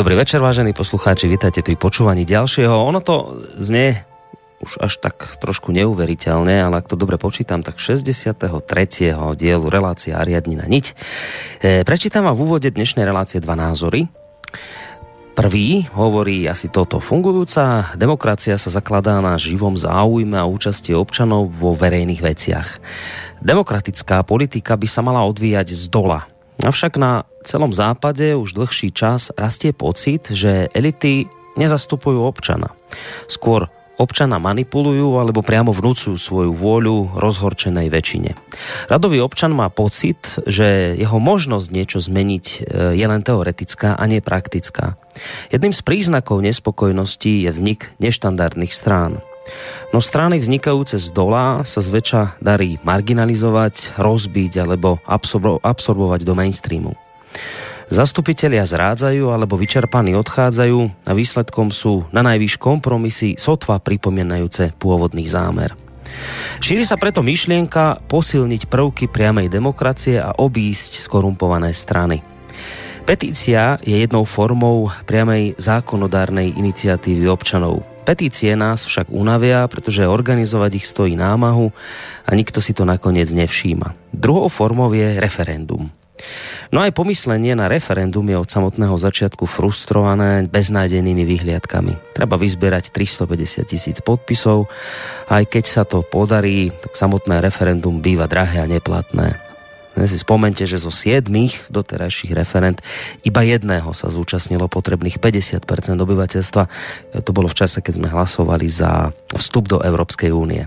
Dobrý večer, vážení poslucháči, vítajte pri počúvaní ďalšieho. Ono to znie už až tak trošku neuveriteľne, ale ak to dobre počítam, tak 63. dielu relácia Ariadnina niť. E, prečítam vám v úvode dnešnej relácie dva názory. Prvý hovorí asi toto. Fungujúca demokracia sa zakladá na živom záujme a účasti občanov vo verejných veciach. Demokratická politika by sa mala odvíjať z dola. Avšak na celom západe už dlhší čas rastie pocit, že elity nezastupujú občana. Skôr občana manipulujú alebo priamo vnúcujú svoju vôľu rozhorčenej väčšine. Radový občan má pocit, že jeho možnosť niečo zmeniť e, je len teoretická a nie praktická. Jedným z príznakov nespokojnosti je vznik neštandardných strán. No strany vznikajúce z dola sa zväčša darí marginalizovať, rozbiť alebo absorbo- absorbovať do mainstreamu. Zastupitelia zrádzajú alebo vyčerpaní odchádzajú a výsledkom sú na najvyš kompromisy sotva pripomínajúce pôvodný zámer. Šíri sa preto myšlienka posilniť prvky priamej demokracie a obísť skorumpované strany. Petícia je jednou formou priamej zákonodárnej iniciatívy občanov. Petície nás však unavia, pretože organizovať ich stojí námahu a nikto si to nakoniec nevšíma. Druhou formou je referendum. No aj pomyslenie na referendum je od samotného začiatku frustrované beznádenými vyhliadkami. Treba vyzbierať 350 tisíc podpisov aj keď sa to podarí, tak samotné referendum býva drahé a neplatné. Si spomente, že zo siedmých doterajších referent iba jedného sa zúčastnilo potrebných 50% obyvateľstva. To bolo v čase, keď sme hlasovali za vstup do Európskej únie.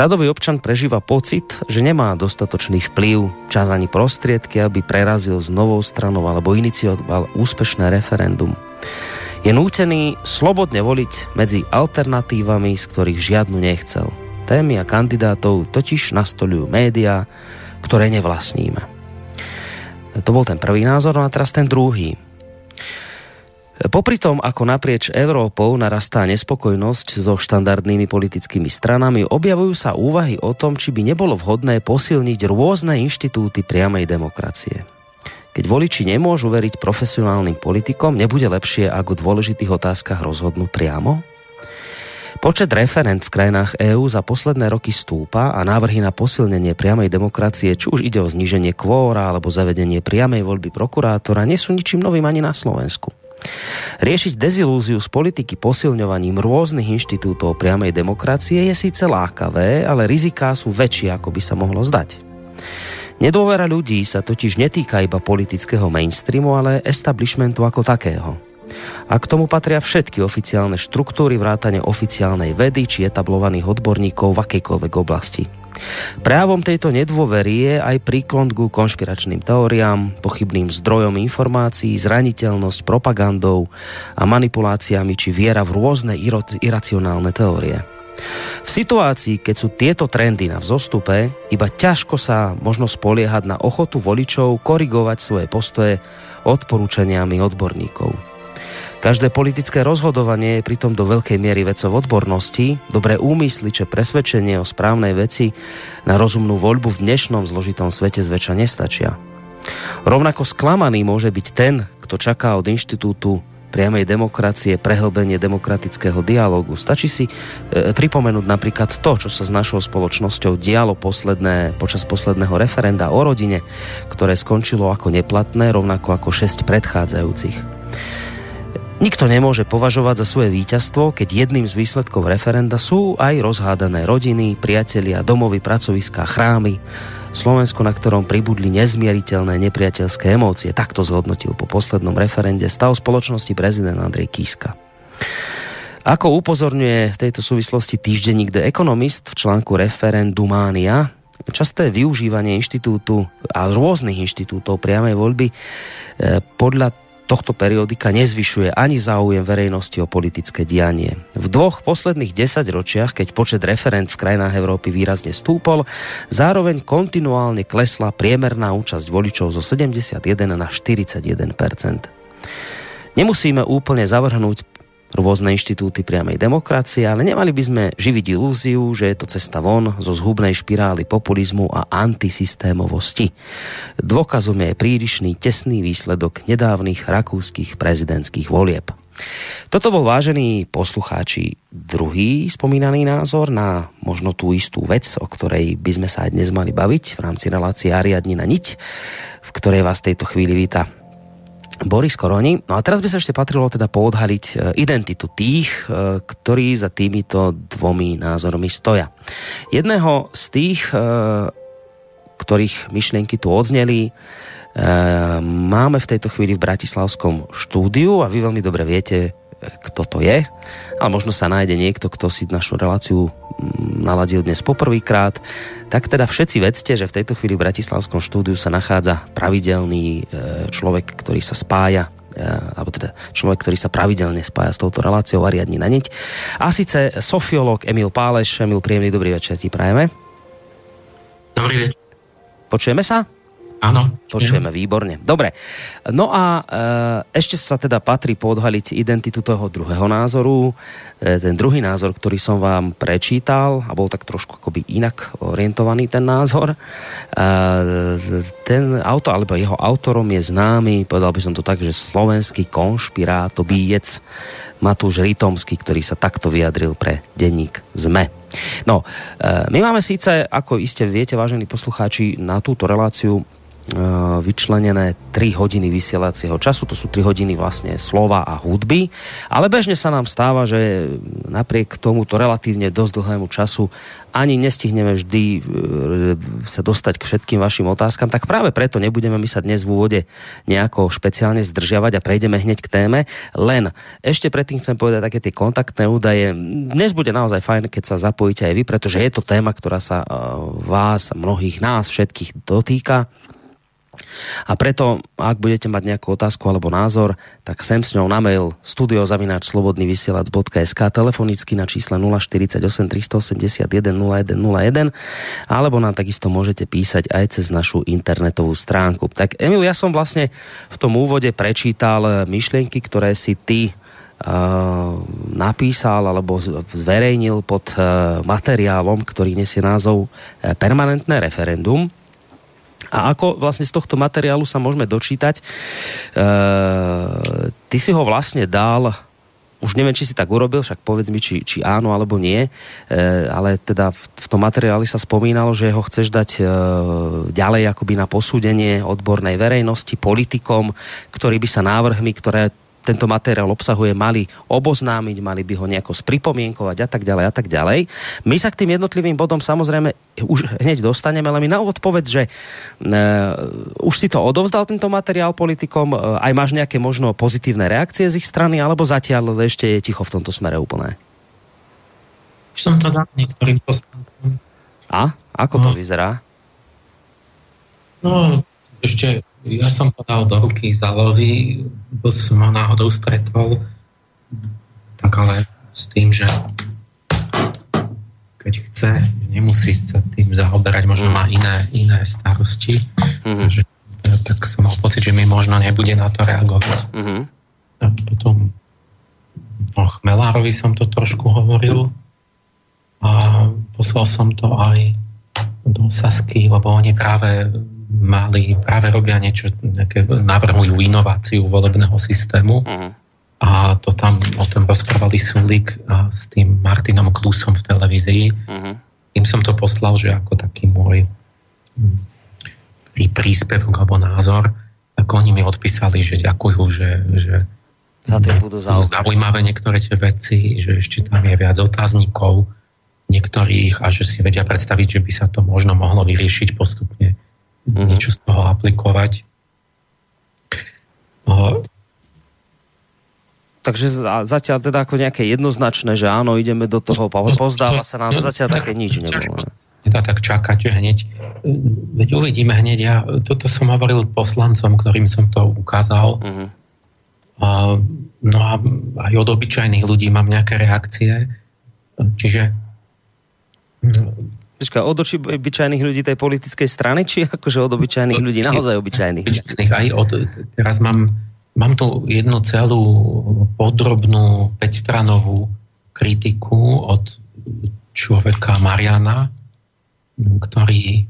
Radový občan prežíva pocit, že nemá dostatočný vplyv, čas ani prostriedky, aby prerazil s novou stranou alebo inicioval úspešné referendum. Je nútený slobodne voliť medzi alternatívami, z ktorých žiadnu nechcel. Témy a kandidátov totiž nastolujú médiá, ktoré nevlastníme. To bol ten prvý názor, no a teraz ten druhý. Popri tom, ako naprieč Európou narastá nespokojnosť so štandardnými politickými stranami, objavujú sa úvahy o tom, či by nebolo vhodné posilniť rôzne inštitúty priamej demokracie. Keď voliči nemôžu veriť profesionálnym politikom, nebude lepšie, ako v dôležitých otázkach rozhodnú priamo? Počet referent v krajinách EÚ za posledné roky stúpa a návrhy na posilnenie priamej demokracie, či už ide o zníženie kvóra alebo zavedenie priamej voľby prokurátora, nie sú ničím novým ani na Slovensku. Riešiť dezilúziu z politiky posilňovaním rôznych inštitútov priamej demokracie je síce lákavé, ale riziká sú väčšie, ako by sa mohlo zdať. Nedôvera ľudí sa totiž netýka iba politického mainstreamu, ale establishmentu ako takého. A k tomu patria všetky oficiálne štruktúry vrátane oficiálnej vedy či etablovaných odborníkov v akejkoľvek oblasti. Právom tejto nedôvery je aj príklon ku konšpiračným teóriám, pochybným zdrojom informácií, zraniteľnosť propagandou a manipuláciami či viera v rôzne iracionálne teórie. V situácii, keď sú tieto trendy na vzostupe, iba ťažko sa možno spoliehať na ochotu voličov korigovať svoje postoje odporúčaniami odborníkov. Každé politické rozhodovanie je pritom do veľkej miery vecov odbornosti, dobré úmysly či presvedčenie o správnej veci na rozumnú voľbu v dnešnom zložitom svete zväčša nestačia. Rovnako sklamaný môže byť ten, kto čaká od inštitútu priamej demokracie, prehlbenie demokratického dialogu. Stačí si e, pripomenúť napríklad to, čo sa s našou spoločnosťou dialo posledné, počas posledného referenda o rodine, ktoré skončilo ako neplatné, rovnako ako šesť predchádzajúcich. Nikto nemôže považovať za svoje víťazstvo, keď jedným z výsledkov referenda sú aj rozhádané rodiny, priatelia, domovy, pracoviská, chrámy. Slovensko, na ktorom pribudli nezmieriteľné nepriateľské emócie, takto zhodnotil po poslednom referende stav spoločnosti prezident Andrej Kiska. Ako upozorňuje v tejto súvislosti týždenník The Economist v článku Referendumánia, časté využívanie inštitútu a rôznych inštitútov priamej voľby eh, podľa tohto periodika nezvyšuje ani záujem verejnosti o politické dianie. V dvoch posledných desaťročiach, keď počet referent v krajinách Európy výrazne stúpol, zároveň kontinuálne klesla priemerná účasť voličov zo 71 na 41% Nemusíme úplne zavrhnúť rôzne inštitúty priamej demokracie, ale nemali by sme živiť ilúziu, že je to cesta von zo zhubnej špirály populizmu a antisystémovosti. Dôkazom je prílišný tesný výsledok nedávnych rakúskych prezidentských volieb. Toto bol vážený poslucháči druhý spomínaný názor na možno tú istú vec, o ktorej by sme sa aj dnes mali baviť v rámci relácie Ariadni na niť, v ktorej vás tejto chvíli víta Boris Koroni. No a teraz by sa ešte patrilo teda poodhaliť e, identitu tých, e, ktorí za týmito dvomi názormi stoja. Jedného z tých, e, ktorých myšlienky tu odzneli, máme v tejto chvíli v Bratislavskom štúdiu a vy veľmi dobre viete, kto to je. Ale možno sa nájde niekto, kto si našu reláciu naladil dnes poprvýkrát. Tak teda všetci vedzte, že v tejto chvíli v Bratislavskom štúdiu sa nachádza pravidelný e, človek, ktorý sa spája e, alebo teda človek, ktorý sa pravidelne spája s touto reláciou Ariadni na niť. A síce sofiolog Emil Páleš. Emil, príjemný dobrý večer ti prajeme. Dobrý večer. Počujeme sa? Áno. Počujeme výborne. Dobre. No a e, ešte sa teda patrí podhaliť identitu toho druhého názoru. E, ten druhý názor, ktorý som vám prečítal a bol tak trošku akoby inak orientovaný ten názor. E, ten auto, alebo jeho autorom je známy, povedal by som to tak, že slovenský konšpirátobíjec Matúš Ritomský, ktorý sa takto vyjadril pre denník ZME. No, e, my máme síce, ako iste viete, vážení poslucháči, na túto reláciu vyčlenené 3 hodiny vysielacieho času, to sú 3 hodiny vlastne slova a hudby, ale bežne sa nám stáva, že napriek tomuto relatívne dosť dlhému času ani nestihneme vždy eh, sa dostať k všetkým vašim otázkam, tak práve preto nebudeme my sa dnes v úvode nejako špeciálne zdržiavať a prejdeme hneď k téme. Len ešte predtým chcem povedať také tie kontaktné údaje. Dnes bude naozaj fajn, keď sa zapojíte aj vy, pretože je to téma, ktorá sa eh, vás, mnohých nás, všetkých dotýka a preto, ak budete mať nejakú otázku alebo názor, tak sem s ňou na mail studiozavináčslobodnyvysielac.sk telefonicky na čísle 048 381 0101 alebo nám takisto môžete písať aj cez našu internetovú stránku. Tak Emil, ja som vlastne v tom úvode prečítal myšlienky, ktoré si ty Uh, napísal alebo zverejnil pod uh, materiálom, ktorý nesie názov uh, Permanentné referendum. A ako vlastne z tohto materiálu sa môžeme dočítať, e, ty si ho vlastne dal už neviem, či si tak urobil, však povedz mi, či, či áno alebo nie, e, ale teda v, v tom materiáli sa spomínalo, že ho chceš dať e, ďalej akoby na posúdenie odbornej verejnosti, politikom, ktorí by sa návrhmi, ktoré tento materiál obsahuje, mali oboznámiť, mali by ho nejako spripomienkovať a tak ďalej a tak ďalej. My sa k tým jednotlivým bodom samozrejme už hneď dostaneme, ale mi na úvod povedz, že uh, už si to odovzdal tento materiál politikom, uh, aj máš nejaké možno pozitívne reakcie z ich strany, alebo zatiaľ ešte je ticho v tomto smere úplne? Už som to dal niektorým poslancom. A? Ako to no. vyzerá? No, ešte ja som to dal do ruky Zalovi, som ho náhodou stretol, tak ale s tým, že keď chce, nemusí sa tým zaoberať, možno má iné, iné starosti, mm-hmm. že, tak som mal pocit, že mi možno nebude na to reagovať. Mm-hmm. A potom o Chmelárovi som to trošku hovoril a poslal som to aj do Sasky, lebo oni práve mali, práve robia niečo, nejaké, navrhujú inováciu volebného systému uh-huh. a to tam o tom rozprávali Sulik a s tým Martinom Klusom v televízii. Uh-huh. Tým som to poslal, že ako taký môj hm, príspevok alebo názor, tak oni mi odpísali, že ďakujú, že, že za tým budú zaujímavé niektoré tie veci, že ešte tam je viac otáznikov niektorých a že si vedia predstaviť, že by sa to možno mohlo vyriešiť postupne mm-hmm. niečo z toho aplikovať. O, Takže zatiaľ teda ako nejaké jednoznačné, že áno, ideme do toho, pozdáva sa nám, to zatiaľ také nič nebolo. Nedá tak čakať, že hneď, veď uvidíme hneď, ja toto som hovoril poslancom, ktorým som to ukázal, uh-huh. a, no a aj od obyčajných ľudí mám nejaké reakcie, čiže Počka, od obyčajných ľudí tej politickej strany, či akože od obyčajných ľudí, naozaj obyčajných? Aj od, teraz mám, mám tu jednu celú podrobnú 5-stranovú kritiku od človeka Mariana, ktorý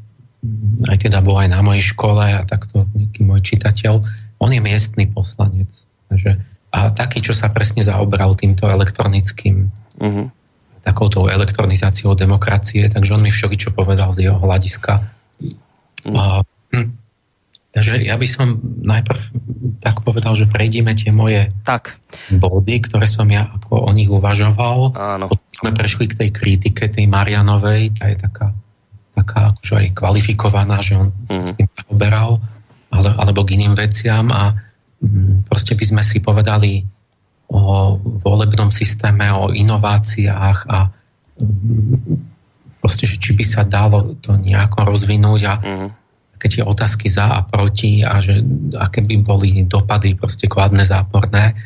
aj teda bol aj na mojej škole a takto nejaký môj čitateľ. On je miestny poslanec. Takže, a taký, čo sa presne zaobral týmto elektronickým uh-huh takouto elektronizáciou demokracie, takže on mi všeličo povedal z jeho hľadiska. Mm. A, hm, takže ja by som najprv tak povedal, že prejdeme tie moje tak. body, ktoré som ja ako o nich uvažoval. Áno. Potom sme prešli k tej kritike, tej Marianovej, tá je taká, taká akože aj kvalifikovaná, že on mm. sa s tým zaoberal, ale, alebo k iným veciam a hm, proste by sme si povedali o volebnom systéme, o inováciách a mm, proste, že či by sa dalo to nejako rozvinúť a uh-huh. keď tie otázky za a proti a že aké by boli dopady proste kladné, záporné.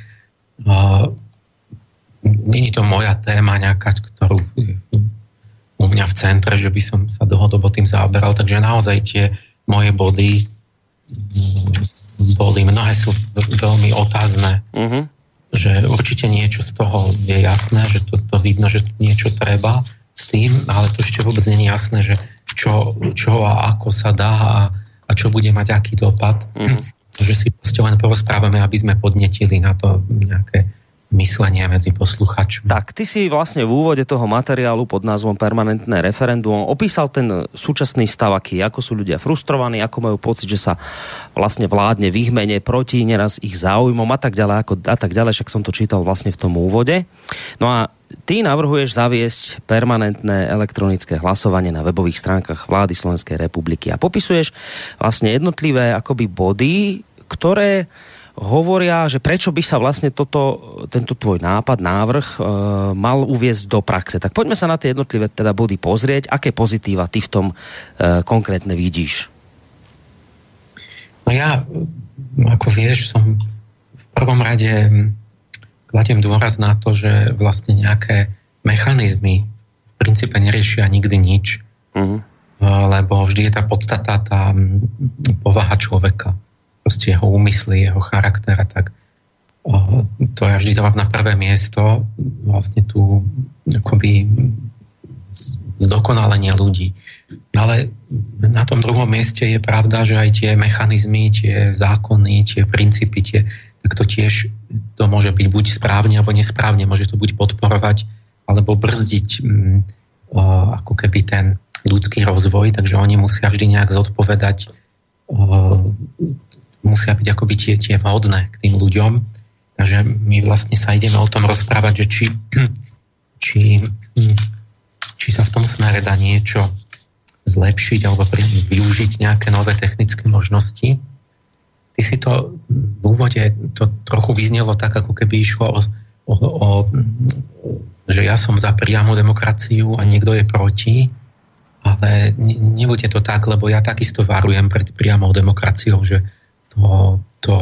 Není to moja téma nejaká, ktorú u mňa v centre, že by som sa dlhodobo tým zaoberal, takže naozaj tie moje body mm, boli, mnohé sú veľmi otázne. Uh-huh že určite niečo z toho je jasné, že to, to vidno, že niečo treba s tým, ale to ešte vôbec nie je jasné, že čo, čo a ako sa dá a, a čo bude mať aký dopad. Mm-hmm. Že si proste len porozprávame, aby sme podnetili na to nejaké myslenia medzi posluchačmi. Tak, ty si vlastne v úvode toho materiálu pod názvom Permanentné referendum opísal ten súčasný stav, aký, ako sú ľudia frustrovaní, ako majú pocit, že sa vlastne vládne v ich mene proti neraz ich záujmom a tak ďalej, ako, a tak ďalej, však som to čítal vlastne v tom úvode. No a ty navrhuješ zaviesť permanentné elektronické hlasovanie na webových stránkach vlády Slovenskej republiky a popisuješ vlastne jednotlivé akoby body, ktoré hovoria, že prečo by sa vlastne toto, tento tvoj nápad, návrh e, mal uviezť do praxe. Tak poďme sa na tie jednotlivé teda body pozrieť, aké pozitíva ty v tom e, konkrétne vidíš. No ja, ako vieš, som v prvom rade kladiem dôraz na to, že vlastne nejaké mechanizmy v princípe neriešia nikdy nič, uh-huh. lebo vždy je tá podstata, tá povaha človeka proste jeho úmysly, jeho charakter a tak. To ja vždy dávam na prvé miesto vlastne tu akoby zdokonalenie ľudí. Ale na tom druhom mieste je pravda, že aj tie mechanizmy, tie zákony, tie princípy, tie, tak to tiež to môže byť buď správne alebo nesprávne, môže to buď podporovať alebo brzdiť mm, ako keby ten ľudský rozvoj, takže oni musia vždy nejak zodpovedať musia byť akoby tie, tie vhodné k tým ľuďom. že my vlastne sa ideme o tom rozprávať, že či, či, či sa v tom smere dá niečo zlepšiť alebo využiť nejaké nové technické možnosti. Ty si to v úvode to trochu vyznelo tak, ako keby išlo o, o, o že ja som za priamu demokraciu a niekto je proti, ale nebude to tak, lebo ja takisto varujem pred priamou demokraciou, že to, to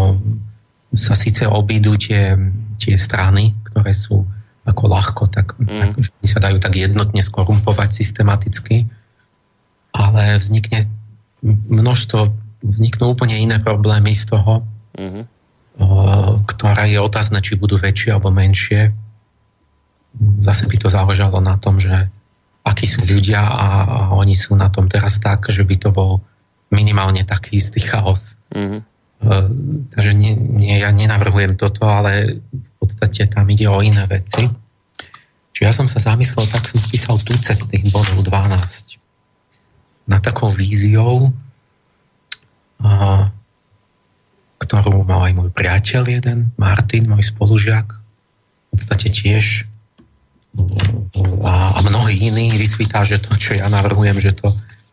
sa síce obídu tie, tie strany, ktoré sú ako ľahko, tak, mm. tak sa dajú tak jednotne skorumpovať systematicky, ale vznikne množstvo, vzniknú úplne iné problémy z toho, mm. o, ktoré je otázne, či budú väčšie alebo menšie. Zase by to záležalo na tom, že akí sú ľudia a, a oni sú na tom teraz tak, že by to bol minimálne taký istý chaos. Mm. Eh, takže nie, nie, ja nenavrhujem toto, ale v podstate tam ide o iné veci. Čiže ja som sa zamyslel, tak som spísal tucet tých bodov 12 na takou víziou, a, ktorú mal aj môj priateľ jeden, Martin, môj spolužiak, v podstate tiež a, a mnohí iní vysvítá, že to, čo ja navrhujem, že to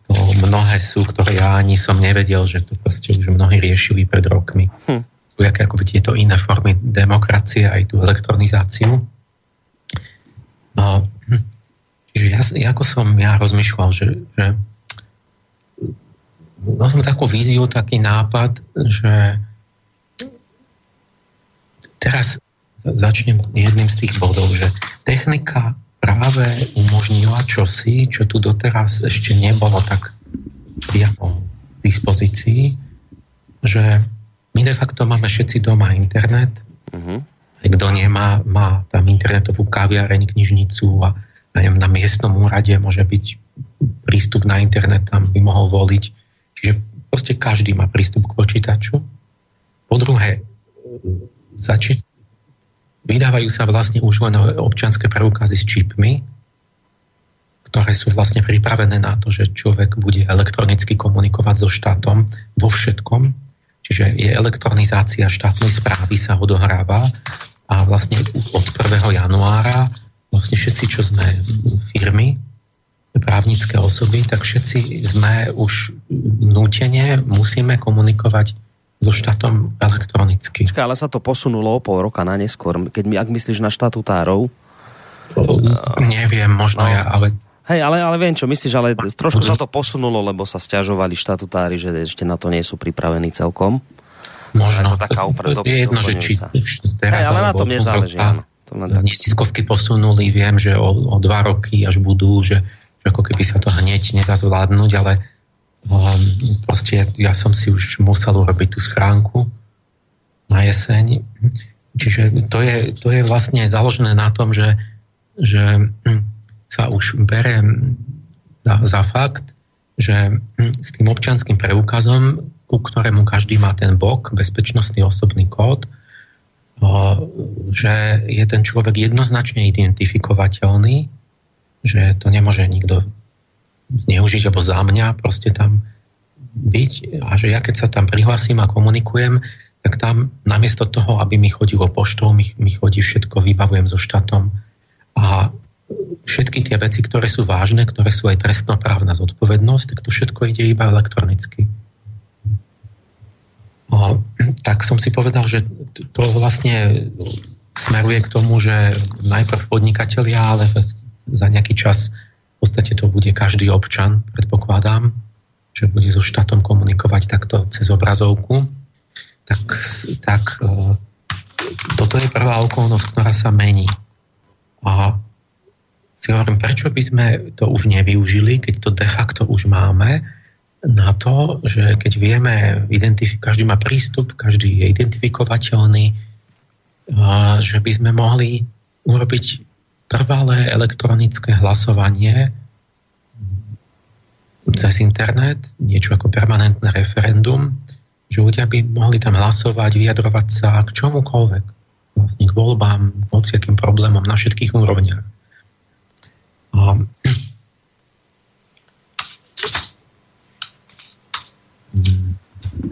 to mnohé sú, ktoré ja ani som nevedel, že to proste už mnohí riešili pred rokmi. Hm. Sú jaké ako tieto iné formy demokracie, aj tú elektronizáciu. No, čiže ja, ako som ja rozmýšľal, že, že mal som takú víziu, taký nápad, že teraz začnem jedným z tých bodov, že technika práve umožnila čosi, čo tu doteraz ešte nebolo tak priamo v dispozícii, že my de facto máme všetci doma internet. Uh-huh. Kto nemá, má tam internetovú kaviareň, knižnicu a neviem, na miestnom úrade môže byť prístup na internet, tam by mohol voliť. Čiže proste každý má prístup k počítaču. Po druhé, zači- Vydávajú sa vlastne už len občianské preukazy s čipmi, ktoré sú vlastne pripravené na to, že človek bude elektronicky komunikovať so štátom vo všetkom. Čiže je elektronizácia štátnej správy sa odohráva a vlastne od 1. januára vlastne všetci, čo sme firmy, právnické osoby, tak všetci sme už nútene musíme komunikovať so štátom elektronicky. Čaká, ale sa to posunulo o pol roka na neskôr. Keď mi, ak myslíš na štatutárov? Neviem, možno no. ja, ale Hej, ale, ale viem, čo myslíš, ale trošku sa to posunulo, lebo sa stiažovali štatutári, že ešte na to nie sú pripravení celkom. Možno. taká upre, to je jedno, že či teraz... Hej, ale na tom nezáleží, áno. To len tak... Neziskovky posunuli, viem, že o, o dva roky až budú, že, že ako keby sa to hneď nedá zvládnuť, ale proste ja som si už musel urobiť tú schránku na jeseň. Čiže to je, to je vlastne založené na tom, že, že sa už bere za, za fakt, že s tým občanským preukazom, ku ktorému každý má ten bok, bezpečnostný osobný kód, že je ten človek jednoznačne identifikovateľný, že to nemôže nikto zneužiť alebo za mňa proste tam byť a že ja keď sa tam prihlasím a komunikujem, tak tam namiesto toho, aby mi chodilo poštou, mi, mi chodí všetko, vybavujem so štátom a všetky tie veci, ktoré sú vážne, ktoré sú aj trestnoprávna zodpovednosť, tak to všetko ide iba elektronicky. O, tak som si povedal, že to vlastne smeruje k tomu, že najprv podnikatelia, ale za nejaký čas v podstate to bude každý občan, predpokladám, že bude so štátom komunikovať takto cez obrazovku. Tak, tak e, toto je prvá okolnosť, ktorá sa mení. A si hovorím, prečo by sme to už nevyužili, keď to de facto už máme, na to, že keď vieme, každý má prístup, každý je identifikovateľný, že by sme mohli urobiť trvalé elektronické hlasovanie cez internet, niečo ako permanentné referendum, že ľudia by mohli tam hlasovať, vyjadrovať sa k čomukoľvek, vlastne k voľbám, k hociakým problémom na všetkých úrovniach. A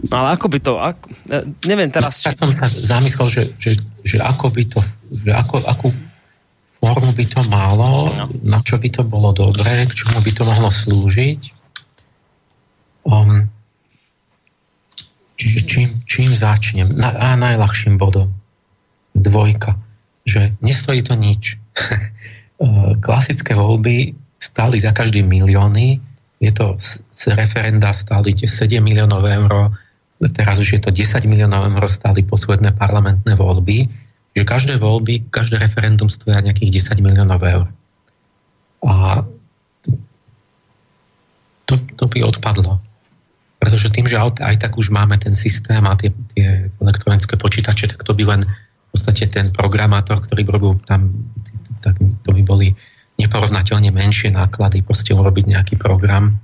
No ale ako by to, ako, neviem teraz... Ja som sa zamyslel, že, že, že ako by to, že ako, akú formu by to malo, no. na čo by to bolo dobré, k čomu by to mohlo slúžiť. Um, čiže čím, čím začnem? Na, a najľahším bodom. Dvojka. Že nestojí to nič. Klasické voľby stáli za každý milióny, je to z referenda stáli 7 miliónov eur, teraz už je to 10 miliónov eur stáli posledné parlamentné voľby, že každé voľby, každé referendum stoja nejakých 10 miliónov eur. A to, to by odpadlo. Pretože tým, že aj tak už máme ten systém a tie, tie elektronické počítače, tak to by len v podstate ten programátor, ktorý robil tam, tak to by boli neporovnateľne menšie náklady proste urobiť nejaký program,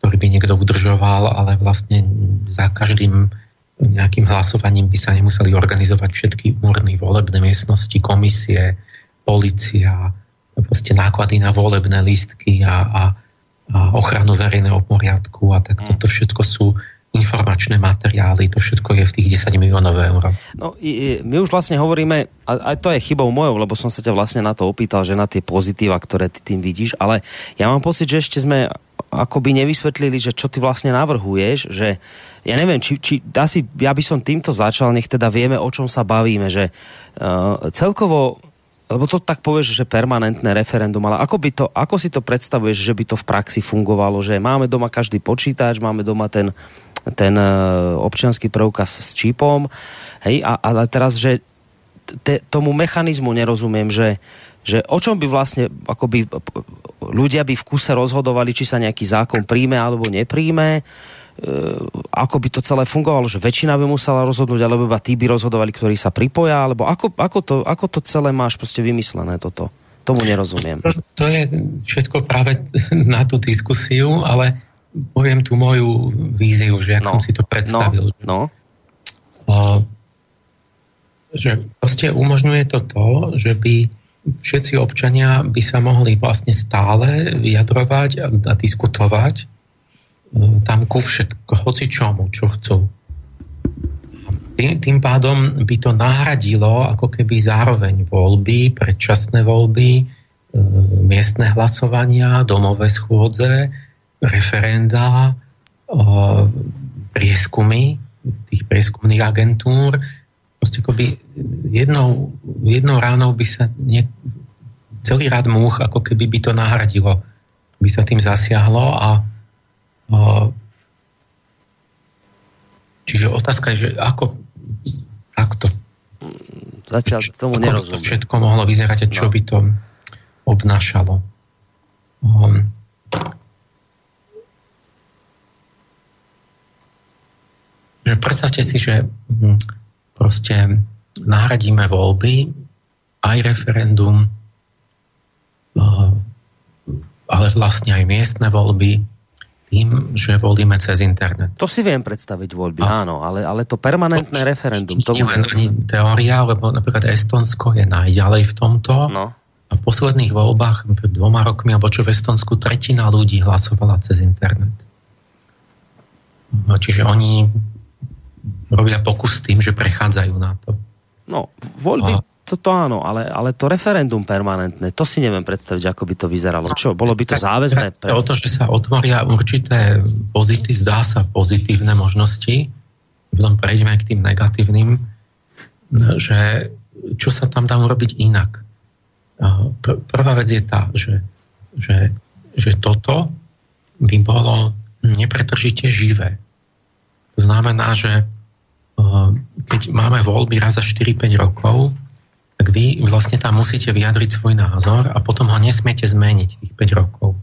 ktorý by niekto udržoval, ale vlastne za každým nejakým hlasovaním by sa nemuseli organizovať všetky úrny volebné miestnosti, komisie, policia, proste náklady na volebné lístky a, a, a ochranu verejného poriadku a tak. Toto všetko sú informačné materiály, to všetko je v tých 10 miliónov eur. No, my už vlastne hovoríme, a aj to je chybou mojou, lebo som sa ťa vlastne na to opýtal, že na tie pozitíva, ktoré ty tým vidíš, ale ja mám pocit, že ešte sme akoby nevysvetlili, že čo ty vlastne navrhuješ, že ja neviem, či, či asi ja by som týmto začal, nech teda vieme, o čom sa bavíme, že uh, celkovo lebo to tak povieš, že permanentné referendum, ale ako, by to, ako si to predstavuješ, že by to v praxi fungovalo, že máme doma každý počítač, máme doma ten ten e, občianský preukaz s čipom. Hej, a, ale teraz, že te, tomu mechanizmu nerozumiem, že, že o čom by vlastne akoby ľudia by v kuse rozhodovali, či sa nejaký zákon príjme alebo nepríjme, e, ako by to celé fungovalo, že väčšina by musela rozhodnúť, alebo iba tí by rozhodovali, ktorí sa pripoja, alebo ako, ako, to, ako to celé máš proste vymyslené toto? Tomu nerozumiem. To, to je všetko práve na tú diskusiu, ale poviem tú moju víziu, že jak no. som si to predstavil. No. no. že proste umožňuje to to, že by všetci občania by sa mohli vlastne stále vyjadrovať a, a diskutovať e, tam ku všetko, hoci čomu, čo chcú. Tým, tým pádom by to nahradilo ako keby zároveň voľby, predčasné voľby, e, miestne hlasovania, domové schôdze, referenda, prieskumy tých prieskumných agentúr. Proste akoby jednou, jednou ránou by sa nie, celý rad múch ako keby by to nahradilo. By sa tým zasiahlo a, a čiže otázka je, že ako takto Zatiaľ tomu nerozumiem. to všetko mohlo vyzerať a čo no. by to obnášalo. Um, že predstavte si, že hm, proste nahradíme voľby, aj referendum, eh, ale vlastne aj miestne voľby tým, že volíme cez internet. To si viem predstaviť voľby, a, áno, ale, ale to permanentné to, referendum. Nie len ani teória, lebo napríklad Estonsko je najďalej v tomto. No. A v posledných voľbách, pred dvoma rokmi, alebo čo v Estonsku, tretina ľudí hlasovala cez internet. Čiže oni robia pokus s tým, že prechádzajú na to. No, voľby, a... toto áno, ale, ale to referendum permanentné, to si neviem predstaviť, ako by to vyzeralo. Čo, bolo by to záväzné? Pre... O to, že sa otvoria určité pozity, zdá sa pozitívne možnosti, potom prejdeme k tým negatívnym, že čo sa tam dá urobiť inak. Pr- prvá vec je tá, že, že, že toto by bolo nepretržite živé. To znamená, že keď máme voľby raz za 4-5 rokov, tak vy vlastne tam musíte vyjadriť svoj názor a potom ho nesmiete zmeniť tých 5 rokov.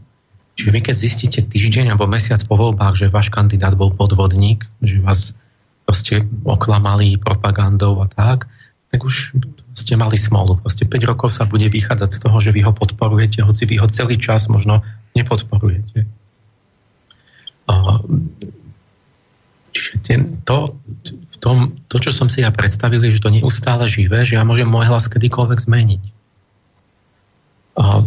Čiže vy keď zistíte týždeň alebo mesiac po voľbách, že váš kandidát bol podvodník, že vás proste oklamali propagandou a tak, tak už ste mali smolu. Proste 5 rokov sa bude vychádzať z toho, že vy ho podporujete, hoci vy ho celý čas možno nepodporujete. Čiže ten, to, tom, to, čo som si ja predstavil, je, že to neustále živé, že ja môžem môj hlas kedykoľvek zmeniť. A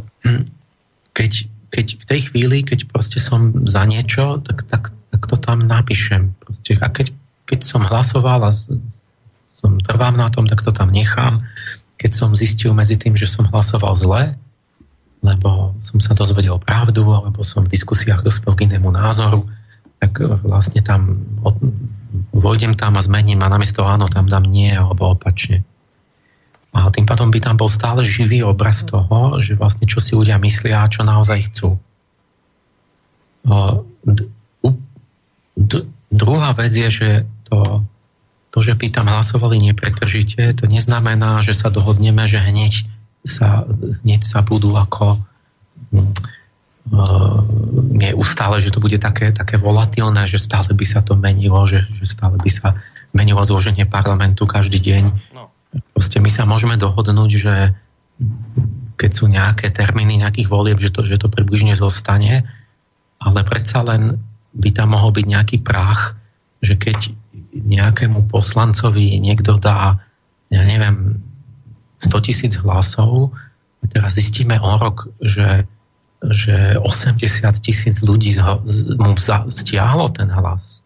keď, keď v tej chvíli, keď proste som za niečo, tak, tak, tak to tam napíšem. Proste. A keď keď som hlasoval a som trvám na tom, tak to tam nechám. Keď som zistil medzi tým, že som hlasoval zle, lebo som sa dozvedel pravdu, alebo som v diskusiách dospel k inému názoru, tak vlastne tam vojdem tam a zmením a namiesto áno tam dám nie, alebo opačne. A tým pádom by tam bol stále živý obraz toho, že vlastne čo si ľudia myslia a čo naozaj chcú. Druhá vec je, že to, to, že by tam hlasovali nepretržite, to neznamená, že sa dohodneme, že hneď sa, hneď sa budú ako nie ustále, že to bude také, také volatilné, že stále by sa to menilo, že, že stále by sa menilo zloženie parlamentu každý deň. No. Proste my sa môžeme dohodnúť, že keď sú nejaké termíny nejakých volieb, že to, že to približne zostane, ale predsa len by tam mohol byť nejaký prach, že keď nejakému poslancovi niekto dá, ja neviem, 100 tisíc hlasov a teraz zistíme o rok, že že 80 tisíc ľudí mu stiahlo ten hlas,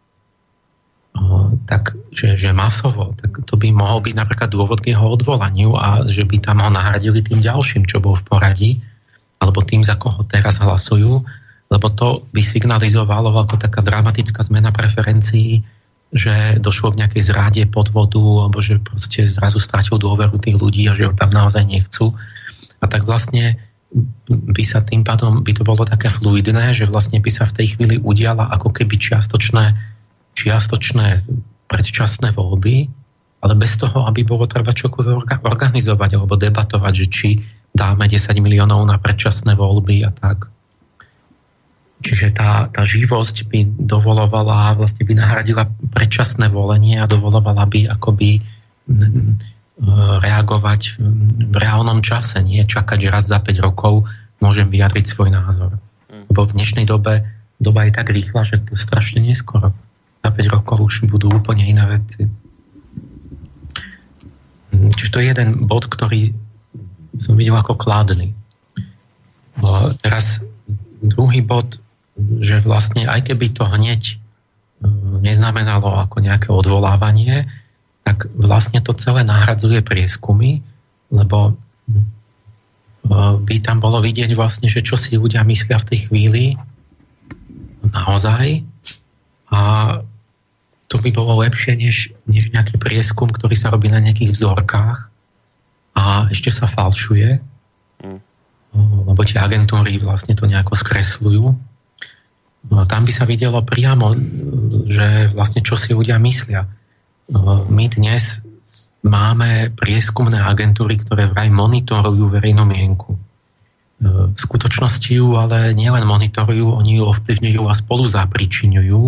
tak, že, že masovo, tak to by mohol byť napríklad dôvod k jeho odvolaniu a že by tam ho nahradili tým ďalším, čo bol v poradí, alebo tým, za koho teraz hlasujú, lebo to by signalizovalo ako taká dramatická zmena preferencií, že došlo k nejakej zráde podvodu, alebo že proste zrazu strátil dôveru tých ľudí a že ho tam naozaj nechcú. A tak vlastne by sa tým pádom, by to bolo také fluidné, že vlastne by sa v tej chvíli udiala ako keby čiastočné, čiastočné predčasné voľby, ale bez toho, aby bolo treba čokoľvek organizovať alebo debatovať, že či dáme 10 miliónov na predčasné voľby a tak. Čiže tá, tá živosť by dovolovala, vlastne by nahradila predčasné volenie a dovolovala by akoby reagovať v reálnom čase, nie čakať, že raz za 5 rokov môžem vyjadriť svoj názor. Mm. Lebo v dnešnej dobe doba je tak rýchla, že to je strašne neskoro. Za 5 rokov už budú úplne iné veci. Čiže to je jeden bod, ktorý som videl ako kladný. Teraz druhý bod, že vlastne aj keby to hneď mm, neznamenalo ako nejaké odvolávanie, tak vlastne to celé nahradzuje prieskumy, lebo e, by tam bolo vidieť vlastne, že čo si ľudia myslia v tej chvíli naozaj a to by bolo lepšie než, než nejaký prieskum, ktorý sa robí na nejakých vzorkách a ešte sa falšuje, mm. lebo tie agentúry vlastne to nejako skresľujú. No, tam by sa videlo priamo, že vlastne čo si ľudia myslia my dnes máme prieskumné agentúry, ktoré vraj monitorujú verejnú mienku. V skutočnosti ju ale nielen monitorujú, oni ju ovplyvňujú a spolu zapričiňujú.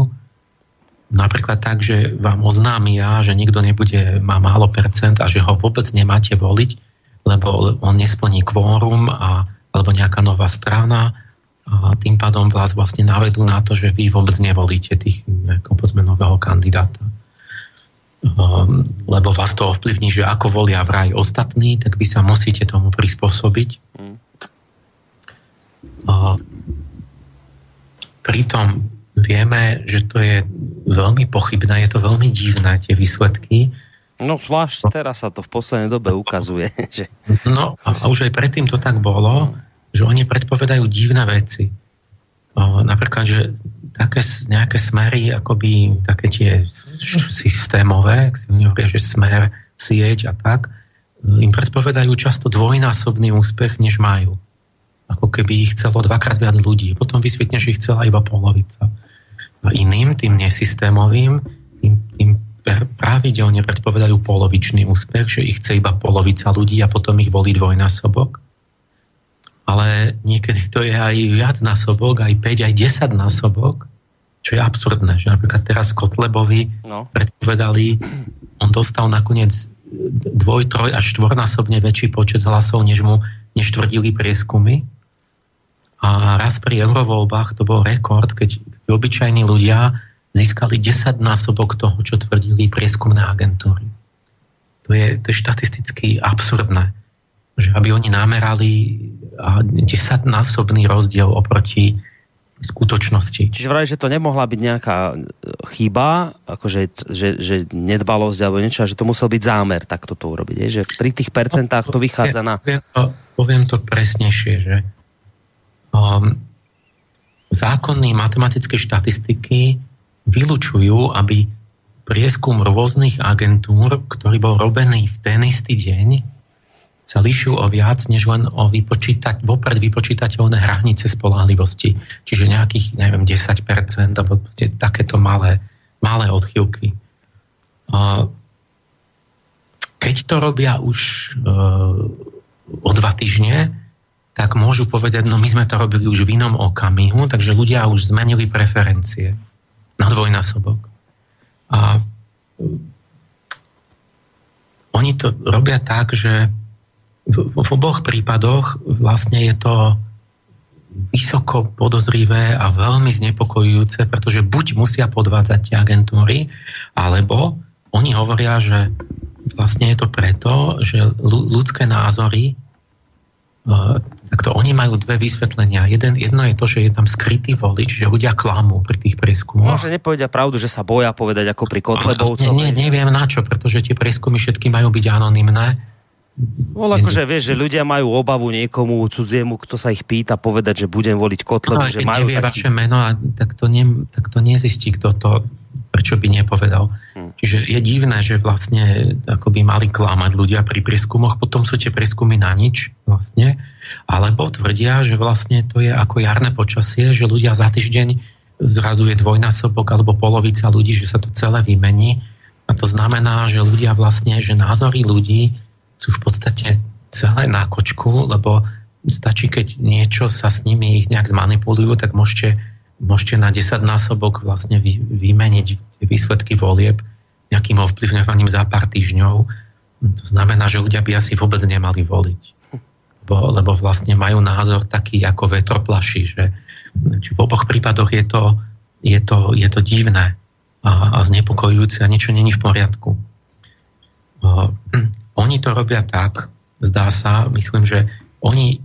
Napríklad tak, že vám oznámia, že nikto nebude, má málo percent a že ho vôbec nemáte voliť, lebo on nesplní kvórum a, alebo nejaká nová strana a tým pádom vás vlastne navedú na to, že vy vôbec nevolíte tých, povedzme, nového kandidáta. Ehm, lebo vás to ovplyvní, že ako volia vraj ostatní, tak vy sa musíte tomu prispôsobiť. Mm. pritom vieme, že to je veľmi pochybné, je to veľmi divné, tie výsledky. No zvlášť teraz sa to v poslednej dobe ukazuje. Že... No a už aj predtým to tak bolo, že oni predpovedajú divné veci. O, napríklad, že také nejaké smery, akoby také tie systémové, ak si hovoria, že smer, sieť a tak, im predpovedajú často dvojnásobný úspech, než majú. Ako keby ich chcelo dvakrát viac ľudí. Potom vysvetne, že ich chcela iba polovica. A iným, tým nesystémovým, tým, tým pravidelne predpovedajú polovičný úspech, že ich chce iba polovica ľudí a potom ich volí dvojnásobok ale niekedy to je aj viac násobok, aj 5, aj 10 násobok, čo je absurdné, že napríklad teraz Kotlebovi no. predpovedali, on dostal nakoniec dvoj, troj až štvornásobne väčší počet hlasov, než mu než tvrdili prieskumy. A raz pri eurovoľbách to bol rekord, keď obyčajní ľudia získali 10 násobok toho, čo tvrdili prieskumné agentúry. To je, to je štatisticky absurdné že aby oni namerali 10-násobný rozdiel oproti skutočnosti. Čiže vraj, že to nemohla byť nejaká e, chyba, akože že, že nedbalosť alebo niečo, že to musel byť zámer takto to urobiť. Je? Že pri tých percentách to vychádza na... Poviem to, poviem to presnejšie, že um, zákonní matematické štatistiky vylučujú, aby prieskum rôznych agentúr, ktorý bol robený v ten istý deň, sa líšil o viac, než len o vypočítať, vopred vypočítateľné hranice spolahlivosti. Čiže nejakých, neviem, 10% alebo takéto malé, malé odchýlky. Keď to robia už e, o dva týždne, tak môžu povedať, no my sme to robili už v inom okamihu, takže ľudia už zmenili preferencie na dvojnásobok. A oni to robia tak, že v, oboch prípadoch vlastne je to vysoko podozrivé a veľmi znepokojujúce, pretože buď musia podvádzať tie agentúry, alebo oni hovoria, že vlastne je to preto, že ľudské názory takto oni majú dve vysvetlenia. Jeden, jedno je to, že je tam skrytý volič, že ľudia klamú pri tých prieskumoch. Môže nepovedia pravdu, že sa boja povedať ako pri Kotlebovcovi. Nie, nie, neviem na čo, pretože tie prieskumy všetky majú byť anonymné No akože vieš, že ľudia majú obavu niekomu cudziemu, kto sa ich pýta povedať, že budem voliť Kotlebu, no, že majú nevie taký... vaše meno, a tak to, ne, tak to nezistí, kto to, prečo by nepovedal. Hmm. Čiže je divné, že vlastne ako by mali klamať ľudia pri prieskumoch, potom sú tie prieskumy na nič vlastne, alebo tvrdia, že vlastne to je ako jarné počasie, že ľudia za týždeň zrazu je dvojnásobok alebo polovica ľudí, že sa to celé vymení. A to znamená, že ľudia vlastne, že názory ľudí sú v podstate celé na kočku, lebo stačí, keď niečo sa s nimi ich nejak zmanipulujú, tak môžete, môžete na 10 násobok vlastne vy, vymeniť výsledky volieb nejakým ovplyvňovaním za pár týždňov. To znamená, že ľudia by asi vôbec nemali voliť. Lebo, lebo vlastne majú názor taký ako vetroplaší, že či v oboch prípadoch je to, je to, je to divné a, a znepokojujúce a niečo není v poriadku. Oni to robia tak, zdá sa, myslím, že oni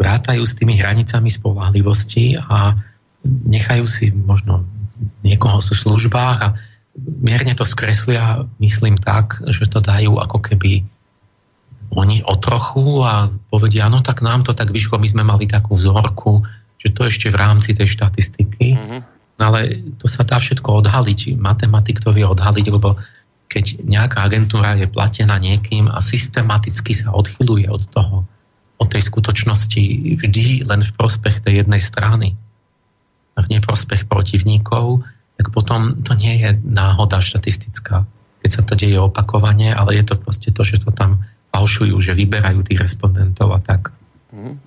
vrátajú s tými hranicami spolahlivosti a nechajú si možno niekoho sú v službách a mierne to skreslia, myslím tak, že to dajú ako keby oni o trochu a povedia, no tak nám to tak vyšlo, my sme mali takú vzorku, že to ešte v rámci tej štatistiky, mm-hmm. ale to sa dá všetko odhaliť. Matematik to vie odhaliť, lebo keď nejaká agentúra je platená niekým a systematicky sa odchyluje od toho, od tej skutočnosti vždy len v prospech tej jednej strany a v neprospech protivníkov, tak potom to nie je náhoda štatistická, keď sa to deje opakovane, ale je to proste to, že to tam falšujú, že vyberajú tých respondentov a tak. Mm.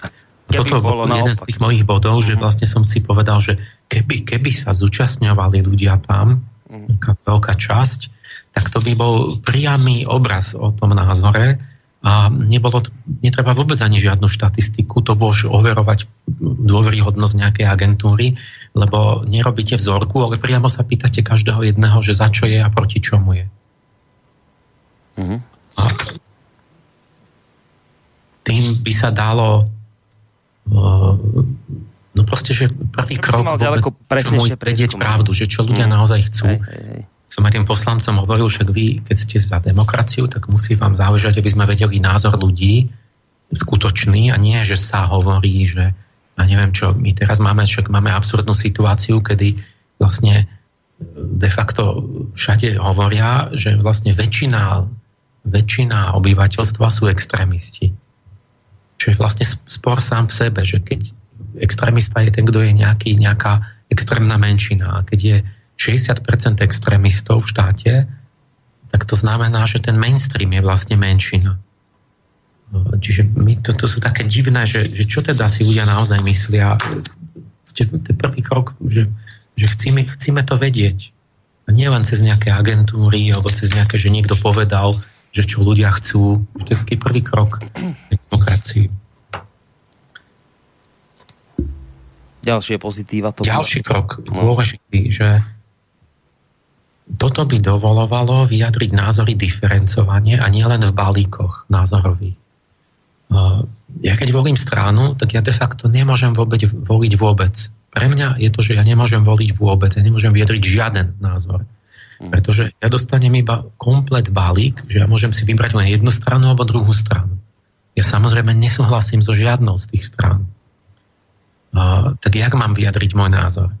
A toto bol jeden z tých mojich bodov, že mhm. vlastne som si povedal, že keby, keby sa zúčastňovali ľudia tam, mm. veľká časť, tak to by bol priamy obraz o tom názore a nebolo netreba vôbec ani žiadnu štatistiku, to môže overovať dôveryhodnosť nejakej agentúry, lebo nerobíte vzorku, ale priamo sa pýtate každého jedného, že za čo je a proti čomu je. Mm-hmm. A tým by sa dalo uh, no proste, že prvý krok vôbec, čo môj vedieť pravdu, že čo ľudia mm. naozaj chcú. Hej, hej, hej som aj tým poslancom hovoril, však vy, keď ste za demokraciu, tak musí vám záležať, aby sme vedeli názor ľudí skutočný a nie, že sa hovorí, že ja neviem čo, my teraz máme, však máme absurdnú situáciu, kedy vlastne de facto všade hovoria, že vlastne väčšina, väčšina obyvateľstva sú extrémisti. Čo je vlastne spor sám v sebe, že keď extrémista je ten, kto je nejaký, nejaká extrémna menšina. A keď je 60% extrémistov v štáte, tak to znamená, že ten mainstream je vlastne menšina. Čiže my, to, to sú také divné, že, že čo teda si ľudia naozaj myslia. To je prvý krok, že, že chcíme, chcíme to vedieť. A nie len cez nejaké agentúry, alebo cez nejaké, že niekto povedal, že čo ľudia chcú. To je taký prvý krok demokracii. Ďalšie pozitíva to Ďalší krok, dôležitý, že toto by dovolovalo vyjadriť názory diferencovanie a nielen v balíkoch názorových. ja keď volím stranu, tak ja de facto nemôžem vôbec voliť vôbec. Pre mňa je to, že ja nemôžem voliť vôbec, ja nemôžem vyjadriť žiaden názor. Mhm. Pretože ja dostanem iba komplet balík, že ja môžem si vybrať len jednu stranu alebo druhú stranu. Ja samozrejme nesúhlasím so žiadnou z tých strán. Uh, tak jak mám vyjadriť môj názor?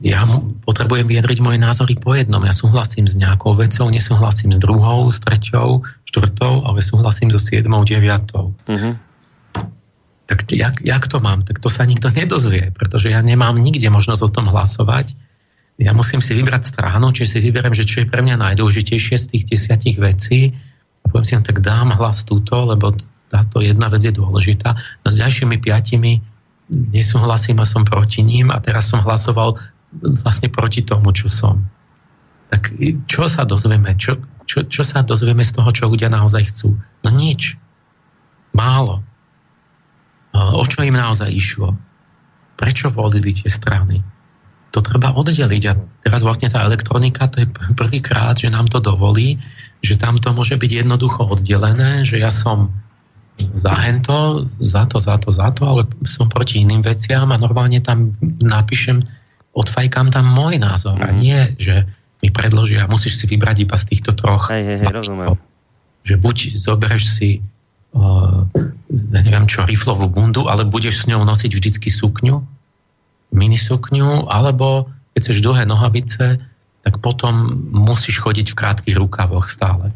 Ja potrebujem vyjadriť moje názory po jednom. Ja súhlasím s nejakou vecou, nesúhlasím s druhou, s treťou, štvrtou, ale súhlasím so siedmou, deviatou. Uh-huh. Tak jak, jak to mám? Tak to sa nikto nedozvie, pretože ja nemám nikde možnosť o tom hlasovať ja musím si vybrať stranu, či si vyberiem, že čo je pre mňa najdôležitejšie z tých desiatich vecí a poviem si, no tak dám hlas túto, lebo táto jedna vec je dôležitá. No s ďalšími piatimi nesúhlasím a som proti ním a teraz som hlasoval vlastne proti tomu, čo som. Tak čo sa dozvieme? Čo, čo, čo sa dozvieme z toho, čo ľudia naozaj chcú? No nič. Málo. O čo im naozaj išlo? Prečo volili tie strany? to treba oddeliť. A teraz vlastne tá elektronika, to je prvýkrát, že nám to dovolí, že tam to môže byť jednoducho oddelené, že ja som za hento, za to, za to, za to, ale som proti iným veciam a normálne tam napíšem, odfajkám tam môj názor mm-hmm. a mhm. nie, že mi predložia, musíš si vybrať iba z týchto troch. Hej, hej, hej, rozumiem. Že buď zoberieš si uh, neviem čo, riflovú bundu, ale budeš s ňou nosiť vždycky sukňu minisukňu, alebo keď chceš dlhé nohavice, tak potom musíš chodiť v krátkých rukavoch stále.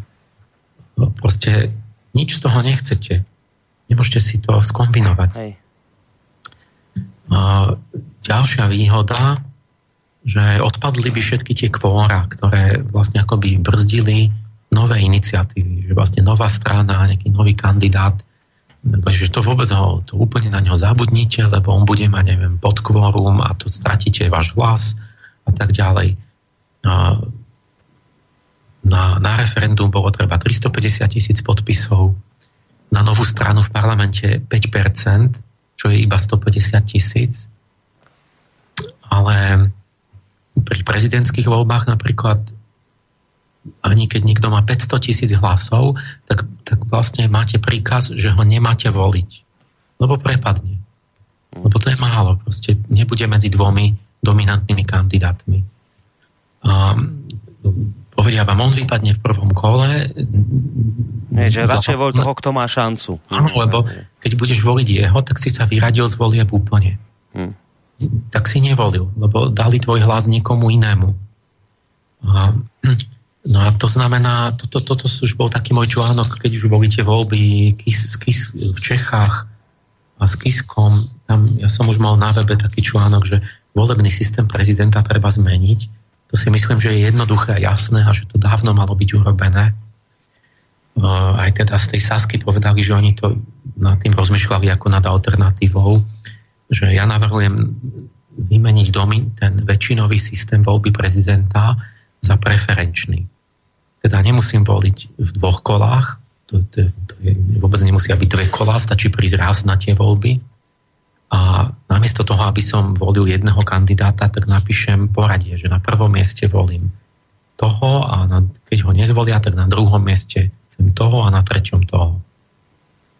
No, proste nič z toho nechcete. Nemôžete si to skombinovať. Hej. ďalšia výhoda, že odpadli by všetky tie kvóra, ktoré vlastne akoby brzdili nové iniciatívy, že vlastne nová strana, nejaký nový kandidát že to vôbec ho, to úplne na ňo zabudnite, lebo on bude mať, neviem, podkvorum a tu stratíte váš hlas a tak ďalej. Na, na referendum bolo treba 350 tisíc podpisov, na novú stranu v parlamente 5%, čo je iba 150 tisíc. Ale pri prezidentských voľbách napríklad ani keď niekto má 500 tisíc hlasov, tak, tak vlastne máte príkaz, že ho nemáte voliť. Lebo prepadne. Lebo to je málo. Proste nebude medzi dvomi dominantnými kandidátmi. A, povedia vám, on vypadne v prvom kole. Nie, že radšej voľ toho, kto má šancu. Áno, lebo keď budeš voliť jeho, tak si sa vyradil z volieb úplne. Hmm. Tak si nevolil, lebo dali tvoj hlas niekomu inému. A, No a to znamená, toto, toto už bol taký môj článok, keď už boli tie voľby kis, kis, v Čechách a s Kiskom. Tam, ja som už mal na webe taký článok, že volebný systém prezidenta treba zmeniť. To si myslím, že je jednoduché a jasné a že to dávno malo byť urobené. Uh, aj teda z tej Sasky povedali, že oni to nad tým rozmýšľali ako nad alternatívou, že ja navrhujem vymeniť domy, ten väčšinový systém voľby prezidenta za preferenčný. Teda nemusím voliť v dvoch kolách, to, to, to je, vôbec nemusia byť dve kolá, stačí prísť raz na tie voľby. A namiesto toho, aby som volil jedného kandidáta, tak napíšem poradie, že na prvom mieste volím toho a na, keď ho nezvolia, tak na druhom mieste chcem toho a na treťom toho.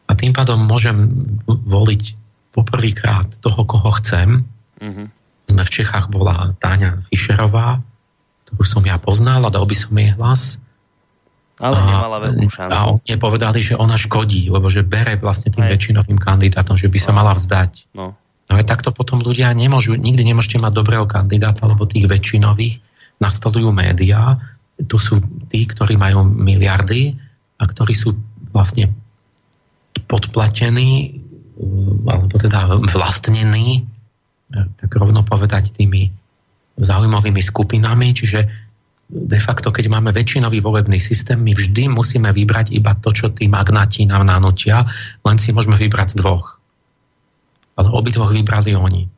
A tým pádom môžem voliť poprvýkrát toho, koho chcem. Mm-hmm. Sme v Čechách bola Táňa Fischerová, ktorú som ja poznal a dal by som jej hlas. Ale a, nemala veľkú šancu. A oni povedali, že ona škodí, lebo že bere vlastne tým Hej. väčšinovým kandidátom, že by sa no. mala vzdať. No. ale takto potom ľudia nemôžu, nikdy nemôžete mať dobrého kandidáta, lebo tých väčšinových nastolujú médiá. To sú tí, ktorí majú miliardy a ktorí sú vlastne podplatení alebo teda vlastnení tak rovno povedať tými zaujímavými skupinami, čiže de facto, keď máme väčšinový volebný systém, my vždy musíme vybrať iba to, čo tí magnáti nám nanútia, len si môžeme vybrať z dvoch. Ale obidvoch vybrali oni.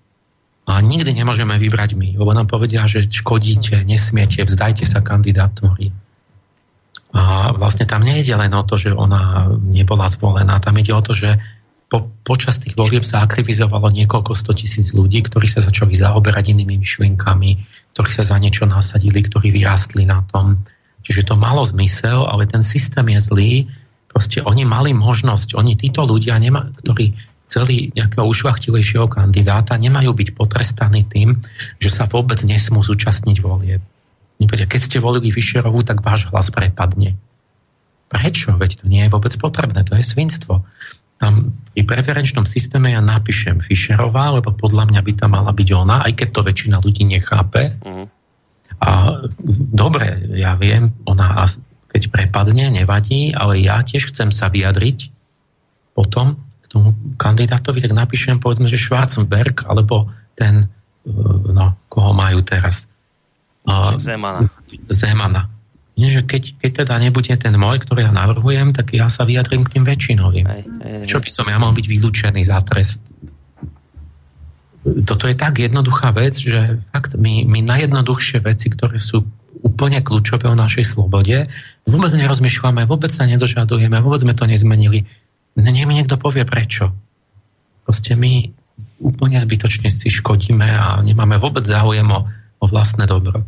A nikdy nemôžeme vybrať my, lebo nám povedia, že škodíte, nesmiete, vzdajte sa kandidatúry. A vlastne tam nejde len o to, že ona nebola zvolená, tam ide o to, že po, počas tých volieb sa aktivizovalo niekoľko sto tisíc ľudí, ktorí sa začali zaoberať inými myšlienkami, ktorí sa za niečo nasadili, ktorí vyrástli na tom. Čiže to malo zmysel, ale ten systém je zlý, Proste oni mali možnosť, oni títo ľudia, nema, ktorí chceli nejakého ušvachtilejšieho kandidáta, nemajú byť potrestaní tým, že sa vôbec nesmú zúčastniť volie. Keď ste volili Fischerovú, tak váš hlas prepadne. Prečo? Veď to nie je vôbec potrebné, to je svinstvo. Tam pri preferenčnom systéme ja napíšem Fischerová, lebo podľa mňa by tam mala byť ona, aj keď to väčšina ľudí nechápe. Uh-huh. A dobre, ja viem, ona keď prepadne, nevadí, ale ja tiež chcem sa vyjadriť potom k tomu kandidátovi, tak napíšem povedzme, že Schwarzenberg, alebo ten, e, no, koho majú teraz. Zemana. Zemana. Nie, že keď, keď teda nebude ten môj, ktorý ja navrhujem, tak ja sa vyjadrím k tým väčšinovým. Aj, aj, aj. Čo by som ja mal byť vylúčený za trest? Toto je tak jednoduchá vec, že fakt my, my najjednoduchšie veci, ktoré sú úplne kľúčové o našej slobode. Vôbec nerozmýšľame, vôbec sa nedožadujeme, vôbec sme to nezmenili. Nech mi niekto povie prečo. Proste my úplne zbytočne si škodíme a nemáme vôbec záujem o, o vlastné dobro.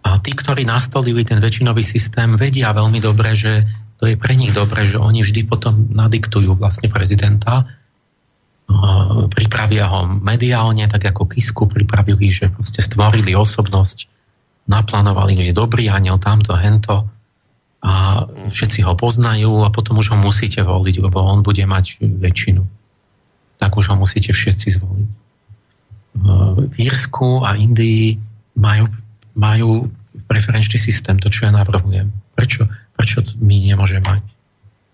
A tí, ktorí nastolili ten väčšinový systém, vedia veľmi dobre, že to je pre nich dobre, že oni vždy potom nadiktujú vlastne prezidenta, pripravia ho mediálne, tak ako Kisku pripravili, že proste stvorili osobnosť naplánovali, že dobrý aniel, tamto, hento a všetci ho poznajú a potom už ho musíte voliť, lebo on bude mať väčšinu. Tak už ho musíte všetci zvoliť. V Írsku a Indii majú, majú preferenčný systém, to, čo ja navrhujem. Prečo, prečo my nemôžeme mať?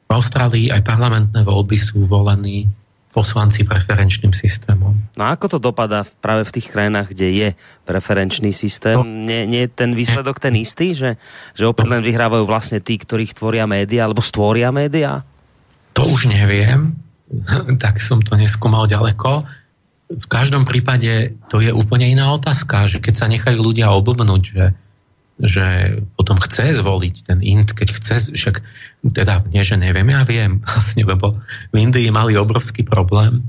V Austrálii aj parlamentné voľby sú volení poslanci preferenčným systémom. No a ako to dopadá práve v tých krajinách, kde je preferenčný systém? No, nie, nie je ten výsledok ten istý, že, že opäť len vyhrávajú vlastne tí, ktorých tvoria médiá, alebo stvoria médiá? To už neviem, tak som to neskúmal ďaleko. V každom prípade to je úplne iná otázka, že keď sa nechajú ľudia oblbnúť, že že potom chce zvoliť ten int, keď chce, však teda nie, že neviem, ja viem vlastne, lebo v Indii mali obrovský problém.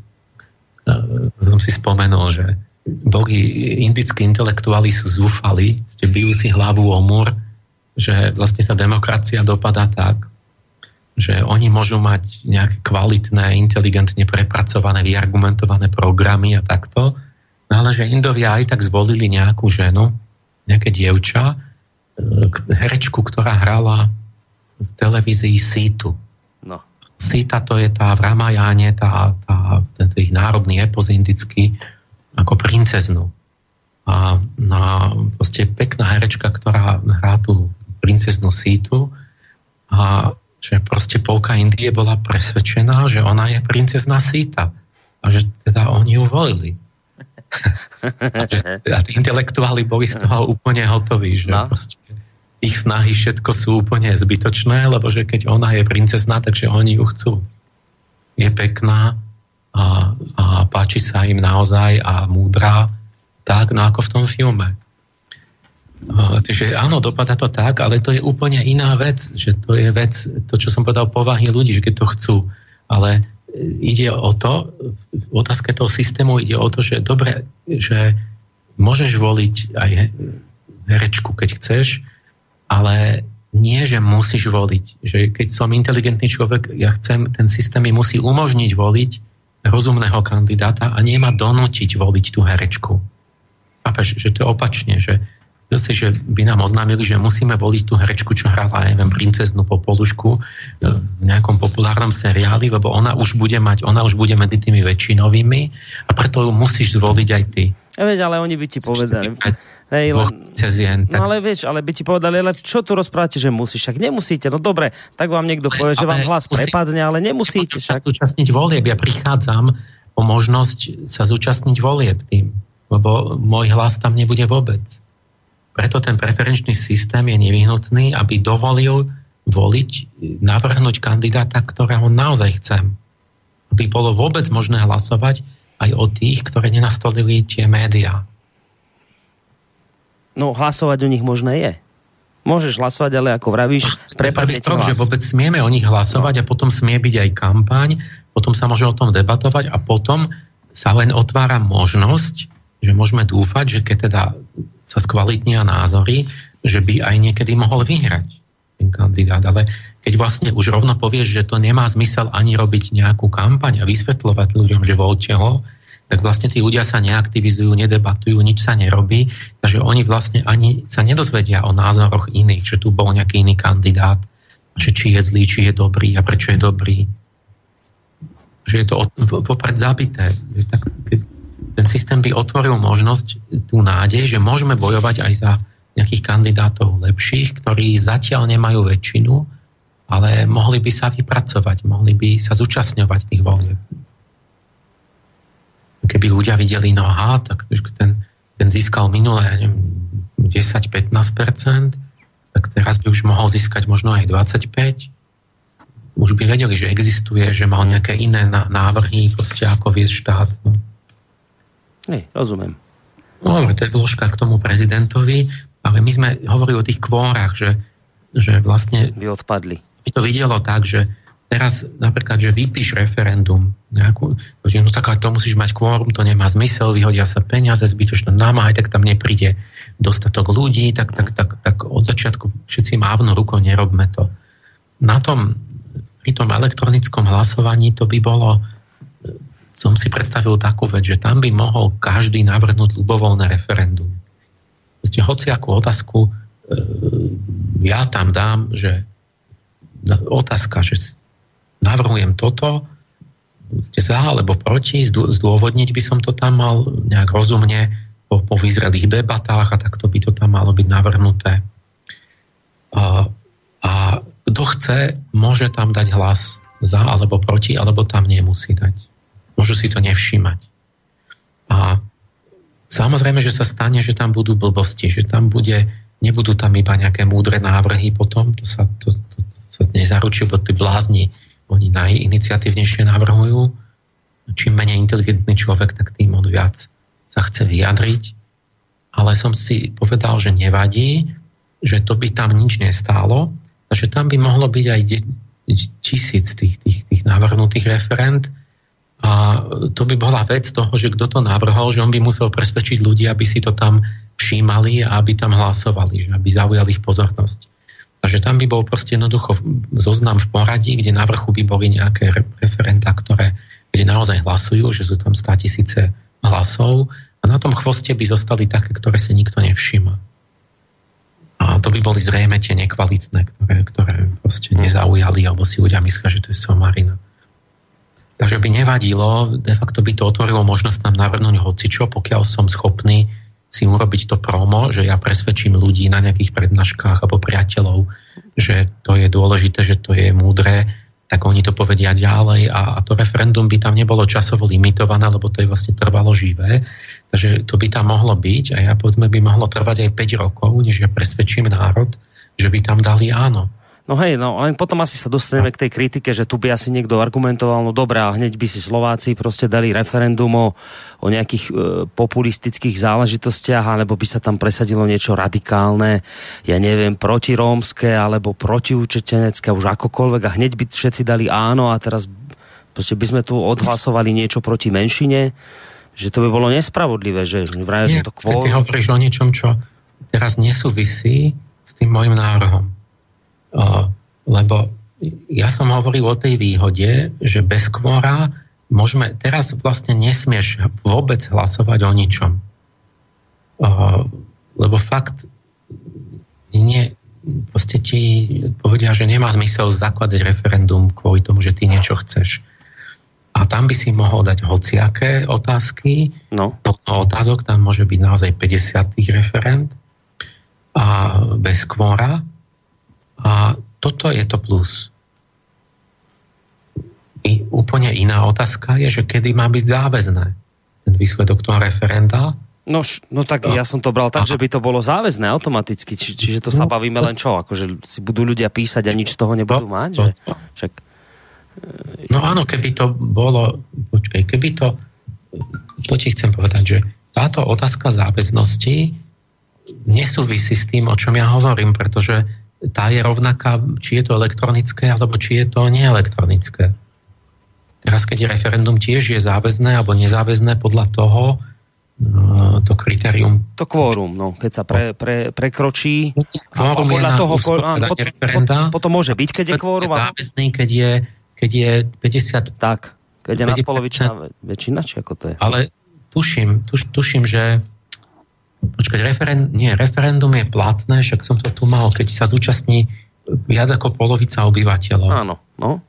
Uh, som si spomenul, že bohy indickí intelektuáli sú zúfali, ste bijú si hlavu o múr, že vlastne tá demokracia dopadá tak, že oni môžu mať nejaké kvalitné, inteligentne prepracované, vyargumentované programy a takto, no ale že Indovia aj tak zvolili nejakú ženu, nejaké dievča, herečku, ktorá hrala v televízii Sítu. No. Sita to je tá v Ramajáne, tá, tá, ten ich národný epos indický, ako princeznu. A na, proste pekná herečka, ktorá hrá tú princeznú Sítu a že proste polka Indie bola presvedčená, že ona je princezná Síta a že teda oni ju volili. a, že, a tí intelektuáli boli z toho úplne hotoví, že no. proste ich snahy všetko sú úplne zbytočné, lebo že keď ona je princezná, takže oni ju chcú. Je pekná a, a páči sa im naozaj a múdra, tak no ako v tom filme. Takže áno, dopadá to tak, ale to je úplne iná vec, že to je vec, to čo som povedal, povahy ľudí, že keď to chcú. Ale ide o to, v otázke toho systému ide o to, že dobre, že môžeš voliť aj herečku, keď chceš, ale nie, že musíš voliť. Že keď som inteligentný človek, ja chcem, ten systém mi musí umožniť voliť rozumného kandidáta a nie ma donútiť voliť tú herečku. Chápeš, že to je opačne, že zase, že by nám oznámili, že musíme voliť tú herečku, čo hrala, neviem, princeznú Popolušku e, v nejakom populárnom seriáli, lebo ona už bude mať, ona už bude medzi tými väčšinovými a preto ju musíš zvoliť aj ty. Ja veď, ale oni by ti povedali. Hej, len, no ale vieš, ale by ti povedali, ale čo tu rozprávate, že musíš? Však nemusíte. No dobre, tak vám niekto povie, že vám hlas musí, prepadne, ale nemusíte. Však. Sa zúčastniť volieb. Ja prichádzam o možnosť sa zúčastniť volieb tým, lebo môj hlas tam nebude vôbec. Preto ten preferenčný systém je nevyhnutný, aby dovolil voliť, navrhnúť kandidáta, ktorého naozaj chcem. Aby bolo vôbec možné hlasovať aj o tých, ktoré nenastolili tie médiá. No, hlasovať o nich možné je. Môžeš hlasovať, ale ako vravíš, prepadne to, že vôbec smieme o nich hlasovať no. a potom smie byť aj kampaň, potom sa môže o tom debatovať a potom sa len otvára možnosť, že môžeme dúfať, že keď teda sa skvalitnia názory, že by aj niekedy mohol vyhrať. ten kandidát, ale keď vlastne už rovno povieš, že to nemá zmysel ani robiť nejakú kampaň a vysvetľovať ľuďom, že voľte ho, tak vlastne tí ľudia sa neaktivizujú, nedebatujú, nič sa nerobí, takže oni vlastne ani sa nedozvedia o názoroch iných, že tu bol nejaký iný kandidát, že či je zlý, či je dobrý a prečo je dobrý. Že je to vopred zabité. Tak, keď ten systém by otvoril možnosť, tú nádej, že môžeme bojovať aj za nejakých kandidátov lepších, ktorí zatiaľ nemajú väčšinu, ale mohli by sa vypracovať, mohli by sa zúčastňovať tých volieb keby ľudia videli, no aha, tak ten, ten získal minulé 10-15%, tak teraz by už mohol získať možno aj 25%. Už by vedeli, že existuje, že mal nejaké iné návrhy, proste ako viesť štát. No. Nie, rozumiem. No, to je zložka k tomu prezidentovi, ale my sme hovorili o tých kvórach, že, že vlastne... By odpadli. By to videlo tak, že teraz napríklad, že vypíš referendum, nejakú, že no tak to musíš mať kvórum, to nemá zmysel, vyhodia sa peniaze, zbytočne náma, aj tak tam nepríde dostatok ľudí, tak, tak, tak, tak od začiatku všetci mávnu rukou, nerobme to. Na tom, pri tom elektronickom hlasovaní to by bolo, som si predstavil takú vec, že tam by mohol každý navrhnúť ľubovoľné referendum. Proste hociakú otázku e, ja tam dám, že otázka, že navrhujem toto, ste za alebo proti, zdôvodniť by som to tam mal nejak rozumne po, po vyzrelých debatách a takto by to tam malo byť navrhnuté. A, a kto chce, môže tam dať hlas za alebo proti, alebo tam nemusí dať. Môžu si to nevšímať. A samozrejme, že sa stane, že tam budú blbosti, že tam bude, nebudú tam iba nejaké múdre návrhy potom, to sa, to, to, to sa nezaručí, bo tí blázni oni najiniciatívnejšie navrhujú. Čím menej inteligentný človek, tak tým od viac sa chce vyjadriť. Ale som si povedal, že nevadí, že to by tam nič nestálo a že tam by mohlo byť aj tisíc tých, tých, tých navrhnutých referent a to by bola vec toho, že kto to navrhol, že on by musel presvedčiť ľudí, aby si to tam všímali a aby tam hlasovali, že aby zaujali ich pozornosť. Takže tam by bol proste jednoducho zoznam v poradí, kde na vrchu by boli nejaké referenta, ktoré, kde naozaj hlasujú, že sú tam 100 tisíce hlasov a na tom chvoste by zostali také, ktoré si nikto nevšíma. A to by boli zrejme tie nekvalitné, ktoré, ktoré proste nezaujali, alebo si ľudia myslia, že to je somarina. Takže by nevadilo, de facto by to otvorilo možnosť nám navrhnúť hocičo, pokiaľ som schopný si urobiť to promo, že ja presvedčím ľudí na nejakých prednáškach alebo priateľov, že to je dôležité, že to je múdre, tak oni to povedia ďalej a, a to referendum by tam nebolo časovo limitované, lebo to je vlastne trvalo živé. Takže to by tam mohlo byť a ja povedzme by mohlo trvať aj 5 rokov, než ja presvedčím národ, že by tam dali áno. No hej, no len potom asi sa dostaneme k tej kritike, že tu by asi niekto argumentoval, no dobré, a hneď by si Slováci proste dali referendum o, o nejakých e, populistických záležitostiach, alebo by sa tam presadilo niečo radikálne, ja neviem, protirómske, alebo protiučetenecké, už akokoľvek, a hneď by všetci dali áno a teraz proste by sme tu odhlasovali niečo proti menšine, že to by bolo nespravodlivé, že vraj, že to kvôl... Ty hovoríš o niečom, čo teraz nesúvisí s tým môjim návrhom lebo ja som hovoril o tej výhode, že bez kvora môžeme, teraz vlastne nesmieš vôbec hlasovať o ničom. Lebo fakt nie, proste ti povedia, že nemá zmysel zakladať referendum kvôli tomu, že ty niečo chceš. A tam by si mohol dať hociaké otázky. No. Otázok tam môže byť naozaj 50 referent a bez kvora a toto je to plus. I úplne iná otázka je, že kedy má byť záväzné ten výsledok toho referenda. No, no tak ja som to bral tak, Aha. že by to bolo záväzné automaticky, či, čiže to sa no, bavíme len čo, akože si budú ľudia písať a nič z toho nebudú mať? Že? Však... No áno, keby to bolo, počkaj, keby to, to ti chcem povedať, že táto otázka záväznosti nesúvisí s tým, o čom ja hovorím, pretože tá je rovnaká, či je to elektronické, alebo či je to neelektronické. Teraz, keď je referendum tiež je záväzné alebo nezáväzné podľa toho, no, to kritérium. To kvórum, no, keď sa pre, pre, prekročí. Kvórum je na toho, áno, pot, referenda. Potom môže byť, keď je kvórum. Je záväzný, keď je, keď je 50... Tak, keď je nadpolovičná väčšina, či ako to je? Ale tuším, tuš, tuším, že počkať, referend, nie, referendum je platné, však som to tu mal, keď sa zúčastní viac ako polovica obyvateľov. Áno, no.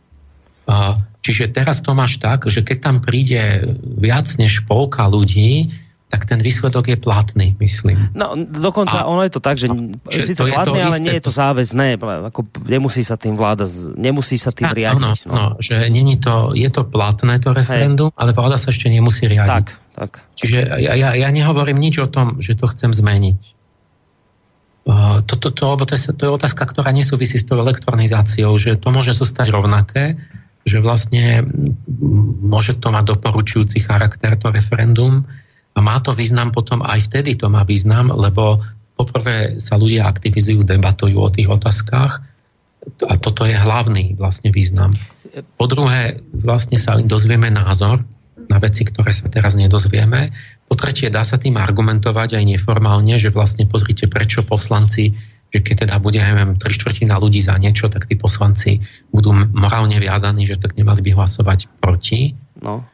A, čiže teraz to máš tak, že keď tam príde viac než polka ľudí, tak ten výsledok je platný, myslím. No, dokonca a, ono je to tak, že, že síce to platný, ale isté, nie je to záväzné, ako nemusí sa tým vláda, nemusí sa tým riadiť. No, no. no, že není to, je to platné to referendum, Hej. ale vláda sa ešte nemusí riadiť. Tak, tak. Čiže ja, ja, ja nehovorím nič o tom, že to chcem zmeniť. To, to, to, to, je, to je otázka, ktorá nesúvisí s tou elektronizáciou, že to môže zostať rovnaké, že vlastne môže to mať doporučujúci charakter to referendum, a má to význam potom, aj vtedy to má význam, lebo poprvé sa ľudia aktivizujú, debatujú o tých otázkach a toto je hlavný vlastne význam. Po druhé, vlastne sa dozvieme názor na veci, ktoré sa teraz nedozvieme. Po tretie, dá sa tým argumentovať aj neformálne, že vlastne pozrite, prečo poslanci, že keď teda bude, neviem, tri štvrtina ľudí za niečo, tak tí poslanci budú morálne viazaní, že tak nemali by hlasovať proti. No.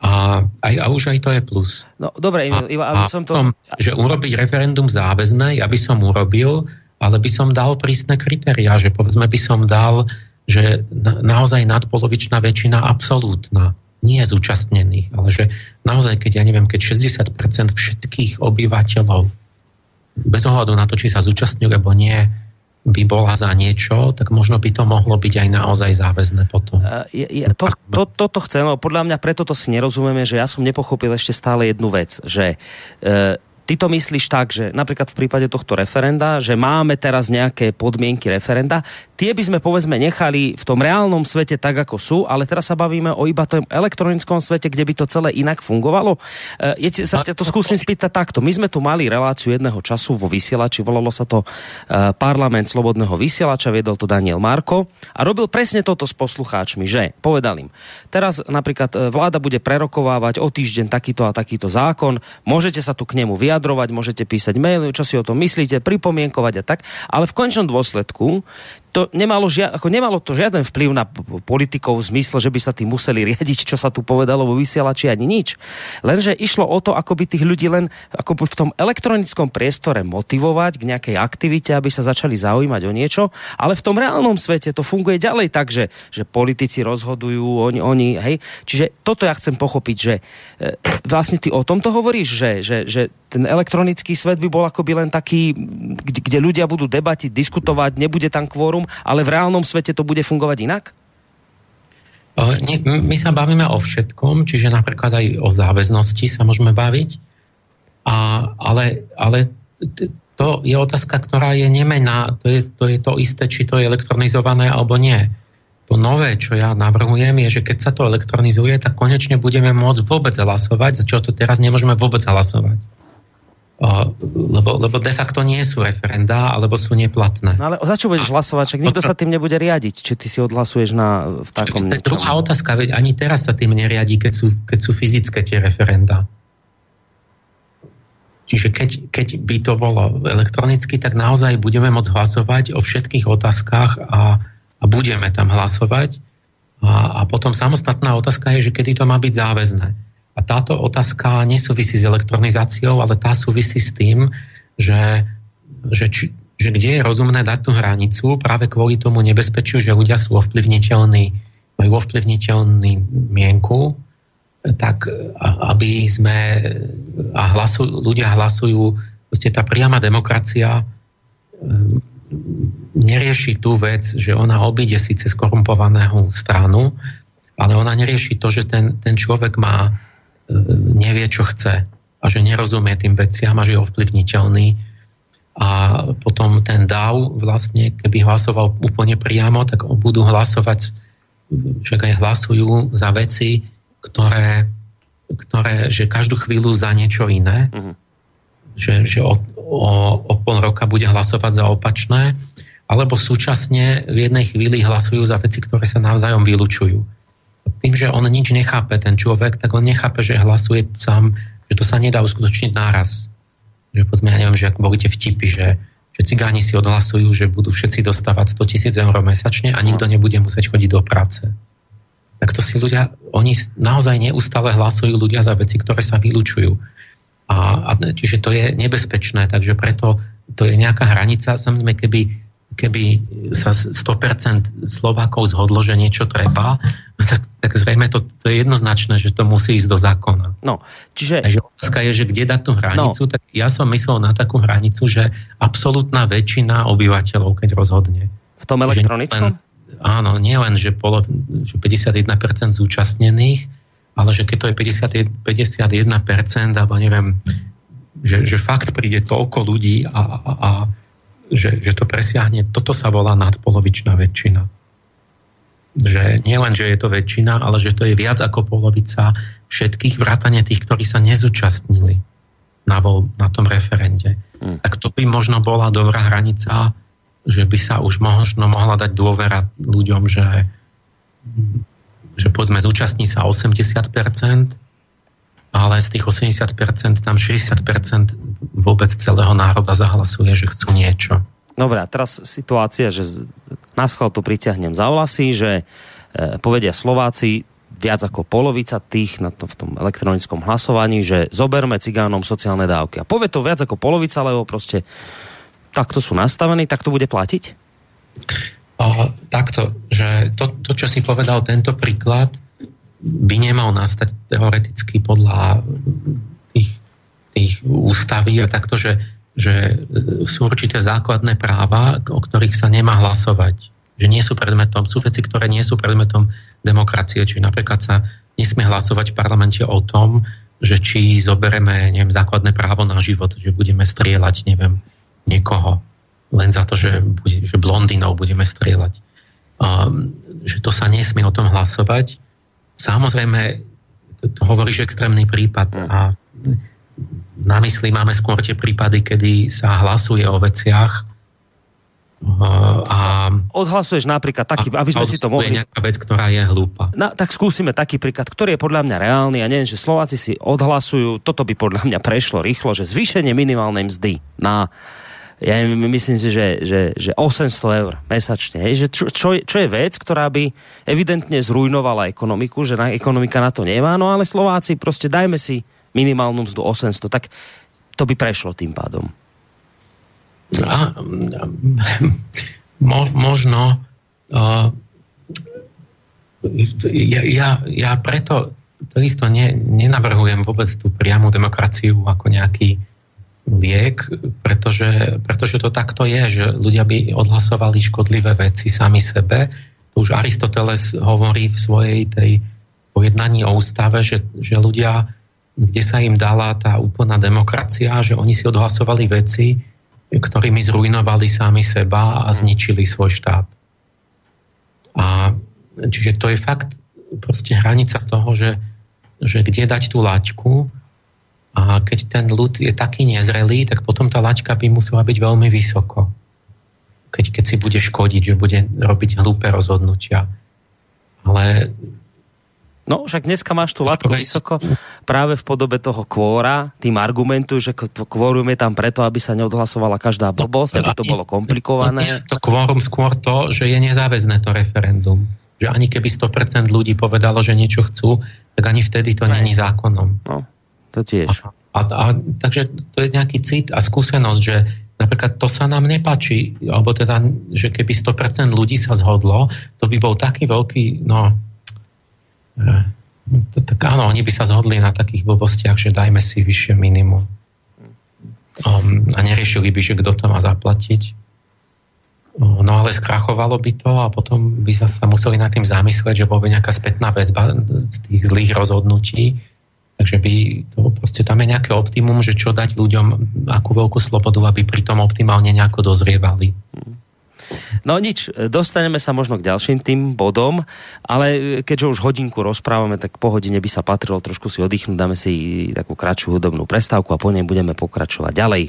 A, aj, a už aj to je plus. No dobre, a, iba aby som to... Tom, že urobiť referendum záväzné, ja by som urobil, ale by som dal prísne kritériá, že povedzme by som dal, že na, naozaj nadpolovičná väčšina absolútna, nie zúčastnených, ale že naozaj, keď ja neviem, keď 60% všetkých obyvateľov bez ohľadu na to, či sa zúčastňujú, alebo nie, by bola za niečo, tak možno by to mohlo byť aj naozaj záväzné potom. Ja, ja, to, to, toto chcem, podľa mňa preto to si nerozumieme, že ja som nepochopil ešte stále jednu vec, že e, Ty to myslíš tak, že napríklad v prípade tohto referenda, že máme teraz nejaké podmienky referenda, tie by sme povedzme nechali v tom reálnom svete tak, ako sú, ale teraz sa bavíme o iba tom elektronickom svete, kde by to celé inak fungovalo. E, je, sa ťa to skúsim spýtať takto. My sme tu mali reláciu jedného času vo vysielači, volalo sa to e, Parlament Slobodného vysielača, viedol to Daniel Marko a robil presne toto s poslucháčmi, že povedal im, teraz napríklad e, vláda bude prerokovávať o týždeň takýto a takýto zákon, môžete sa tu k nemu vyjadriť, vyjadrovať, môžete písať maily, čo si o tom myslíte, pripomienkovať a tak, ale v končnom dôsledku to nemalo, žia, ako nemalo to žiaden vplyv na politikov v zmysle, že by sa tým museli riadiť, čo sa tu povedalo vo vysielači ani nič. Lenže išlo o to, ako by tých ľudí len ako v tom elektronickom priestore motivovať k nejakej aktivite, aby sa začali zaujímať o niečo, ale v tom reálnom svete to funguje ďalej tak, že, že politici rozhodujú, oni, oni, hej. Čiže toto ja chcem pochopiť, že e, vlastne ty o tomto hovoríš, že, že, že ten elektronický svet by bol akoby len taký, kde, kde ľudia budú debatiť, diskutovať, nebude tam kvórum, ale v reálnom svete to bude fungovať inak? My sa bavíme o všetkom, čiže napríklad aj o záväznosti sa môžeme baviť, a, ale, ale to je otázka, ktorá je nemená. To je, to je to isté, či to je elektronizované alebo nie. To nové, čo ja navrhujem, je, že keď sa to elektronizuje, tak konečne budeme môcť vôbec hlasovať, za čo to teraz nemôžeme vôbec hlasovať lebo, lebo de facto nie sú referendá, alebo sú neplatné. No ale za čo budeš hlasovať? Však nikto sa tým nebude riadiť, či ty si odhlasuješ na, v takom niečom. Druhá otázka, veď ani teraz sa tým neriadi, keď sú, keď sú fyzické tie referendá. Čiže keď, keď by to bolo elektronicky, tak naozaj budeme môcť hlasovať o všetkých otázkach a, a budeme tam hlasovať. A, a potom samostatná otázka je, že kedy to má byť záväzné. A táto otázka nesúvisí s elektronizáciou, ale tá súvisí s tým, že, že, či, že kde je rozumné dať tú hranicu práve kvôli tomu nebezpečiu, že ľudia sú ovplyvniteľní, majú ovplyvniteľný mienku, tak aby sme a hlasu, ľudia hlasujú, proste tá priama demokracia ehm, nerieši tú vec, že ona obíde síce skorumpovaného stranu, ale ona nerieši to, že ten, ten človek má nevie, čo chce a že nerozumie tým veciam a že je ovplyvniteľný. A potom ten DAO vlastne, keby hlasoval úplne priamo, tak budú hlasovať, však aj hlasujú za veci, ktoré, ktoré že každú chvíľu za niečo iné. Uh-huh. Že, že o, o, o pol roka bude hlasovať za opačné, alebo súčasne v jednej chvíli hlasujú za veci, ktoré sa navzájom vylúčujú tým, že on nič nechápe, ten človek, tak on nechápe, že hlasuje sám že to sa nedá uskutočniť náraz. Že povedzme, ja neviem, že ak boli tie vtipy, že, že cigáni si odhlasujú, že budú všetci dostávať 100 tisíc eur mesačne a nikto nebude musieť chodiť do práce. Tak to si ľudia, oni naozaj neustále hlasujú ľudia za veci, ktoré sa vylúčujú. A, a, čiže to je nebezpečné, takže preto to je nejaká hranica. Samozrejme, keby keby sa 100% Slovákov zhodlo, že niečo treba, tak, tak zrejme to, to je jednoznačné, že to musí ísť do zákona. No, čiže... Takže otázka je, že kde dať tú hranicu, no. tak ja som myslel na takú hranicu, že absolútna väčšina obyvateľov, keď rozhodne. V tom elektronickom? Len, áno, nie len, že, polo, že 51% zúčastnených, ale že keď to je 50, 51%, alebo neviem, že, že fakt príde toľko ľudí a, a, a že, že to presiahne, toto sa volá nadpolovičná väčšina. Že nie len, že je to väčšina, ale že to je viac ako polovica všetkých vrátane tých, ktorí sa nezúčastnili na, vol, na tom referende. Hmm. Tak to by možno bola dobrá hranica, že by sa už možno mohla dať dôvera ľuďom, že, že povedzme zúčastní sa 80%, ale z tých 80% tam 60% vôbec celého národa zahlasuje, že chcú niečo. Dobre, a teraz situácia, že na schvál to priťahnem za vlasy, že e, povedia Slováci, viac ako polovica tých na to, v tom elektronickom hlasovaní, že zoberme cigánom sociálne dávky. A povie to viac ako polovica, lebo proste takto sú nastavení, tak to bude platiť? O, takto, že to, to, čo si povedal, tento príklad, by nemal nastať teoreticky podľa tých, tých ústavy a takto, že, že sú určité základné práva, o ktorých sa nemá hlasovať. Že nie sú predmetom, sú veci, ktoré nie sú predmetom demokracie. Čiže napríklad sa nesmie hlasovať v parlamente o tom, že či zobereme neviem, základné právo na život, že budeme strieľať, neviem, niekoho len za to, že, bude, že blondinov budeme strieľať. Um, že to sa nesmie o tom hlasovať Samozrejme, to, hovoríš extrémny prípad mm. a na mysli máme skôr tie prípady, kedy sa hlasuje o veciach a... Odhlasuješ napríklad taký, aby sme si to mohli... nejaká vec, ktorá je hlúpa. Na, tak skúsime taký príklad, ktorý je podľa mňa reálny. Ja neviem, že Slováci si odhlasujú, toto by podľa mňa prešlo rýchlo, že zvýšenie minimálnej mzdy na ja myslím si, že, že, že 800 eur mesačne. Hej? Že čo, čo, čo je vec, ktorá by evidentne zrujnovala ekonomiku, že na, ekonomika na to nemá, no ale Slováci proste dajme si minimálnu mzdu 800, tak to by prešlo tým pádom. A, mo, možno uh, ja, ja, ja preto takisto ne, nenavrhujem vôbec tú priamu demokraciu ako nejaký liek, pretože, pretože to takto je, že ľudia by odhlasovali škodlivé veci sami sebe. To už Aristoteles hovorí v svojej tej pojednaní o ústave, že, že ľudia, kde sa im dala tá úplná demokracia, že oni si odhlasovali veci, ktorými zrujnovali sami seba a zničili svoj štát. A čiže to je fakt proste hranica toho, že, že kde dať tú laťku, a keď ten ľud je taký nezrelý, tak potom tá laťka by musela byť veľmi vysoko. Keď, keď si bude škodiť, že bude robiť hlúpe rozhodnutia. Ale No, však dneska máš tú latku vysoko práve v podobe toho kvóra. Tým argumentujú, že kvórum je tam preto, aby sa neodhlasovala každá blbosť, aby to bolo komplikované. To, to kvórum skôr to, že je nezáväzné to referendum. Že ani keby 100% ľudí povedalo, že niečo chcú, tak ani vtedy to není zákonom. No. To tiež. A, a, a, takže to je nejaký cit a skúsenosť, že napríklad to sa nám nepáči, alebo teda, že keby 100% ľudí sa zhodlo, to by bol taký veľký, no, e, to, tak áno, oni by sa zhodli na takých blbostiach, že dajme si vyššie minimum. Um, a neriešili by, že kto to má zaplatiť. No ale skrachovalo by to a potom by sa, sa museli nad tým zamyslieť, že bol by nejaká spätná väzba z tých zlých rozhodnutí Takže by to proste tam je nejaké optimum, že čo dať ľuďom, akú veľkú slobodu, aby pri tom optimálne nejako dozrievali. No nič, dostaneme sa možno k ďalším tým bodom, ale keďže už hodinku rozprávame, tak po hodine by sa patrilo trošku si oddychnúť, dáme si takú kratšiu hudobnú prestávku a po nej budeme pokračovať ďalej.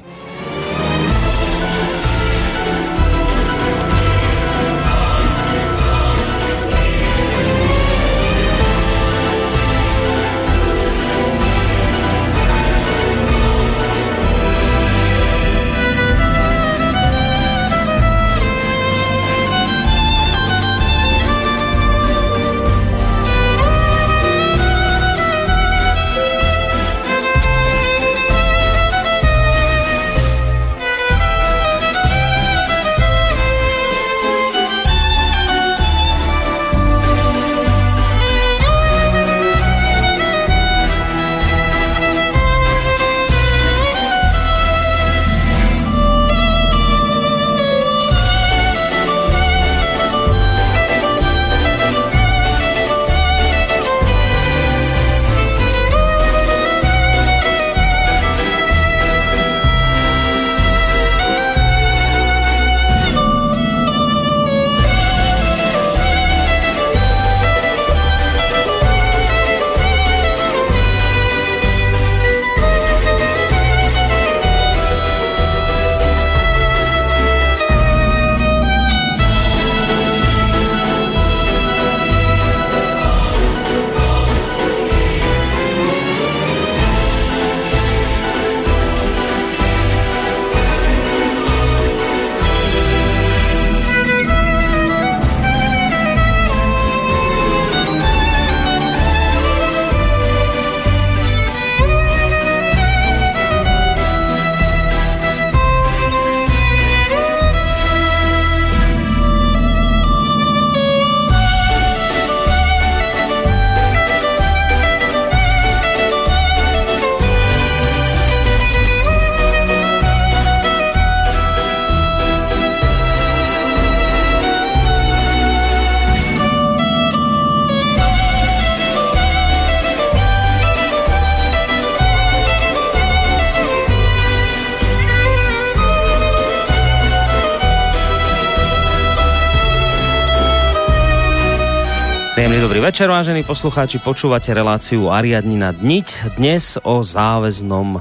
Príjemný dobrý večer, vážení poslucháči. Počúvate reláciu Ariadnina Dniť. Dnes o záväznom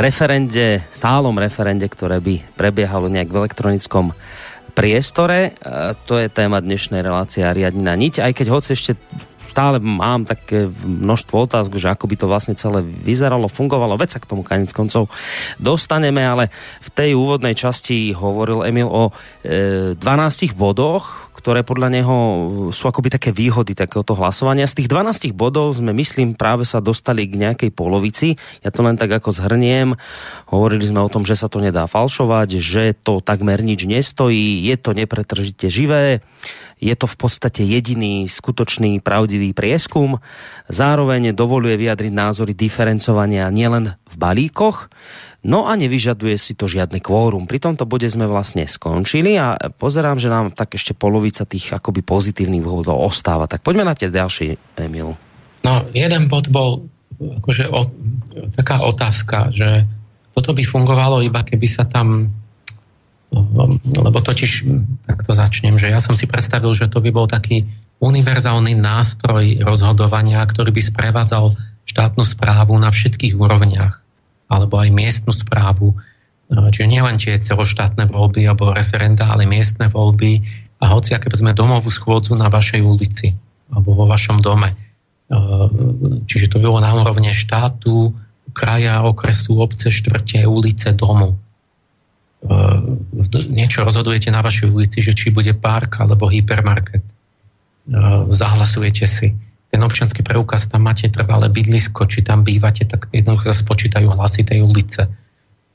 referende, stálom referende, ktoré by prebiehalo nejak v elektronickom priestore. E, to je téma dnešnej relácie Ariadnina Niť, aj keď hoci ešte stále mám také množstvo otázok, že ako by to vlastne celé vyzeralo, fungovalo, veď sa k tomu kanec koncov dostaneme, ale v tej úvodnej časti hovoril Emil o e, 12 bodoch, ktoré podľa neho sú akoby také výhody takéhoto hlasovania. Z tých 12 bodov sme, myslím, práve sa dostali k nejakej polovici. Ja to len tak ako zhrniem. Hovorili sme o tom, že sa to nedá falšovať, že to takmer nič nestojí, je to nepretržite živé, je to v podstate jediný skutočný pravdivý prieskum. Zároveň dovoluje vyjadriť názory diferencovania nielen v balíkoch, No a nevyžaduje si to žiadne kvórum. Pri tomto bode sme vlastne skončili a pozerám, že nám tak ešte polovica tých akoby pozitívnych dôvodov ostáva. Tak poďme na tie ďalšie, Emil. No, jeden bod bol akože o, taká otázka, že toto by fungovalo iba keby sa tam lebo totiž takto začnem, že ja som si predstavil, že to by bol taký univerzálny nástroj rozhodovania, ktorý by sprevádzal štátnu správu na všetkých úrovniach alebo aj miestnu správu. Čiže nielen tie celoštátne voľby alebo referenda, ale miestne voľby a hoci aké sme domovú schôdzu na vašej ulici alebo vo vašom dome. E, čiže to bolo na úrovne štátu, kraja, okresu, obce, štvrte, ulice, domu. E, niečo rozhodujete na vašej ulici, že či bude park alebo hypermarket. E, zahlasujete si ten občianský preukaz, tam máte trvalé bydlisko, či tam bývate, tak jednoducho sa spočítajú hlasy tej ulice.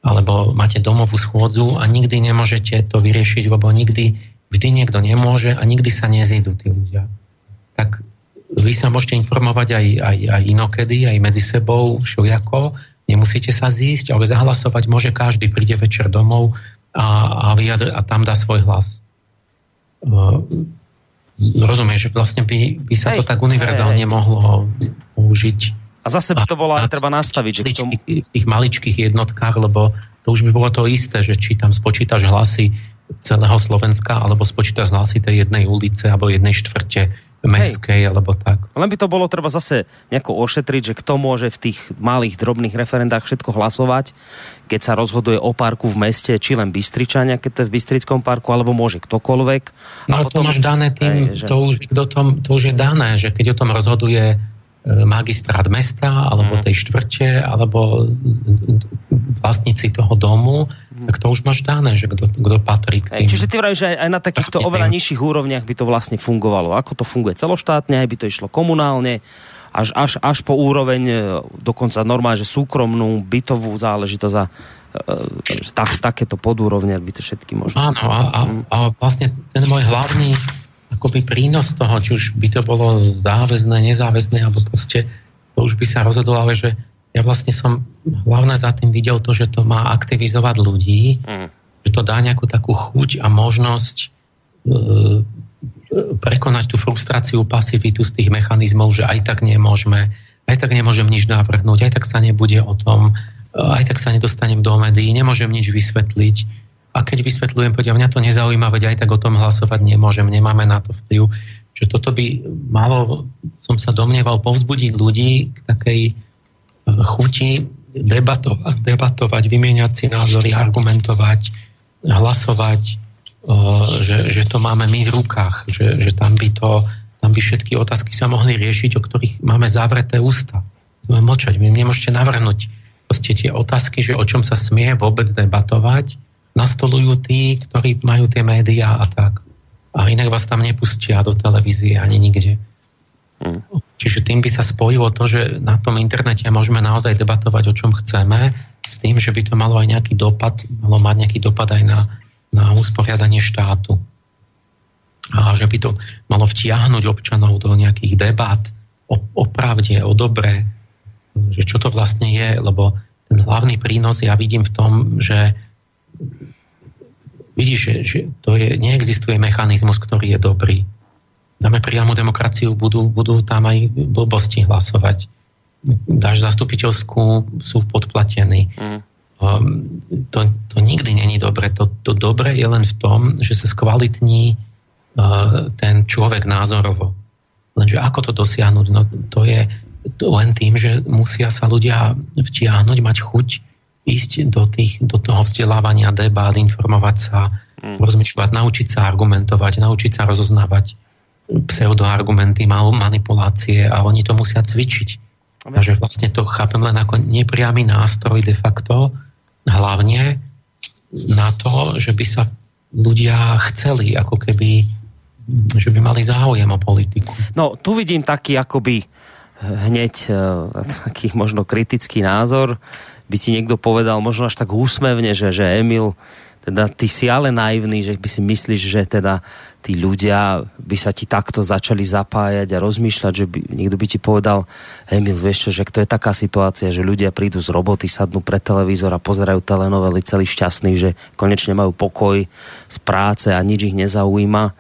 Alebo máte domovú schôdzu a nikdy nemôžete to vyriešiť, lebo nikdy, vždy niekto nemôže a nikdy sa nezídu tí ľudia. Tak vy sa môžete informovať aj, aj, aj inokedy, aj medzi sebou, všelijako, nemusíte sa zísť, ale zahlasovať môže každý, príde večer domov a, a, vyjadr, a tam dá svoj hlas rozumieš, že vlastne by, by sa hej, to tak univerzálne hej. mohlo použiť. A zase by to bolo aj treba nastaviť, že k tomu... V tých maličkých jednotkách, lebo to už by bolo to isté, že či tam spočítaš hlasy celého Slovenska, alebo spočítaš hlasy tej jednej ulice, alebo jednej štvrte, meskej Hej. alebo tak. Len by to bolo treba zase nejako ošetriť, že kto môže v tých malých drobných referendách všetko hlasovať, keď sa rozhoduje o parku v meste, či len Bystričania, keď to je v Bystrickom parku, alebo môže ktokoľvek. No a potom, to máš dané tým, hej, že... to, už, to, to už je dané, že keď o tom rozhoduje magistrát mesta, alebo mhm. tej štvrte, alebo vlastníci toho domu, mm. tak to už máš dané, že kto, patrí k tým. Čiže ty vravíš, že aj na takýchto oveľa nižších úrovniach by to vlastne fungovalo. Ako to funguje celoštátne, aj by to išlo komunálne, až, až, až po úroveň e, dokonca normálne, že súkromnú, bytovú záležitosť a e, tak, takéto podúrovne by to všetky možno. Áno, a, a, a vlastne ten môj hlavný akoby prínos toho, či už by to bolo záväzné, nezáväzné, alebo proste to už by sa rozhodlo, ale že ja vlastne som hlavne za tým videl to, že to má aktivizovať ľudí, mm. že to dá nejakú takú chuť a možnosť e, prekonať tú frustráciu, pasivitu z tých mechanizmov, že aj tak nemôžeme, aj tak nemôžem nič navrhnúť, aj tak sa nebude o tom, e, aj tak sa nedostanem do médií, nemôžem nič vysvetliť a keď vysvetľujem, povedia, mňa to nezaujíma, veď aj tak o tom hlasovať nemôžem, nemáme na to vplyv. Že toto by malo, som sa domnieval, povzbudiť ľudí k takej e, chuti debatovať, debatovať vymieňať si názory, argumentovať, hlasovať, e, že, že to máme my v rukách, že, že tam, by to, tam by všetky otázky sa mohli riešiť, o ktorých máme zavreté ústa. Sme mlčať, vy nemôžete navrhnúť proste tie otázky, že o čom sa smie vôbec debatovať, nastolujú tí, ktorí majú tie médiá a tak. A inak vás tam nepustia do televízie ani nikde. Hmm. Čiže tým by sa spojilo to, že na tom internete môžeme naozaj debatovať o čom chceme, s tým, že by to malo aj nejaký dopad, malo mať nejaký dopad aj na, na usporiadanie štátu. A že by to malo vtiahnuť občanov do nejakých debat o, o pravde, o dobre, že čo to vlastne je, lebo ten hlavný prínos ja vidím v tom, že vidíš, že, že to je, neexistuje mechanizmus, ktorý je dobrý. Dáme priamu demokraciu, budú, budú tam aj blbosti hlasovať. Dáš zastupiteľskú, sú podplatení. Mm. Um, to, to nikdy není dobre. To, to dobre je len v tom, že sa skvalitní uh, ten človek názorovo. Lenže ako to dosiahnuť? No to je len tým, že musia sa ľudia vtiahnuť, mať chuť ísť do, tých, do toho vzdelávania, debát, informovať sa, mm. rozmýšľať, naučiť sa argumentovať, naučiť sa rozoznávať pseudoargumenty, manipulácie a oni to musia cvičiť. A že vlastne to chápem len ako nepriamy nástroj de facto, hlavne na to, že by sa ľudia chceli ako keby že by mali záujem o politiku. No, tu vidím taký akoby hneď uh, taký možno kritický názor. By ti niekto povedal možno až tak úsmevne, že, že Emil, teda ty si ale naivný, že by si myslíš, že teda tí ľudia by sa ti takto začali zapájať a rozmýšľať, že by, niekto by ti povedal, Emil, vieš čo, že to je taká situácia, že ľudia prídu z roboty, sadnú pred televízor a pozerajú telenovely celý šťastný, že konečne majú pokoj z práce a nič ich nezaujíma.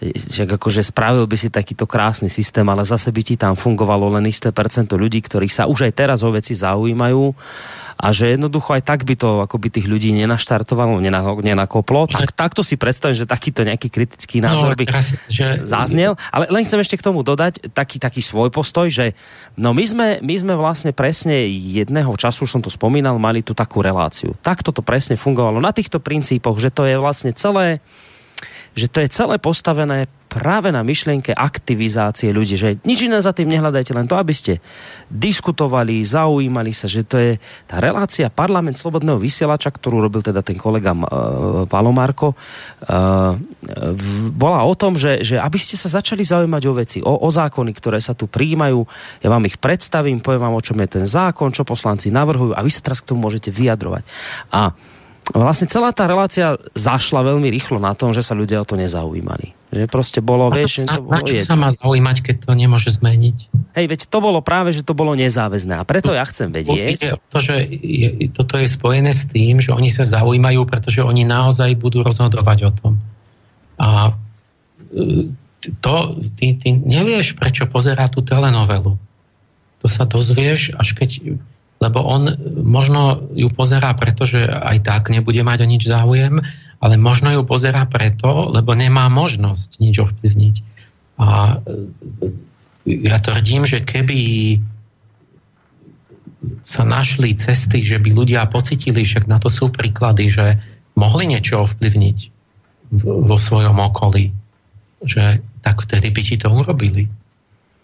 Že akože spravil by si takýto krásny systém, ale zase by ti tam fungovalo len isté percento ľudí, ktorí sa už aj teraz o veci zaujímajú a že jednoducho aj tak by to akoby tých ľudí nenaštartovalo, nenakoplo. Tak, takto si predstavím, že takýto nejaký kritický no, názor by no, teraz, že... zaznel. Ale len chcem ešte k tomu dodať taký, taký svoj postoj, že no my sme, my sme vlastne presne jedného času, už som to spomínal, mali tu takú reláciu. Takto to presne fungovalo na týchto princípoch, že to je vlastne celé že to je celé postavené práve na myšlienke aktivizácie ľudí, že nič iné za tým nehľadajte, len to, aby ste diskutovali, zaujímali sa, že to je tá relácia parlament slobodného vysielača, ktorú robil teda ten kolega uh, Palomárko, uh, bola o tom, že, že aby ste sa začali zaujímať o veci, o, o zákony, ktoré sa tu príjmajú, ja vám ich predstavím, poviem vám, o čom je ten zákon, čo poslanci navrhujú a vy sa teraz k tomu môžete vyjadrovať. A vlastne celá tá relácia zašla veľmi rýchlo na tom, že sa ľudia o to nezaujímali. Že proste bolo, vieš... Na, na, na čo sa má zaujímať, keď to nemôže zmeniť? Hej, veď to bolo práve, že to bolo nezáväzné. A preto ja chcem vedieť... To, že je, toto je spojené s tým, že oni sa zaujímajú, pretože oni naozaj budú rozhodovať o tom. A e, to, ty, ty nevieš, prečo pozerá tú telenovelu. To sa dozvieš, až keď lebo on možno ju pozerá preto, že aj tak nebude mať o nič záujem, ale možno ju pozerá preto, lebo nemá možnosť nič ovplyvniť. A e, ja tvrdím, že keby sa našli cesty, že by ľudia pocitili, však na to sú príklady, že mohli niečo ovplyvniť vo svojom okolí, že tak vtedy by ti to urobili.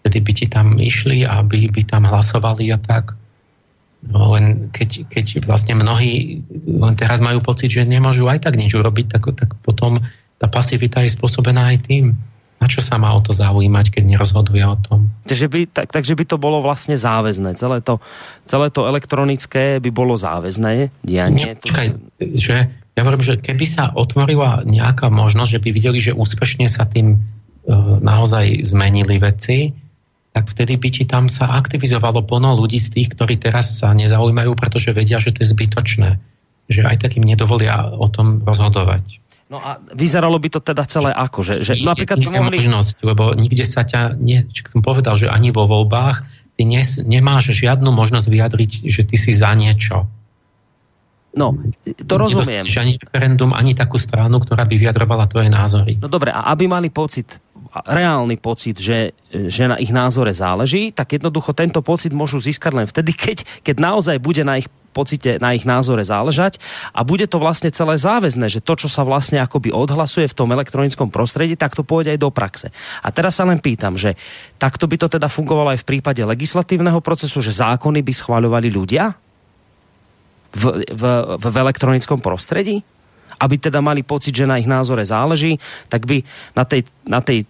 Vtedy by ti tam išli a by, by tam hlasovali a tak. No len keď, keď vlastne mnohí len teraz majú pocit, že nemôžu aj tak nič urobiť, tak, tak potom tá pasivita je spôsobená aj tým. Na čo sa má o to zaujímať, keď nerozhoduje o tom? Takže by, tak, takže by to bolo vlastne záväzné. Celé to, celé to elektronické by bolo záväzné dianie. Nie, počkaj, že ja hovorím, že keby sa otvorila nejaká možnosť, že by videli, že úspešne sa tým e, naozaj zmenili veci, tak vtedy by ti tam sa aktivizovalo plno ľudí z tých, ktorí teraz sa nezaujímajú, pretože vedia, že to je zbytočné. Že aj takým nedovolia o tom rozhodovať. No a vyzeralo by to teda celé ako? Že, že napríklad to mohli... možnosť, lebo nikde sa ťa, nie, som povedal, že ani vo voľbách ty nes, nemáš žiadnu možnosť vyjadriť, že ty si za niečo. No, to rozumiem. ani referendum, ani takú stranu, ktorá by vyjadrovala tvoje názory. No dobre, a aby mali pocit reálny pocit, že, že na ich názore záleží, tak jednoducho tento pocit môžu získať len vtedy, keď, keď naozaj bude na ich pocite, na ich názore záležať a bude to vlastne celé záväzné, že to, čo sa vlastne akoby odhlasuje v tom elektronickom prostredí, tak to pôjde aj do praxe. A teraz sa len pýtam, že takto by to teda fungovalo aj v prípade legislatívneho procesu, že zákony by schváľovali ľudia v, v, v elektronickom prostredí? aby teda mali pocit, že na ich názore záleží, tak by na tej, na tej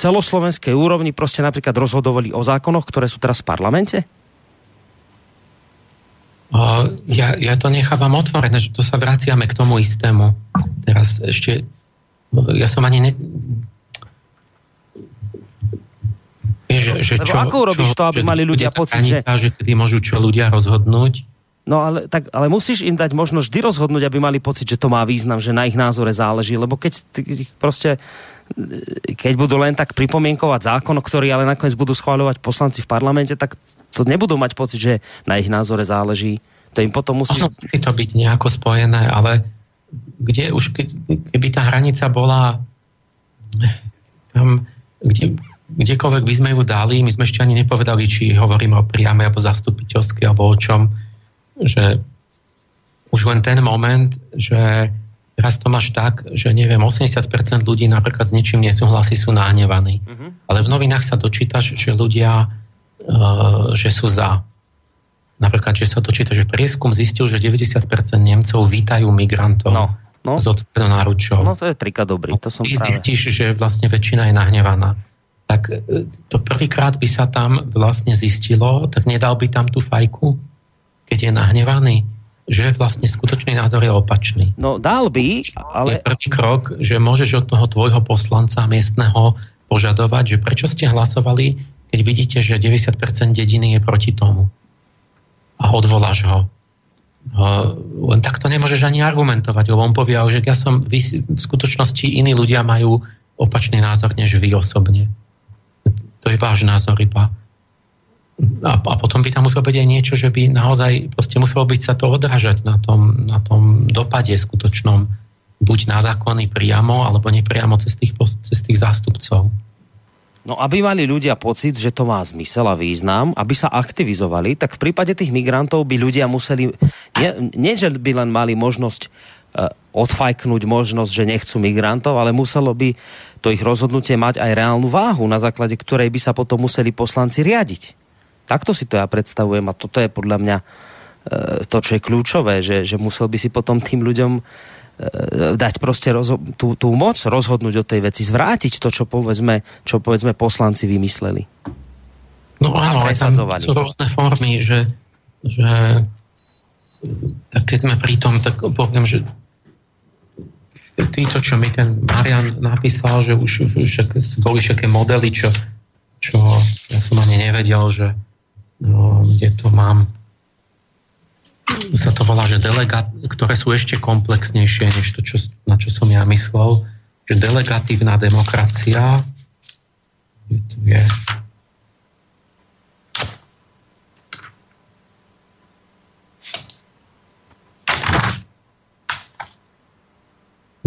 celoslovenskej úrovni proste napríklad rozhodovali o zákonoch, ktoré sú teraz v parlamente? Ja, ja to nechávam otvorené, že to sa vraciame k tomu istému. Teraz ešte, ja som ani ne... Že, že čo, ako urobíš čo, to, aby mali ľudia pocit, že... že kedy môžu čo ľudia rozhodnúť? No ale, tak, ale musíš im dať možnosť vždy rozhodnúť, aby mali pocit, že to má význam, že na ich názore záleží, lebo keď proste keď budú len tak pripomienkovať zákon, ktorý ale nakoniec budú schváľovať poslanci v parlamente, tak to nebudú mať pocit, že na ich názore záleží. To im potom musí... Musí to byť nejako spojené, ale kde už, keby tá hranica bola tam, kde kdekoľvek by sme ju dali, my sme ešte ani nepovedali, či hovoríme o priame alebo zastupiteľskej alebo o čom, že už len ten moment, že teraz to máš tak, že neviem, 80% ľudí napríklad s ničím nesúhlasí, sú nahnevaní. Uh-huh. Ale v novinách sa dočítaš, že ľudia, uh, že sú za. Napríklad, že sa dočíta, že prieskum zistil, že 90% Nemcov vítajú migrantov. No. No. S otvorenou náručou. No to je príklad dobrý. To som Ty práve... zistíš, že vlastne väčšina je nahnevaná. Tak e, to prvýkrát by sa tam vlastne zistilo, tak nedal by tam tú fajku, keď je nahnevaný že vlastne skutočný názor je opačný. No dal by, ale... Je prvý krok, že môžeš od toho tvojho poslanca miestneho požadovať, že prečo ste hlasovali, keď vidíte, že 90% dediny je proti tomu. A odvoláš ho. Len takto nemôžeš ani argumentovať, lebo on povie, že ja som, vy, v skutočnosti iní ľudia majú opačný názor než vy osobne. To je váš názor iba a, a potom by tam muselo byť aj niečo, že by naozaj proste muselo byť sa to odrážať na tom, na tom dopade skutočnom, buď na zákony priamo, alebo nepriamo cez tých, cez tých zástupcov. No aby mali ľudia pocit, že to má zmysel a význam, aby sa aktivizovali, tak v prípade tých migrantov by ľudia museli, nie, že by len mali možnosť uh, odfajknúť možnosť, že nechcú migrantov, ale muselo by to ich rozhodnutie mať aj reálnu váhu, na základe ktorej by sa potom museli poslanci riadiť. Takto si to ja predstavujem a toto je podľa mňa e, to, čo je kľúčové, že, že musel by si potom tým ľuďom e, dať proste rozho- tú, tú moc rozhodnúť o tej veci, zvrátiť to, čo povedzme, čo povedzme poslanci vymysleli. No áno, ale tam sú rôzne formy, že, že tak keď sme pri tom, tak poviem, že týto, čo mi ten Marian napísal, že už, už boli všetké modely, čo, čo ja som ani nevedel, že, no, kde to mám, sa to volá, že delegát, ktoré sú ešte komplexnejšie, než to, čo, na čo som ja myslel, že delegatívna demokracia, je,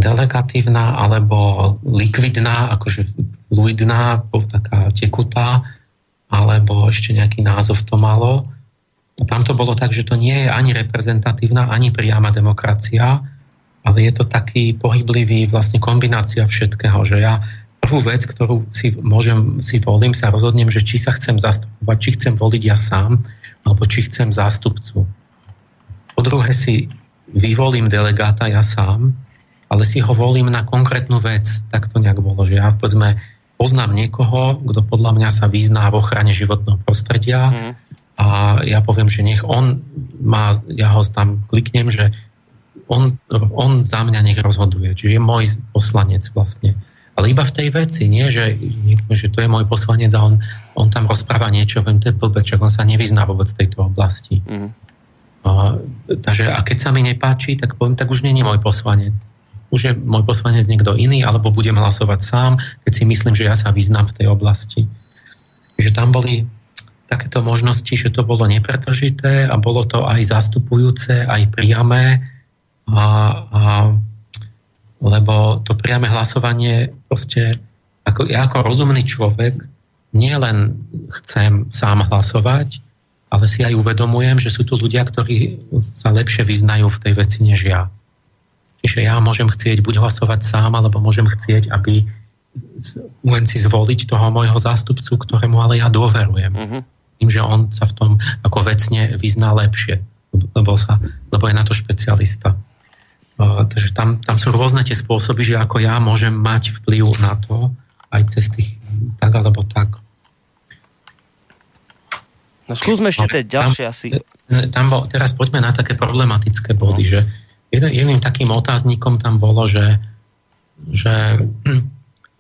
delegatívna alebo likvidná, akože fluidná, taká tekutá, alebo ešte nejaký názov to malo. A tam to bolo tak, že to nie je ani reprezentatívna, ani priama demokracia, ale je to taký pohyblivý vlastne kombinácia všetkého, že ja prvú vec, ktorú si môžem, si volím, sa rozhodnem, že či sa chcem zastupovať, či chcem voliť ja sám, alebo či chcem zástupcu. Po druhé si vyvolím delegáta ja sám, ale si ho volím na konkrétnu vec. Tak to nejak bolo, že ja povedzme poznám niekoho, kto podľa mňa sa vyzná v ochrane životného prostredia mm. a ja poviem, že nech on má, ja ho tam kliknem, že on, on za mňa nech rozhoduje, čiže je môj poslanec vlastne. Ale iba v tej veci, nie, že, že to je môj poslanec a on, on tam rozpráva niečo, viem, to je blbeček, on sa nevyzná vôbec v tejto oblasti. Mm. A, takže a keď sa mi nepáči, tak poviem, tak už není môj poslanec už je môj poslanec niekto iný, alebo budem hlasovať sám, keď si myslím, že ja sa vyznám v tej oblasti. Že tam boli takéto možnosti, že to bolo nepretržité a bolo to aj zastupujúce, aj priame, a, a, lebo to priame hlasovanie proste, ako, ja ako rozumný človek nielen chcem sám hlasovať, ale si aj uvedomujem, že sú tu ľudia, ktorí sa lepšie vyznajú v tej veci než ja. Čiže ja môžem chcieť buď hlasovať sám, alebo môžem chcieť, aby len si zvoliť toho môjho zástupcu, ktorému ale ja dôverujem. Uh-huh. Tým, že on sa v tom ako vecne vyzná lepšie, lebo, sa, lebo je na to špecialista. Uh, takže tam, tam sú rôzne tie spôsoby, že ako ja môžem mať vplyv na to, aj cez tých tak alebo tak. No skúsme ešte no, tie ďalšie asi. Tam bol, teraz poďme na také problematické body, no. že jeden, jedným takým otáznikom tam bolo, že, že hm,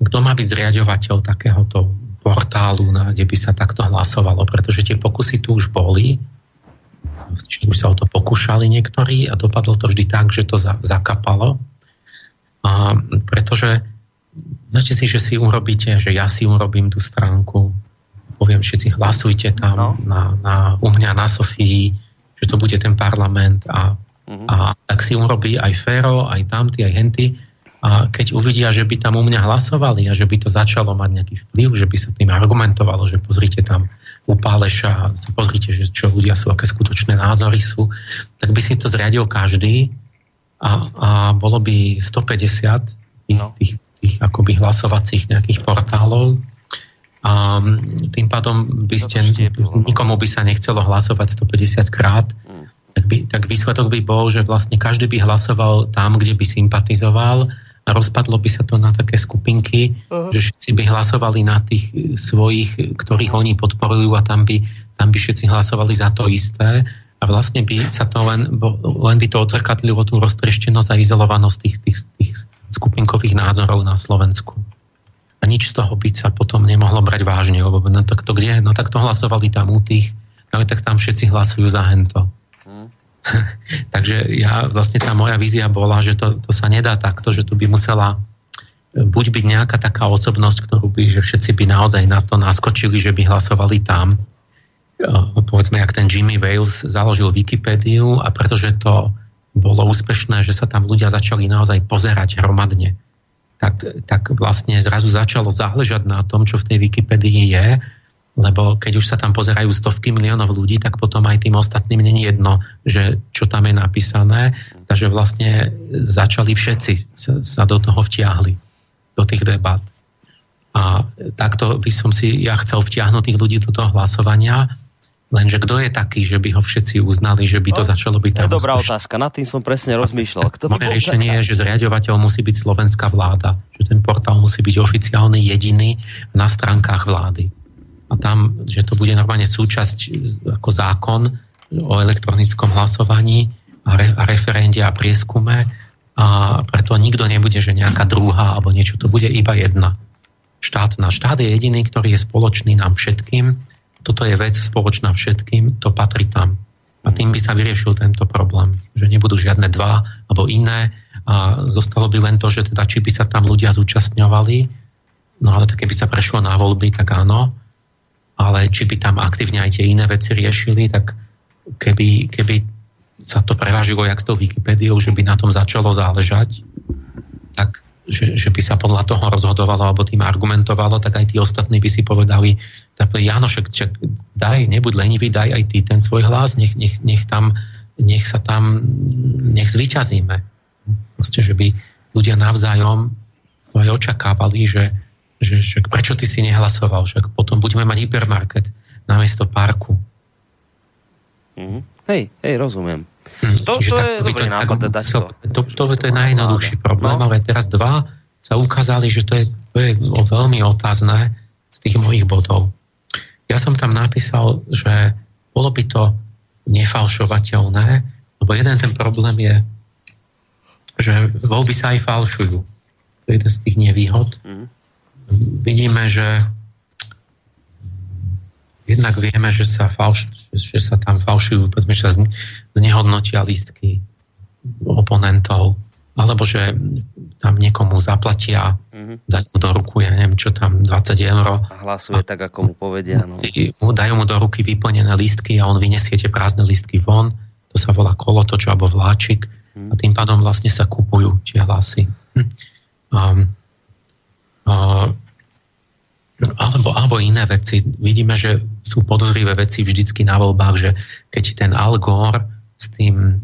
kto má byť zriadovateľ takéhoto portálu, na, kde by sa takto hlasovalo, pretože tie pokusy tu už boli, či už sa o to pokúšali niektorí a dopadlo to vždy tak, že to za, zakapalo. A pretože značte si, že si urobíte, že ja si urobím tú stránku, poviem všetci, hlasujte tam no. na, na, u mňa na Sofii, že to bude ten parlament a Uh-huh. A tak si urobí aj Fero, aj tamty, aj henty. A keď uvidia, že by tam u mňa hlasovali a že by to začalo mať nejaký vplyv, že by sa tým argumentovalo, že pozrite tam u Páleša, sa pozrite, že čo ľudia sú, aké skutočné názory sú, tak by si to zriadil každý a, a bolo by 150 tých, no. tých, tých akoby hlasovacích nejakých portálov a tým pádom by ste, nikomu by sa nechcelo hlasovať 150 krát, mm. Tak, by, tak výsledok by bol, že vlastne každý by hlasoval tam, kde by sympatizoval a rozpadlo by sa to na také skupinky, uh-huh. že všetci by hlasovali na tých svojich, ktorých oni podporujú a tam by, tam by všetci hlasovali za to isté a vlastne by sa to len, len by to odzrkadlilo tú roztreštenosť a izolovanosť tých, tých, tých skupinkových názorov na Slovensku. A nič z toho by sa potom nemohlo brať vážne, lebo no tak to kde? No tak to hlasovali tam u tých, ale tak tam všetci hlasujú za hento. Takže ja, vlastne tá moja vízia bola, že to, to sa nedá takto, že tu by musela e, buď byť nejaká taká osobnosť, ktorú by, že všetci by naozaj na to naskočili, že by hlasovali tam. E, povedzme, jak ten Jimmy Wales založil Wikipédiu a pretože to bolo úspešné, že sa tam ľudia začali naozaj pozerať hromadne, tak, tak vlastne zrazu začalo záležať na tom, čo v tej Wikipédii je lebo keď už sa tam pozerajú stovky miliónov ľudí, tak potom aj tým ostatným není jedno, že čo tam je napísané. Takže vlastne začali všetci sa, do toho vtiahli, do tých debat. A takto by som si ja chcel vtiahnuť tých ľudí do toho hlasovania, lenže kto je taký, že by ho všetci uznali, že by to no, začalo byť tam. dobrá úspešné. otázka, nad tým som presne rozmýšľal. Kto Moje riešenie je, že zriadovateľ musí byť slovenská vláda, že ten portál musí byť oficiálny, jediný na stránkach vlády a tam, že to bude normálne súčasť e, ako zákon o elektronickom hlasovaní a, re, a referende a prieskume a preto nikto nebude, že nejaká druhá alebo niečo, to bude iba jedna štátna. Štát je jediný, ktorý je spoločný nám všetkým. Toto je vec spoločná všetkým, to patrí tam. A tým by sa vyriešil tento problém, že nebudú žiadne dva alebo iné a zostalo by len to, že teda či by sa tam ľudia zúčastňovali, no ale keby sa prešlo na voľby, tak áno, ale či by tam aktívne aj tie iné veci riešili, tak keby, keby sa to prevážilo jak s tou Wikipédiou, že by na tom začalo záležať, tak že, že by sa podľa toho rozhodovalo alebo tým argumentovalo, tak aj tí ostatní by si povedali, tak Jano, však, daj, nebuď lenivý, daj aj ty ten svoj hlas, nech, nech, nech, tam, nech sa tam, nech zvyťazíme. Proste, že by ľudia navzájom to aj očakávali, že, že, že prečo ty si nehlasoval, však potom budeme mať hypermarket namiesto parku. Mm-hmm. Hej, hej, rozumiem. Hm, to, to je dobrý nápad, teda to. To, to, to je najjednoduchší problém, no. ale teraz dva sa ukázali, že to je, to je veľmi otázne z tých mojich bodov. Ja som tam napísal, že bolo by to nefalšovateľné, lebo jeden ten problém je, že voľby sa aj falšujú. To je jeden z tých nevýhod. Mm vidíme, že jednak vieme, že sa, falš, že sa tam falšujú, povedzme, že sa znehodnotia lístky oponentov, alebo že tam niekomu zaplatia, mm-hmm. dajú mu do ruku, ja neviem, čo tam, 20 eur. A hlasuje a tak, ako mu povedia. No. Si, mu, dajú mu do ruky vyplnené lístky a on vyniesie tie prázdne lístky von, to sa volá kolotoč alebo vláčik mm. a tým pádom vlastne sa kupujú tie hlasy. Hm. Um, alebo, alebo iné veci. Vidíme, že sú podozrivé veci vždycky na voľbách, že keď ten Al Gore s tým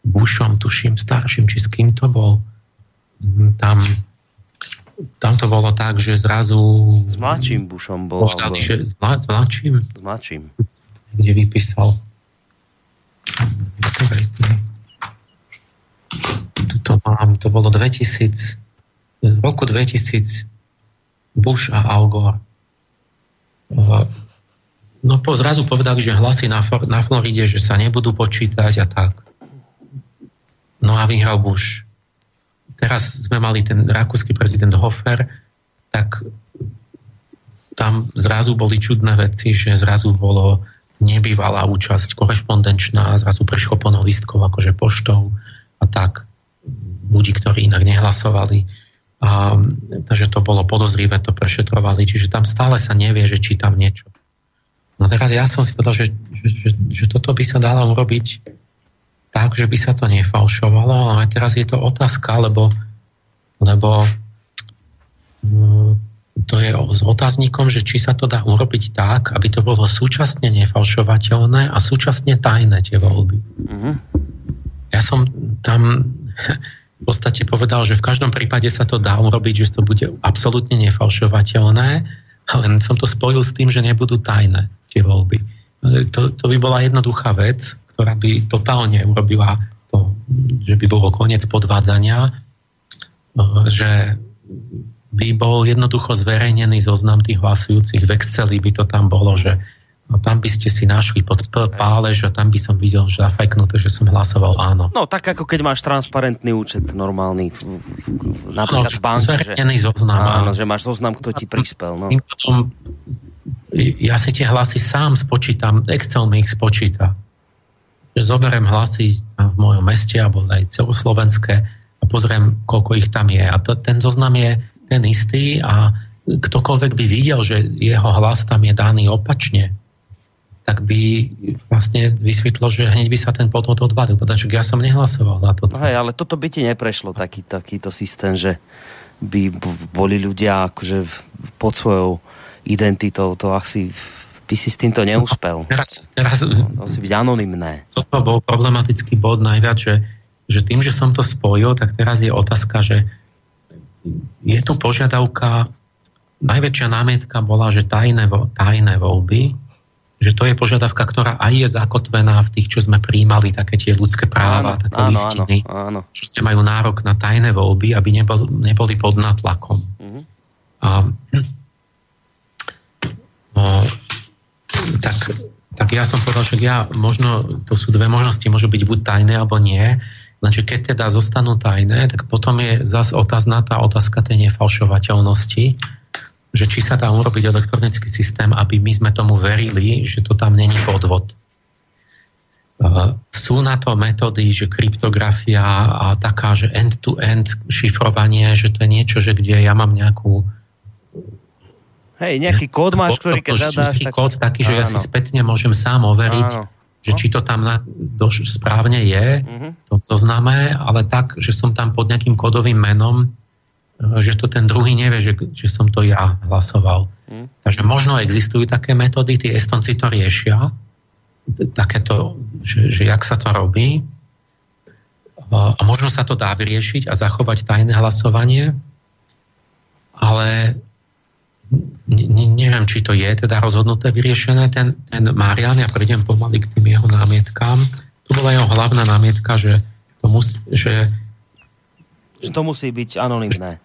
Bushom, tuším, starším, či s kým to bol, tam, tam to bolo tak, že zrazu... S mladším Bushom bol. Povedali, že s, mlad, s mladším? S mladším. Kde vypísal. Tuto mám, to bolo 2000, v roku 2000 Bush a Al Gore. No po zrazu povedali, že hlasy na, na Floride, že sa nebudú počítať a tak. No a vyhral Bush. Teraz sme mali ten rakúsky prezident Hofer, tak tam zrazu boli čudné veci, že zrazu bolo nebývalá účasť korešpondenčná, zrazu prešlo plno listkov akože poštou a tak ľudí, ktorí inak nehlasovali. A, takže to bolo podozrivé, to prešetrovali, čiže tam stále sa nevie, že či tam niečo. No teraz ja som si povedal, že, že, že, že toto by sa dalo urobiť tak, že by sa to nefalšovalo, ale teraz je to otázka, lebo lebo mm, to je s otáznikom, že či sa to dá urobiť tak, aby to bolo súčasne nefalšovateľné a súčasne tajné tie voľby. Mm-hmm. Ja som tam v podstate povedal, že v každom prípade sa to dá urobiť, že to bude absolútne nefalšovateľné, len som to spojil s tým, že nebudú tajné tie voľby. To, to by bola jednoduchá vec, ktorá by totálne urobila to, že by bolo koniec podvádzania, že by bol jednoducho zverejnený zoznam tých hlasujúcich v Exceli, by to tam bolo, že no, tam by ste si našli pod P pálež a tam by som videl, že zafajknuté, že som hlasoval áno. No tak ako keď máš transparentný účet normálny, napríklad no, v banke. Zverejnený že, zoznam. Áno, že máš zoznam, kto ti prispel. No. Potom, ja si tie hlasy sám spočítam, Excel mi ich spočíta. Že zoberiem hlasy v mojom meste alebo aj celoslovenské a pozriem, koľko ich tam je. A to, ten zoznam je ten istý a ktokoľvek by videl, že jeho hlas tam je daný opačne, tak by vlastne vysvetlo, že hneď by sa ten podvod odvalil. Pretože ja som nehlasoval za to. No hej, ale toto by ti neprešlo, taký, takýto systém, že by boli ľudia akože pod svojou identitou, to asi by si s týmto neúspel. Teraz, teraz, to si byť anonimné. Toto bol problematický bod najviac, že, že tým, že som to spojil, tak teraz je otázka, že je tu požiadavka, najväčšia námietka bola, že tajné, tajné voľby, že to je požiadavka, ktorá aj je zakotvená v tých, čo sme príjmali, také tie ľudské práva, áno, také áno, listiny, áno, áno. že majú nárok na tajné voľby, aby nebol, neboli pod natlakom. Uh-huh. A, no, tak, tak ja som povedal, že ja možno, to sú dve možnosti, môžu byť buď tajné, alebo nie. Lenže keď teda zostanú tajné, tak potom je zase otázna tá otázka tej nefalšovateľnosti, že či sa dá urobiť elektronický systém, aby my sme tomu verili, že to tam není podvod. Uh, sú na to metódy, že kryptografia a taká, že end-to-end šifrovanie, že to je niečo, že kde ja mám nejakú Hej, nejaký kód máš, ktorý keď zadáš... Tak... kód taký, že áno. ja si spätne môžem sám overiť, áno že či to tam na, doš, správne je, uh-huh. to zoznáme, ale tak, že som tam pod nejakým kodovým menom, e, že to ten druhý nevie, že, že som to ja hlasoval. Uh-huh. Takže možno existujú také metódy, tí Estonci to riešia, takéto, že, že jak sa to robí. A možno sa to dá vyriešiť a zachovať tajné hlasovanie, ale ne, neviem, či to je teda rozhodnuté, vyriešené. Ten, ten Marian, ja prejdem pomaly k tým jeho námietkám. Tu bola jeho hlavná námietka, že to, musí, že, že to musí byť anonimné.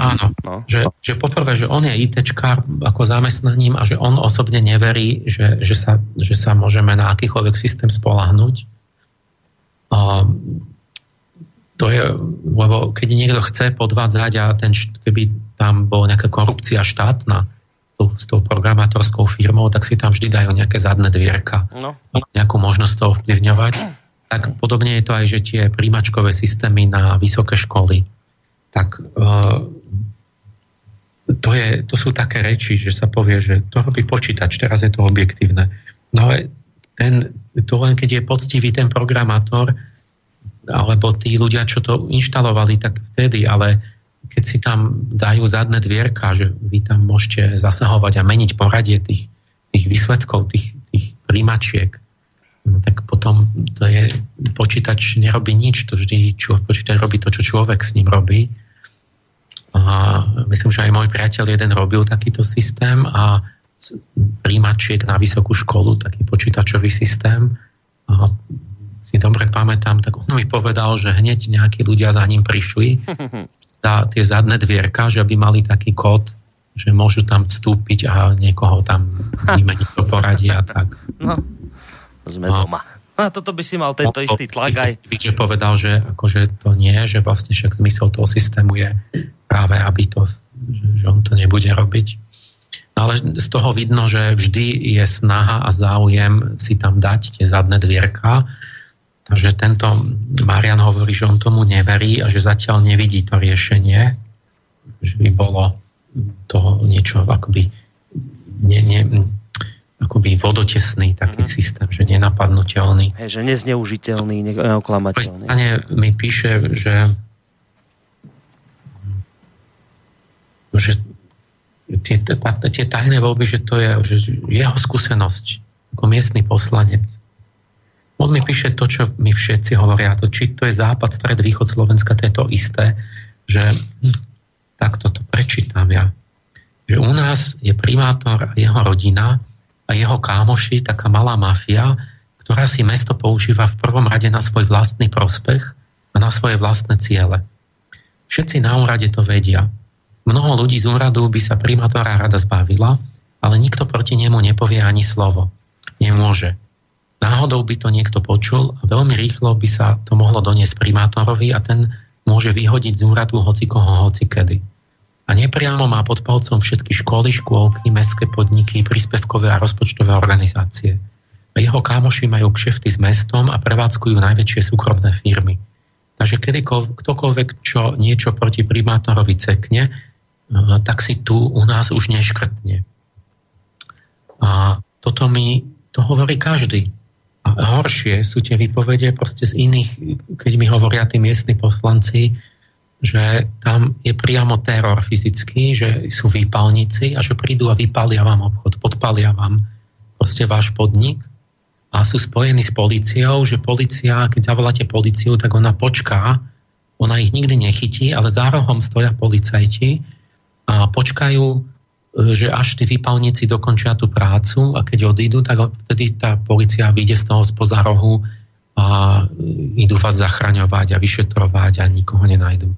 Áno, no. že, že poprvé, že on je ITčkár ako zamestnaním a že on osobne neverí, že, že, sa, že sa môžeme na akýchkoľvek systém spolahnuť. Um, to je, lebo keď niekto chce podvádzať a ten, keby tam bola nejaká korupcia štátna s tou, s tou programátorskou firmou, tak si tam vždy dajú nejaké zadné dvierka. No. Nejakú možnosť to ovplyvňovať. Tak podobne je to aj, že tie príjmačkové systémy na vysoké školy. Tak uh, to, je, to sú také reči, že sa povie, že to robí počítač, teraz je to objektívne. No ale ten, to len keď je poctivý ten programátor, alebo tí ľudia, čo to inštalovali, tak vtedy, ale keď si tam dajú zadné dvierka, že vy tam môžete zasahovať a meniť poradie tých, tých výsledkov, tých, tých príjmačiek, tak potom to je, počítač nerobí nič, to vždy čo, počítač robí to, čo človek s ním robí. A myslím, že aj môj priateľ jeden robil takýto systém a príjmačiek na vysokú školu, taký počítačový systém. A si dobre pamätám, tak on mi povedal, že hneď nejakí ľudia za ním prišli za tie zadné dvierka, že by mali taký kód, že môžu tam vstúpiť a niekoho tam vymeniť do poradia. Tak. No, sme no. doma. A toto by si mal tento no, istý tlak aj... Že povedal, že akože to nie, že vlastne však zmysel toho systému je práve, aby to, že, on to nebude robiť. No ale z toho vidno, že vždy je snaha a záujem si tam dať tie zadné dvierka, že tento Marian hovorí, že on tomu neverí a že zatiaľ nevidí to riešenie, že by bolo to niečo akoby, ne, ne, akoby vodotesný taký mm-hmm. systém, že nenapadnutelný. Hej, že nezneužiteľný, neoklamateľný. strane mi píše, že že tie, tie tajné voľby, že to je že jeho skúsenosť ako miestny poslanec. On mi píše to, čo mi všetci hovoria, to, či to je západ, stred, východ Slovenska, to je to isté, že takto to prečítam ja. Že u nás je primátor a jeho rodina a jeho kámoši, taká malá mafia, ktorá si mesto používa v prvom rade na svoj vlastný prospech a na svoje vlastné ciele. Všetci na úrade to vedia. Mnoho ľudí z úradu by sa primátora rada zbavila, ale nikto proti nemu nepovie ani slovo. Nemôže. Náhodou by to niekto počul a veľmi rýchlo by sa to mohlo doniesť primátorovi a ten môže vyhodiť z úradu hoci koho, hoci kedy. A nepriamo má pod palcom všetky školy, škôlky, mestské podniky, príspevkové a rozpočtové organizácie. Jeho kámoši majú kšefty s mestom a prevádzkujú najväčšie súkromné firmy. Takže kedykoľvek, ktokoľvek čo niečo proti primátorovi cekne, tak si tu u nás už neškrtne. A toto mi to hovorí každý. A horšie sú tie vypovede proste z iných, keď mi hovoria tí miestni poslanci, že tam je priamo teror fyzický, že sú výpalníci a že prídu a vypalia vám obchod, podpalia vám proste váš podnik a sú spojení s policiou, že policia, keď zavoláte policiu, tak ona počká, ona ich nikdy nechytí, ale za rohom stoja policajti a počkajú, e, že až tí výpalníci dokončia tú prácu a keď odídu, tak vtedy tá policia vyjde z toho spoza rohu a e, idú vás zachraňovať a vyšetrovať a nikoho nenajdu.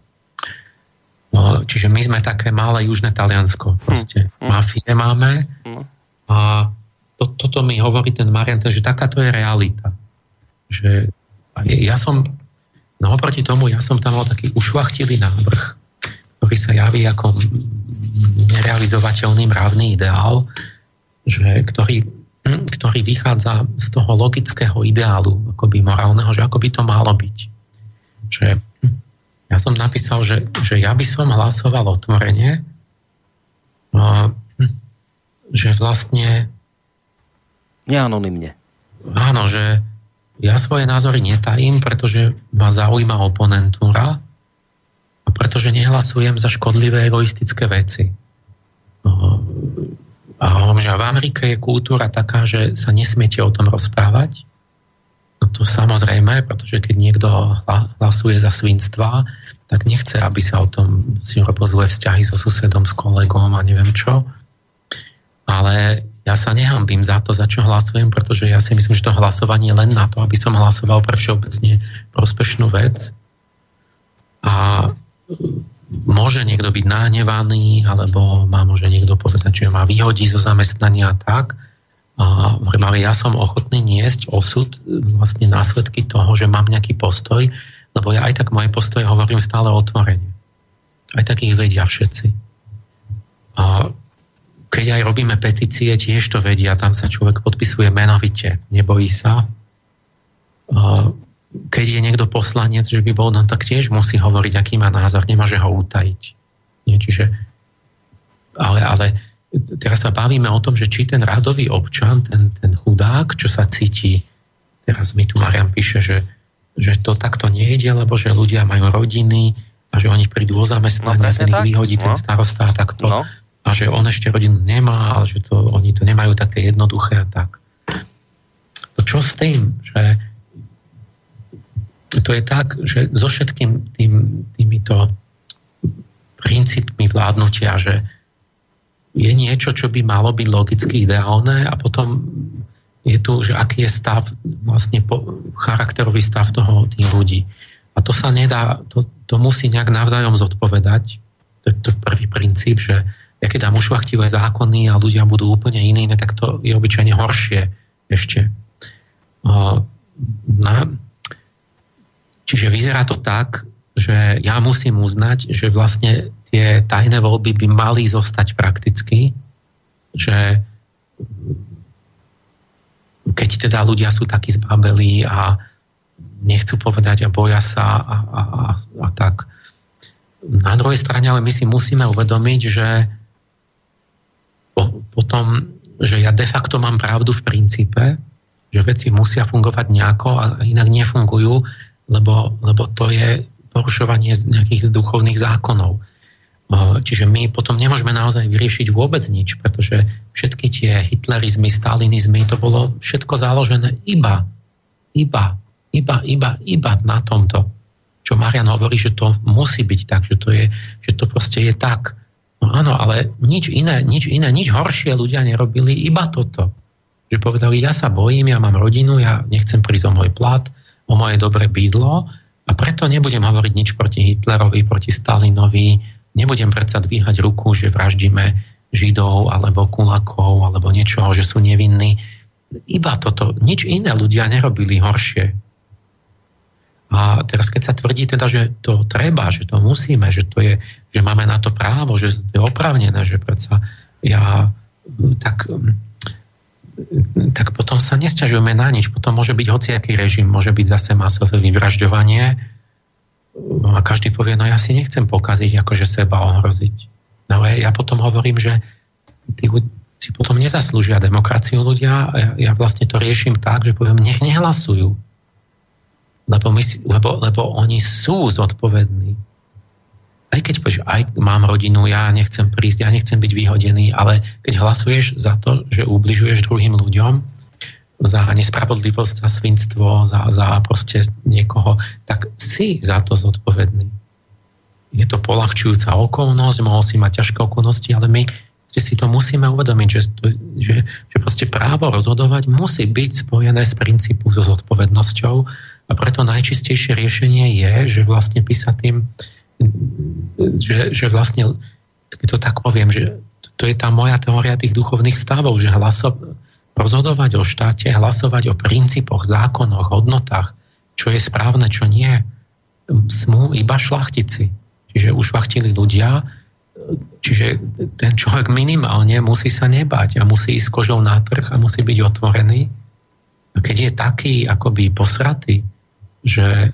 No, čiže my sme také malé južné Taliansko. Proste. Hm. Mafie máme hm. a to, toto mi hovorí ten Marian, že takáto je realita. Že ja som, no oproti tomu, ja som tam mal taký ušvachtilý návrh, ktorý sa javí ako nerealizovateľný mravný ideál, že, ktorý, hm, ktorý vychádza z toho logického ideálu, akoby morálneho, že ako by to malo byť. Že, ja som napísal, že, že ja by som hlasoval otvorene, hm, že vlastne... Neanonymne. Áno, že ja svoje názory netajím, pretože ma zaujíma oponentúra a pretože nehlasujem za škodlivé egoistické veci. A hovorím, že v Amerike je kultúra taká, že sa nesmiete o tom rozprávať. To samozrejme, pretože keď niekto hlasuje za svinstva, tak nechce, aby sa o tom si robil zlé vzťahy so susedom, s kolegom a neviem čo. Ale ja sa nehambím za to, za čo hlasujem, pretože ja si myslím, že to hlasovanie je len na to, aby som hlasoval pre všeobecne prospešnú vec. A môže niekto byť nahnevaný, alebo má môže niekto povedať, že ma vyhodí zo zamestnania tak. A ale ja som ochotný niesť osud vlastne následky toho, že mám nejaký postoj, lebo ja aj tak moje postoje hovorím stále otvorene. Aj tak ich vedia všetci. A keď aj robíme petície, tiež to vedia, tam sa človek podpisuje menovite, nebojí sa. A keď je niekto poslanec, že by bol, no tak tiež musí hovoriť, aký má názor, nemôže ho utajiť. Nie, čiže, ale, ale teraz sa bavíme o tom, že či ten radový občan, ten, ten chudák, čo sa cíti, teraz mi tu Marian píše, že, že to takto nejde, lebo že ľudia majú rodiny a že oni prídu o zamestnanie, no, ten ich vyhodí no. ten starosta a takto. No. A že on ešte rodinu nemá, ale že to, oni to nemajú také jednoduché a tak. To čo s tým, že to je tak, že so všetkým tým, týmito princípmi vládnutia, že je niečo, čo by malo byť logicky ideálne a potom je tu, že aký je stav, vlastne po, charakterový stav toho tých ľudí. A to sa nedá, to, to musí nejak navzájom zodpovedať. To je to prvý princíp, že ja keď dám ušvachtivé zákony a ľudia budú úplne iní, tak to je obyčajne horšie ešte. Na, Čiže vyzerá to tak, že ja musím uznať, že vlastne tie tajné voľby by mali zostať prakticky, že keď teda ľudia sú takí zbabelí a nechcú povedať a boja sa a, a, a, a tak. Na druhej strane ale my si musíme uvedomiť, že po, potom, že ja de facto mám pravdu v princípe, že veci musia fungovať nejako a inak nefungujú, lebo, lebo to je porušovanie nejakých duchovných zákonov. Čiže my potom nemôžeme naozaj vyriešiť vôbec nič, pretože všetky tie hitlerizmy, stalinizmy, to bolo všetko založené iba, iba, iba, iba, iba na tomto. Čo Marian hovorí, že to musí byť tak, že to, je, že to proste je tak. No áno, ale nič iné, nič iné, nič horšie ľudia nerobili, iba toto. Že povedali, ja sa bojím, ja mám rodinu, ja nechcem prísť o môj plat, o moje dobré bydlo a preto nebudem hovoriť nič proti Hitlerovi, proti Stalinovi, Nebudem predsa dvíhať ruku, že vraždíme Židov alebo Kulakov alebo niečoho, že sú nevinní. Iba toto. Nič iné ľudia nerobili horšie. A teraz keď sa tvrdí teda, že to treba, že to musíme, že to je, že máme na to právo, že to je opravnené, že predsa ja tak, tak potom sa nesťažujeme na nič. Potom môže byť hociaký režim, môže byť zase masové vyvražďovanie, a každý povie, no ja si nechcem pokaziť, akože seba ohroziť. No ale ja potom hovorím, že tí si potom nezaslúžia demokraciu ľudia a ja, ja vlastne to riešim tak, že poviem, nech nehlasujú. Lebo, my, lebo, lebo oni sú zodpovední. Aj keď povieš, aj mám rodinu, ja nechcem prísť, ja nechcem byť vyhodený, ale keď hlasuješ za to, že ubližuješ druhým ľuďom, za nespravodlivosť, za svinstvo, za, za proste niekoho, tak si za to zodpovedný. Je to polahčujúca okolnosť, mohol si mať ťažké okolnosti, ale my si to musíme uvedomiť, že, že, že proste právo rozhodovať musí byť spojené s princípu so zodpovednosťou a preto najčistejšie riešenie je, že vlastne písa tým, že, že vlastne, keď to tak poviem, že to je tá moja teória tých duchovných stavov, že hlasov, rozhodovať o štáte, hlasovať o princípoch, zákonoch, hodnotách, čo je správne, čo nie, smú iba šlachtici. Čiže ušlachtili ľudia, čiže ten človek minimálne musí sa nebať a musí ísť kožou na trh a musí byť otvorený. A keď je taký akoby posratý, že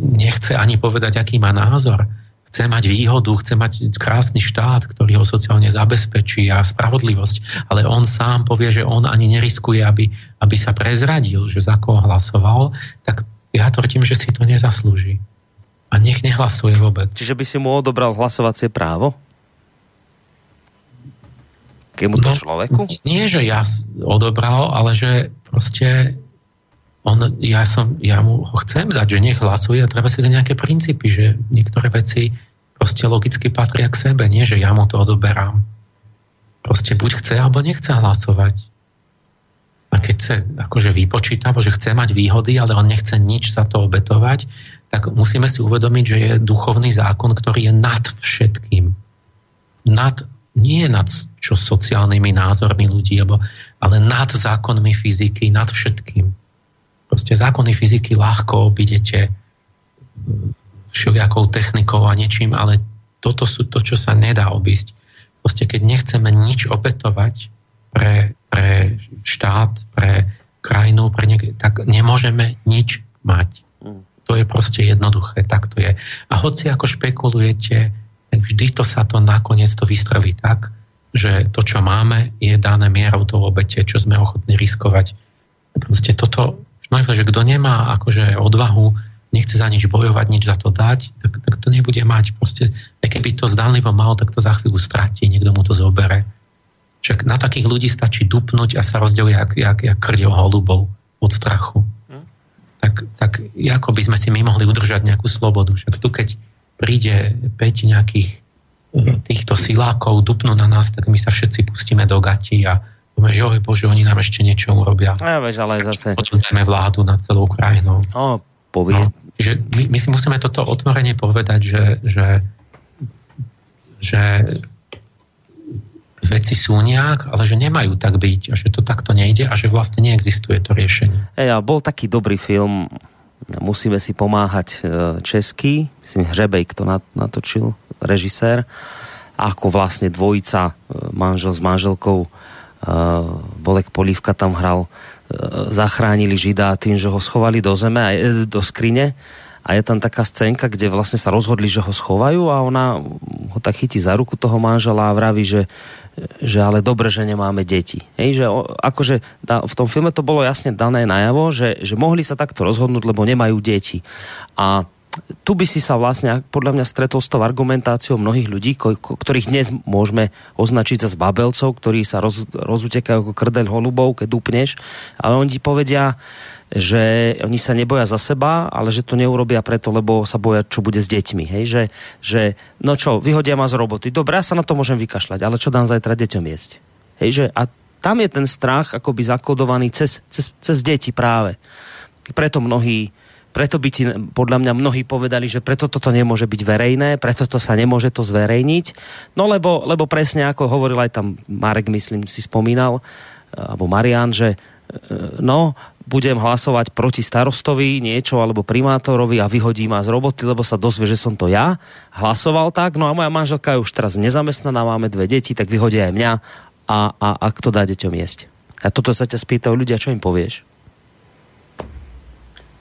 nechce ani povedať, aký má názor, chce mať výhodu, chce mať krásny štát, ktorý ho sociálne zabezpečí a spravodlivosť, ale on sám povie, že on ani neriskuje, aby, aby sa prezradil, že za koho hlasoval, tak ja tvrdím, že si to nezaslúži. A nech nehlasuje vôbec. Čiže by si mu odobral hlasovacie právo? Kému to no, človeku? Nie, že ja odobral, ale že proste on, ja, som, ja mu ho chcem dať, že nech hlasuje a treba si dať nejaké princípy, že niektoré veci proste logicky patria k sebe, nie že ja mu to odoberám. Proste buď chce, alebo nechce hlasovať. A keď chce akože vypočítava, že chce mať výhody, ale on nechce nič za to obetovať, tak musíme si uvedomiť, že je duchovný zákon, ktorý je nad všetkým. Nad, nie nad čo sociálnymi názormi ľudí, ale nad zákonmi fyziky, nad všetkým Proste zákony fyziky ľahko obidete všelijakou technikou a niečím, ale toto sú to, čo sa nedá obísť. Proste keď nechceme nič obetovať pre, pre štát, pre krajinu, pre niek- tak nemôžeme nič mať. To je proste jednoduché, tak to je. A hoci ako špekulujete, vždy to sa to nakoniec to vystrelí tak, že to, čo máme, je dané mierou toho obete, čo sme ochotní riskovať. Proste toto No že kto nemá akože odvahu, nechce za nič bojovať, nič za to dať, tak, tak to nebude mať. Proste, aj keby to zdanlivo mal, tak to za chvíľu stratí, niekto mu to zobere. Však na takých ľudí stačí dupnúť a sa rozdeluje jak, jak, jak krdeľ holubov od strachu. Hm? Tak, tak ako by sme si my mohli udržať nejakú slobodu? Však tu keď príde 5 nejakých eh, týchto silákov dupnú na nás, tak my sa všetci pustíme do gati a Povieš, jo, bože, oni nám ešte niečo urobia. A ja vieš, ale zase... Odvedeme vládu nad celou krajinou. O, povie. No, že my, my si musíme toto otvorene povedať, že, že, že veci sú nejak, ale že nemajú tak byť a že to takto nejde a že vlastne neexistuje to riešenie. Ej, a bol taký dobrý film, musíme si pomáhať e, český, myslím Hřebej, kto natočil, režisér, ako vlastne dvojica, e, manžel s manželkou Bolek Polívka tam hral, eh, zachránili Žida tým, že ho schovali do zeme, eh, do skrine a je tam taká scénka, kde vlastne sa rozhodli, že ho schovajú a ona ho tak chytí za ruku toho manžela a vraví, že, že ale dobre, že nemáme deti. Hej, že akože v tom filme to bolo jasne dané najavo, že, že mohli sa takto rozhodnúť, lebo nemajú deti. A tu by si sa vlastne podľa mňa stretol s tou argumentáciou mnohých ľudí, ktorých dnes môžeme označiť za zbabelcov, ktorí sa roz, rozutekajú ako krdeľ holubov, keď upneš, ale oni ti povedia, že oni sa neboja za seba, ale že to neurobia preto, lebo sa boja, čo bude s deťmi. Hej? Že, že no čo, vyhodia ma z roboty. Dobre, ja sa na to môžem vykašľať, ale čo dám zajtra deťom jesť? Hej, že, a tam je ten strach akoby zakodovaný cez, cez, cez deti práve. Preto mnohí preto by ti podľa mňa mnohí povedali, že preto toto nemôže byť verejné, preto to sa nemôže to zverejniť. No lebo, lebo presne ako hovoril aj tam Marek, myslím, si spomínal, alebo Marian, že e, no, budem hlasovať proti starostovi niečo alebo primátorovi a vyhodí ma z roboty, lebo sa dozvie, že som to ja. Hlasoval tak, no a moja manželka je už teraz nezamestnaná, máme dve deti, tak vyhodia aj mňa a, a, a kto dá deťom jesť. A toto sa ťa spýtajú ľudia, čo im povieš?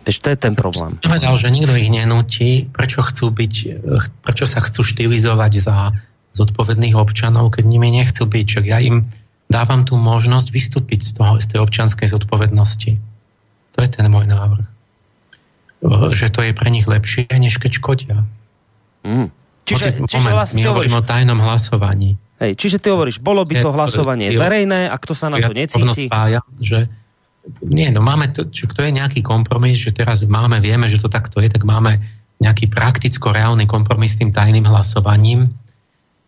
Veď to je ten problém. Povedal, že nikto ich nenúti, prečo, chcú byť, prečo sa chcú štilizovať za zodpovedných občanov, keď nimi nechcú byť. Čak ja im dávam tú možnosť vystúpiť z, toho, z tej občanskej zodpovednosti. To je ten môj návrh. Že to je pre nich lepšie, než keď škodia. Mm. Čiže, čiže moment, vlastne my hovoríme o tajnom hlasovaní. Hej, čiže ty hovoríš, bolo by to hlasovanie verejné a kto sa na to necíti? Spája, že nie, no máme to, čo to je nejaký kompromis, že teraz máme, vieme, že to takto je, tak máme nejaký prakticko-reálny kompromis s tým tajným hlasovaním,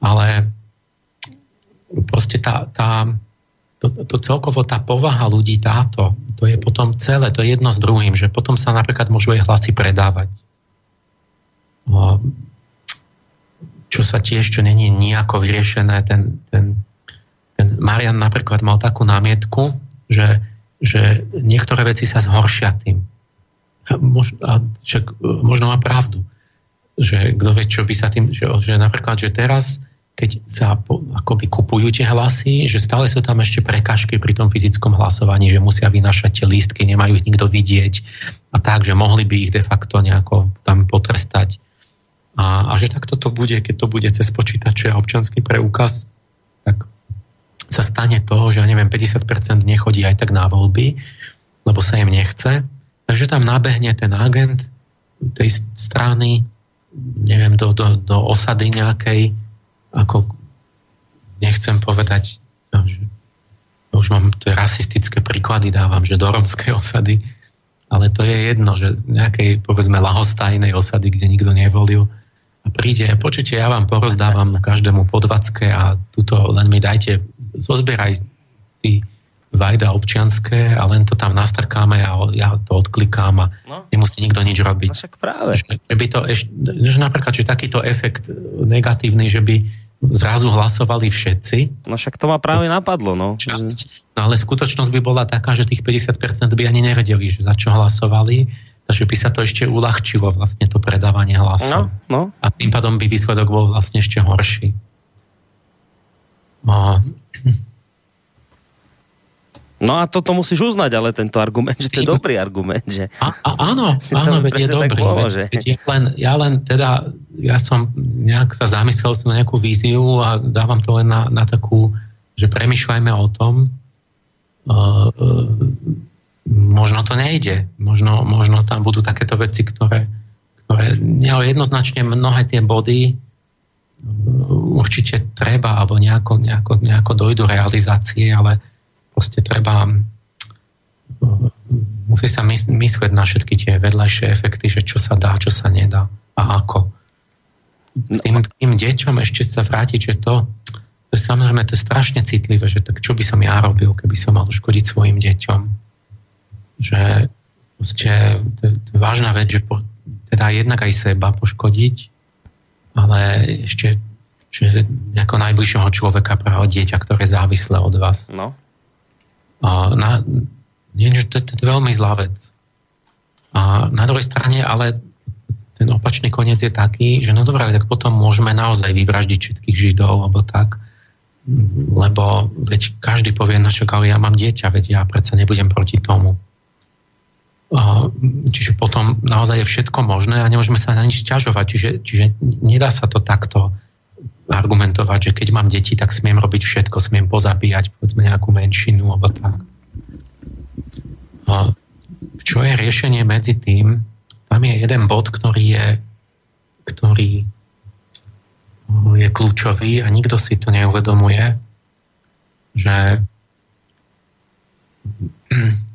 ale proste tá, tá, to, to celkovo tá povaha ľudí táto, to je potom celé, to je jedno s druhým, že potom sa napríklad môžu aj hlasy predávať. Čo sa tiež, čo není nejako vyriešené, ten, ten, ten Marian napríklad mal takú námietku, že že niektoré veci sa zhoršia tým. Mož, a však, e, možno má pravdu, že kto vie, čo by sa tým, že, že napríklad, že teraz, keď sa po, akoby kupujú tie hlasy, že stále sú tam ešte prekažky pri tom fyzickom hlasovaní, že musia vynašať tie lístky, nemajú ich nikto vidieť a tak, že mohli by ich de facto nejako tam potrestať. A, a že takto to bude, keď to bude cez počítače a občanský preukaz, tak sa stane to, že ja neviem, 50% nechodí aj tak na voľby, lebo sa im nechce. Takže tam nabehne ten agent tej strany, neviem, do, do, do osady nejakej, ako nechcem povedať, že už mám tie rasistické príklady dávam, že do romskej osady, ale to je jedno, že nejakej, povedzme, lahostajnej osady, kde nikto nevolil, a príde, počujte, ja vám porozdávam každému podvacke a tuto len mi dajte zozbieraj ty vajda občianské a len to tam nastrkáme a ja to odklikám a no. nemusí nikto nič robiť. No však práve. Že by to ešte, že napríklad, že takýto efekt negatívny, že by zrazu hlasovali všetci. No však to ma práve napadlo, no. Časť. No ale skutočnosť by bola taká, že tých 50% by ani nevedeli, že za čo hlasovali, takže by sa to ešte uľahčilo vlastne to predávanie hlasov. No, no. A tým pádom by výsledok bol vlastne ešte horší. No, No a toto musíš uznať, ale tento argument, že to je dobrý argument. Že... A, a, áno, áno, veď je dobrý. Bolo, že... veď ja, len, ja len teda, ja som nejak sa zamyslel som na nejakú víziu a dávam to len na, na takú, že premyšľajme o tom, uh, uh, možno to nejde, možno, možno tam budú takéto veci, ktoré, ktoré ale jednoznačne mnohé tie body určite treba, alebo nejako, nejako, nejako dojdu realizácie, ale proste treba musí sa myslieť na všetky tie vedľajšie efekty, že čo sa dá, čo sa nedá a ako. Tým, tým deťom ešte sa vrátiť, že to, to je samozrejme to je strašne citlivé, že tak čo by som ja robil, keby som mal uškodiť svojim deťom. Že proste, to, to je vážna vec, že po, teda jednak aj seba poškodiť, ale ešte že nejakého najbližšieho človeka, práve dieťa, ktoré je závislé od vás. No. A na, nie, že to, to je veľmi zlá vec. A na druhej strane, ale ten opačný koniec je taký, že no dobré, tak potom môžeme naozaj vyvraždiť všetkých Židov, alebo tak, lebo veď každý povie, no čo, ale ja mám dieťa, veď ja predsa nebudem proti tomu. Čiže potom naozaj je všetko možné a nemôžeme sa na nič ťažovať. Čiže, čiže nedá sa to takto argumentovať, že keď mám deti, tak smiem robiť všetko, smiem pozabíjať povedzme nejakú menšinu alebo tak. Čo je riešenie medzi tým? tam je jeden bod, ktorý je, ktorý je kľúčový a nikto si to neuvedomuje, že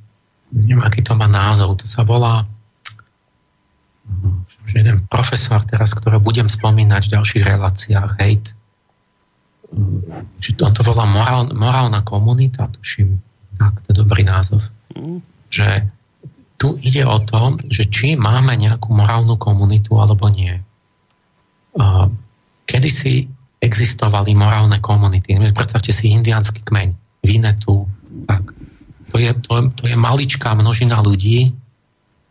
neviem, aký to má názov, to sa volá že jeden profesor teraz, ktorého budem spomínať v ďalších reláciách, hejt, že on to volá morál, morálna komunita, tuším, tak, to je dobrý názov. Mm. Že tu ide o to, že či máme nejakú morálnu komunitu alebo nie. Kedysi existovali morálne komunity. Predstavte si indiánsky kmeň, Vinetu, tak. To je, to, to je maličká množina ľudí,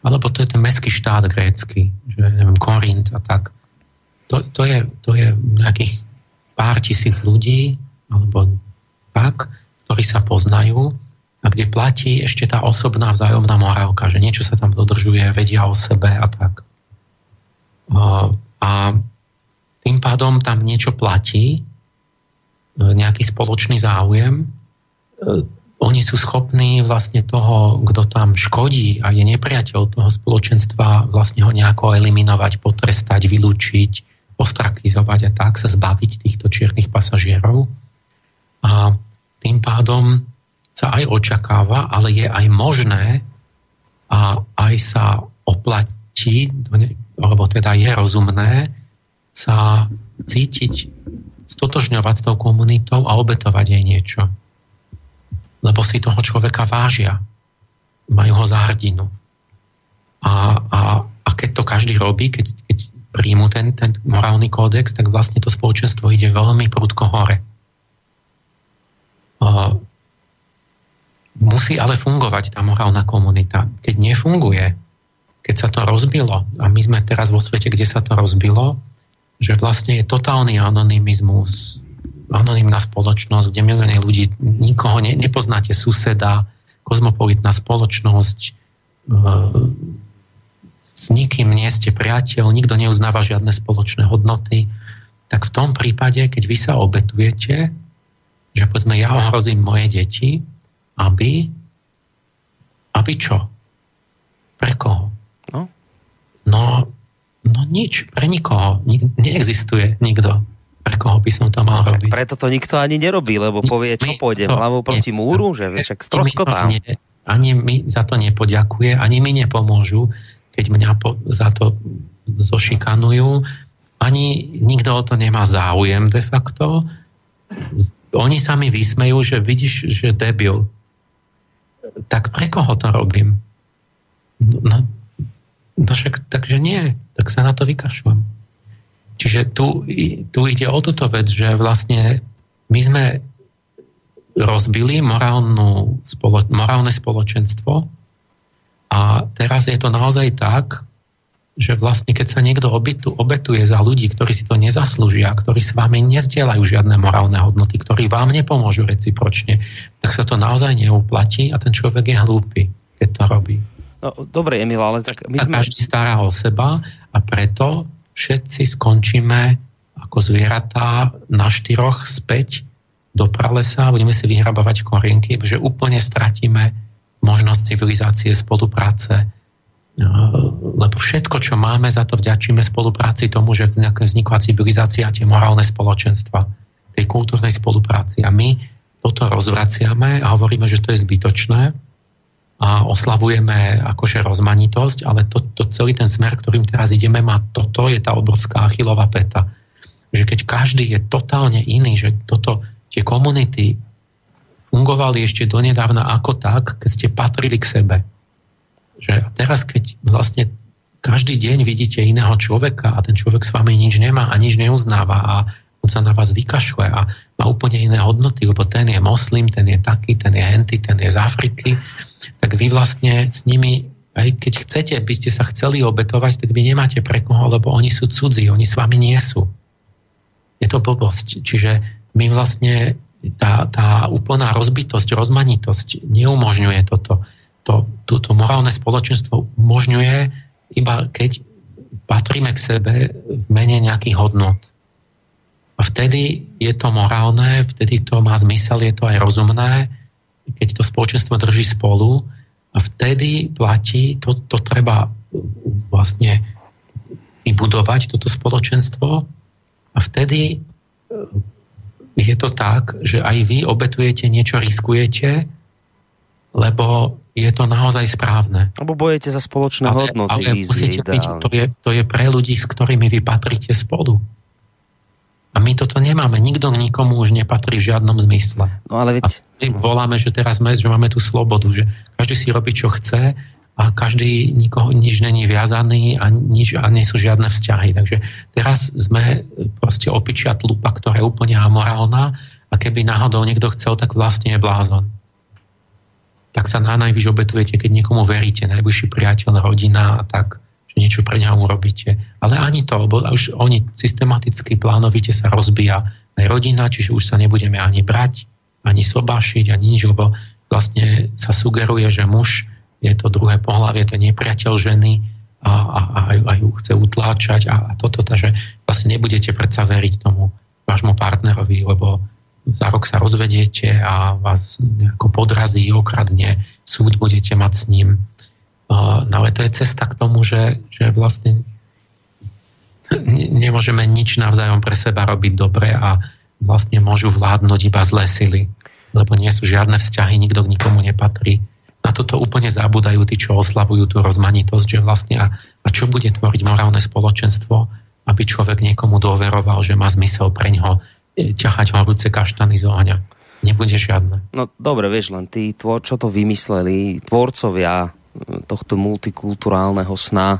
alebo to je ten mestský štát grécky, že neviem, Korint a tak. To, to, je, to je nejakých pár tisíc ľudí, alebo tak, ktorí sa poznajú a kde platí ešte tá osobná vzájomná morálka, že niečo sa tam dodržuje, vedia o sebe a tak. A tým pádom tam niečo platí, nejaký spoločný záujem, oni sú schopní vlastne toho, kto tam škodí a je nepriateľ toho spoločenstva, vlastne ho nejako eliminovať, potrestať, vylúčiť, ostrakizovať a tak sa zbaviť týchto čiernych pasažierov. A tým pádom sa aj očakáva, ale je aj možné a aj sa oplatí, alebo teda je rozumné sa cítiť, stotožňovať s tou komunitou a obetovať jej niečo lebo si toho človeka vážia. Majú ho za hrdinu. A, a, a keď to každý robí, keď, keď príjmu ten, ten morálny kódex, tak vlastne to spoločenstvo ide veľmi prudko hore. A, musí ale fungovať tá morálna komunita. Keď nefunguje, keď sa to rozbilo, a my sme teraz vo svete, kde sa to rozbilo, že vlastne je totálny anonymizmus, anonimná spoločnosť, kde milióny ľudí, nikoho ne, nepoznáte suseda, kozmopolitná spoločnosť, e, s nikým nie ste priateľ, nikto neuznáva žiadne spoločné hodnoty, tak v tom prípade, keď vy sa obetujete, že povedzme ja ohrozím moje deti, aby aby čo? Pre koho? No, no, no nič, pre nikoho. Nik, neexistuje nikto pre koho by som to mal no, robiť. Preto to nikto ani nerobí, lebo povie, čo pôjde hlavou proti nie, múru, že však stroskotám. Ani mi za to nepoďakuje, ani mi nepomôžu, keď mňa po, za to zošikanujú. Ani nikto o to nemá záujem de facto. Oni sa mi vysmejú, že vidíš, že debil. Tak pre koho to robím? No, no však, takže nie. Tak sa na to vykašľam. Čiže tu, tu ide o túto vec, že vlastne my sme rozbili morálnu, spolo, morálne spoločenstvo a teraz je to naozaj tak, že vlastne keď sa niekto obytu, obetuje za ľudí, ktorí si to nezaslúžia, ktorí s vami nezdieľajú žiadne morálne hodnoty, ktorí vám nepomôžu recipročne, tak sa to naozaj neuplatí a ten človek je hlúpy, keď to robí. No, dobre, Emil, ale tak my sa sme... Každý stará o seba a preto všetci skončíme ako zvieratá na štyroch späť do pralesa, budeme si vyhrabávať korienky, že úplne stratíme možnosť civilizácie, spolupráce, lebo všetko, čo máme, za to vďačíme spolupráci tomu, že vznikla civilizácia a tie morálne spoločenstva, tej kultúrnej spolupráci. A my toto rozvraciame a hovoríme, že to je zbytočné, a oslavujeme akože rozmanitosť, ale to, to celý ten smer, ktorým teraz ideme, má toto, je tá obrovská achilová peta. Že keď každý je totálne iný, že toto, tie komunity fungovali ešte donedávna ako tak, keď ste patrili k sebe. Že teraz, keď vlastne každý deň vidíte iného človeka a ten človek s vami nič nemá a nič neuznáva a on sa na vás vykašľuje a má úplne iné hodnoty, lebo ten je moslim, ten je taký, ten je henty, ten je z Afriky, tak vy vlastne s nimi, aj keď chcete, by ste sa chceli obetovať, tak vy nemáte pre koho, lebo oni sú cudzí, oni s vami nie sú. Je to blbosť. Čiže my vlastne tá, tá úplná rozbitosť, rozmanitosť neumožňuje toto. To, toto morálne spoločenstvo umožňuje iba keď patríme k sebe v mene nejakých hodnot. A vtedy je to morálne, vtedy to má zmysel, je to aj rozumné, keď to spoločenstvo drží spolu a vtedy platí, to, to treba vlastne vybudovať toto spoločenstvo a vtedy je to tak, že aj vy obetujete niečo, riskujete, lebo je to naozaj správne. Lebo bojete za spoločné ale, hodnoty. Ale musíte byť, to, je, to je pre ľudí, s ktorými vy patríte spolu. A my toto nemáme. Nikto nikomu už nepatrí v žiadnom zmysle. No ale veď... A my voláme, že teraz sme, že máme tú slobodu, že každý si robí, čo chce a každý nikoho nič není viazaný a, nič, a nie sú žiadne vzťahy. Takže teraz sme proste opičia tlupa, ktorá je úplne amorálna a keby náhodou niekto chcel, tak vlastne je blázon. Tak sa na najvyš obetujete, keď niekomu veríte, najbližší priateľ, rodina a tak niečo pre neho urobíte. Ale ani to, lebo už oni systematicky, plánovite sa rozbíja aj rodina, čiže už sa nebudeme ani brať, ani sobášiť, ani nič, lebo vlastne sa sugeruje, že muž je to druhé pohľavie, to je nepriateľ ženy a, a, a, a ju chce utláčať a, a toto, takže vlastne nebudete predsa veriť tomu vášmu partnerovi, lebo za rok sa rozvediete a vás nejako podrazí, okradne, súd budete mať s ním No ale to je cesta k tomu, že, že vlastne nemôžeme nič navzájom pre seba robiť dobre a vlastne môžu vládnuť iba zlé sily, lebo nie sú žiadne vzťahy, nikto k nikomu nepatrí. Na toto úplne zabúdajú tí, čo oslavujú tú rozmanitosť, že vlastne a, a čo bude tvoriť morálne spoločenstvo, aby človek niekomu dôveroval, že má zmysel pre ňoho e, ťahať horúce kaštany z ohňa. Nebude žiadne. No dobre, vieš, len tí, tvor, čo to vymysleli, tvorcovia tohto multikulturálneho sna. E,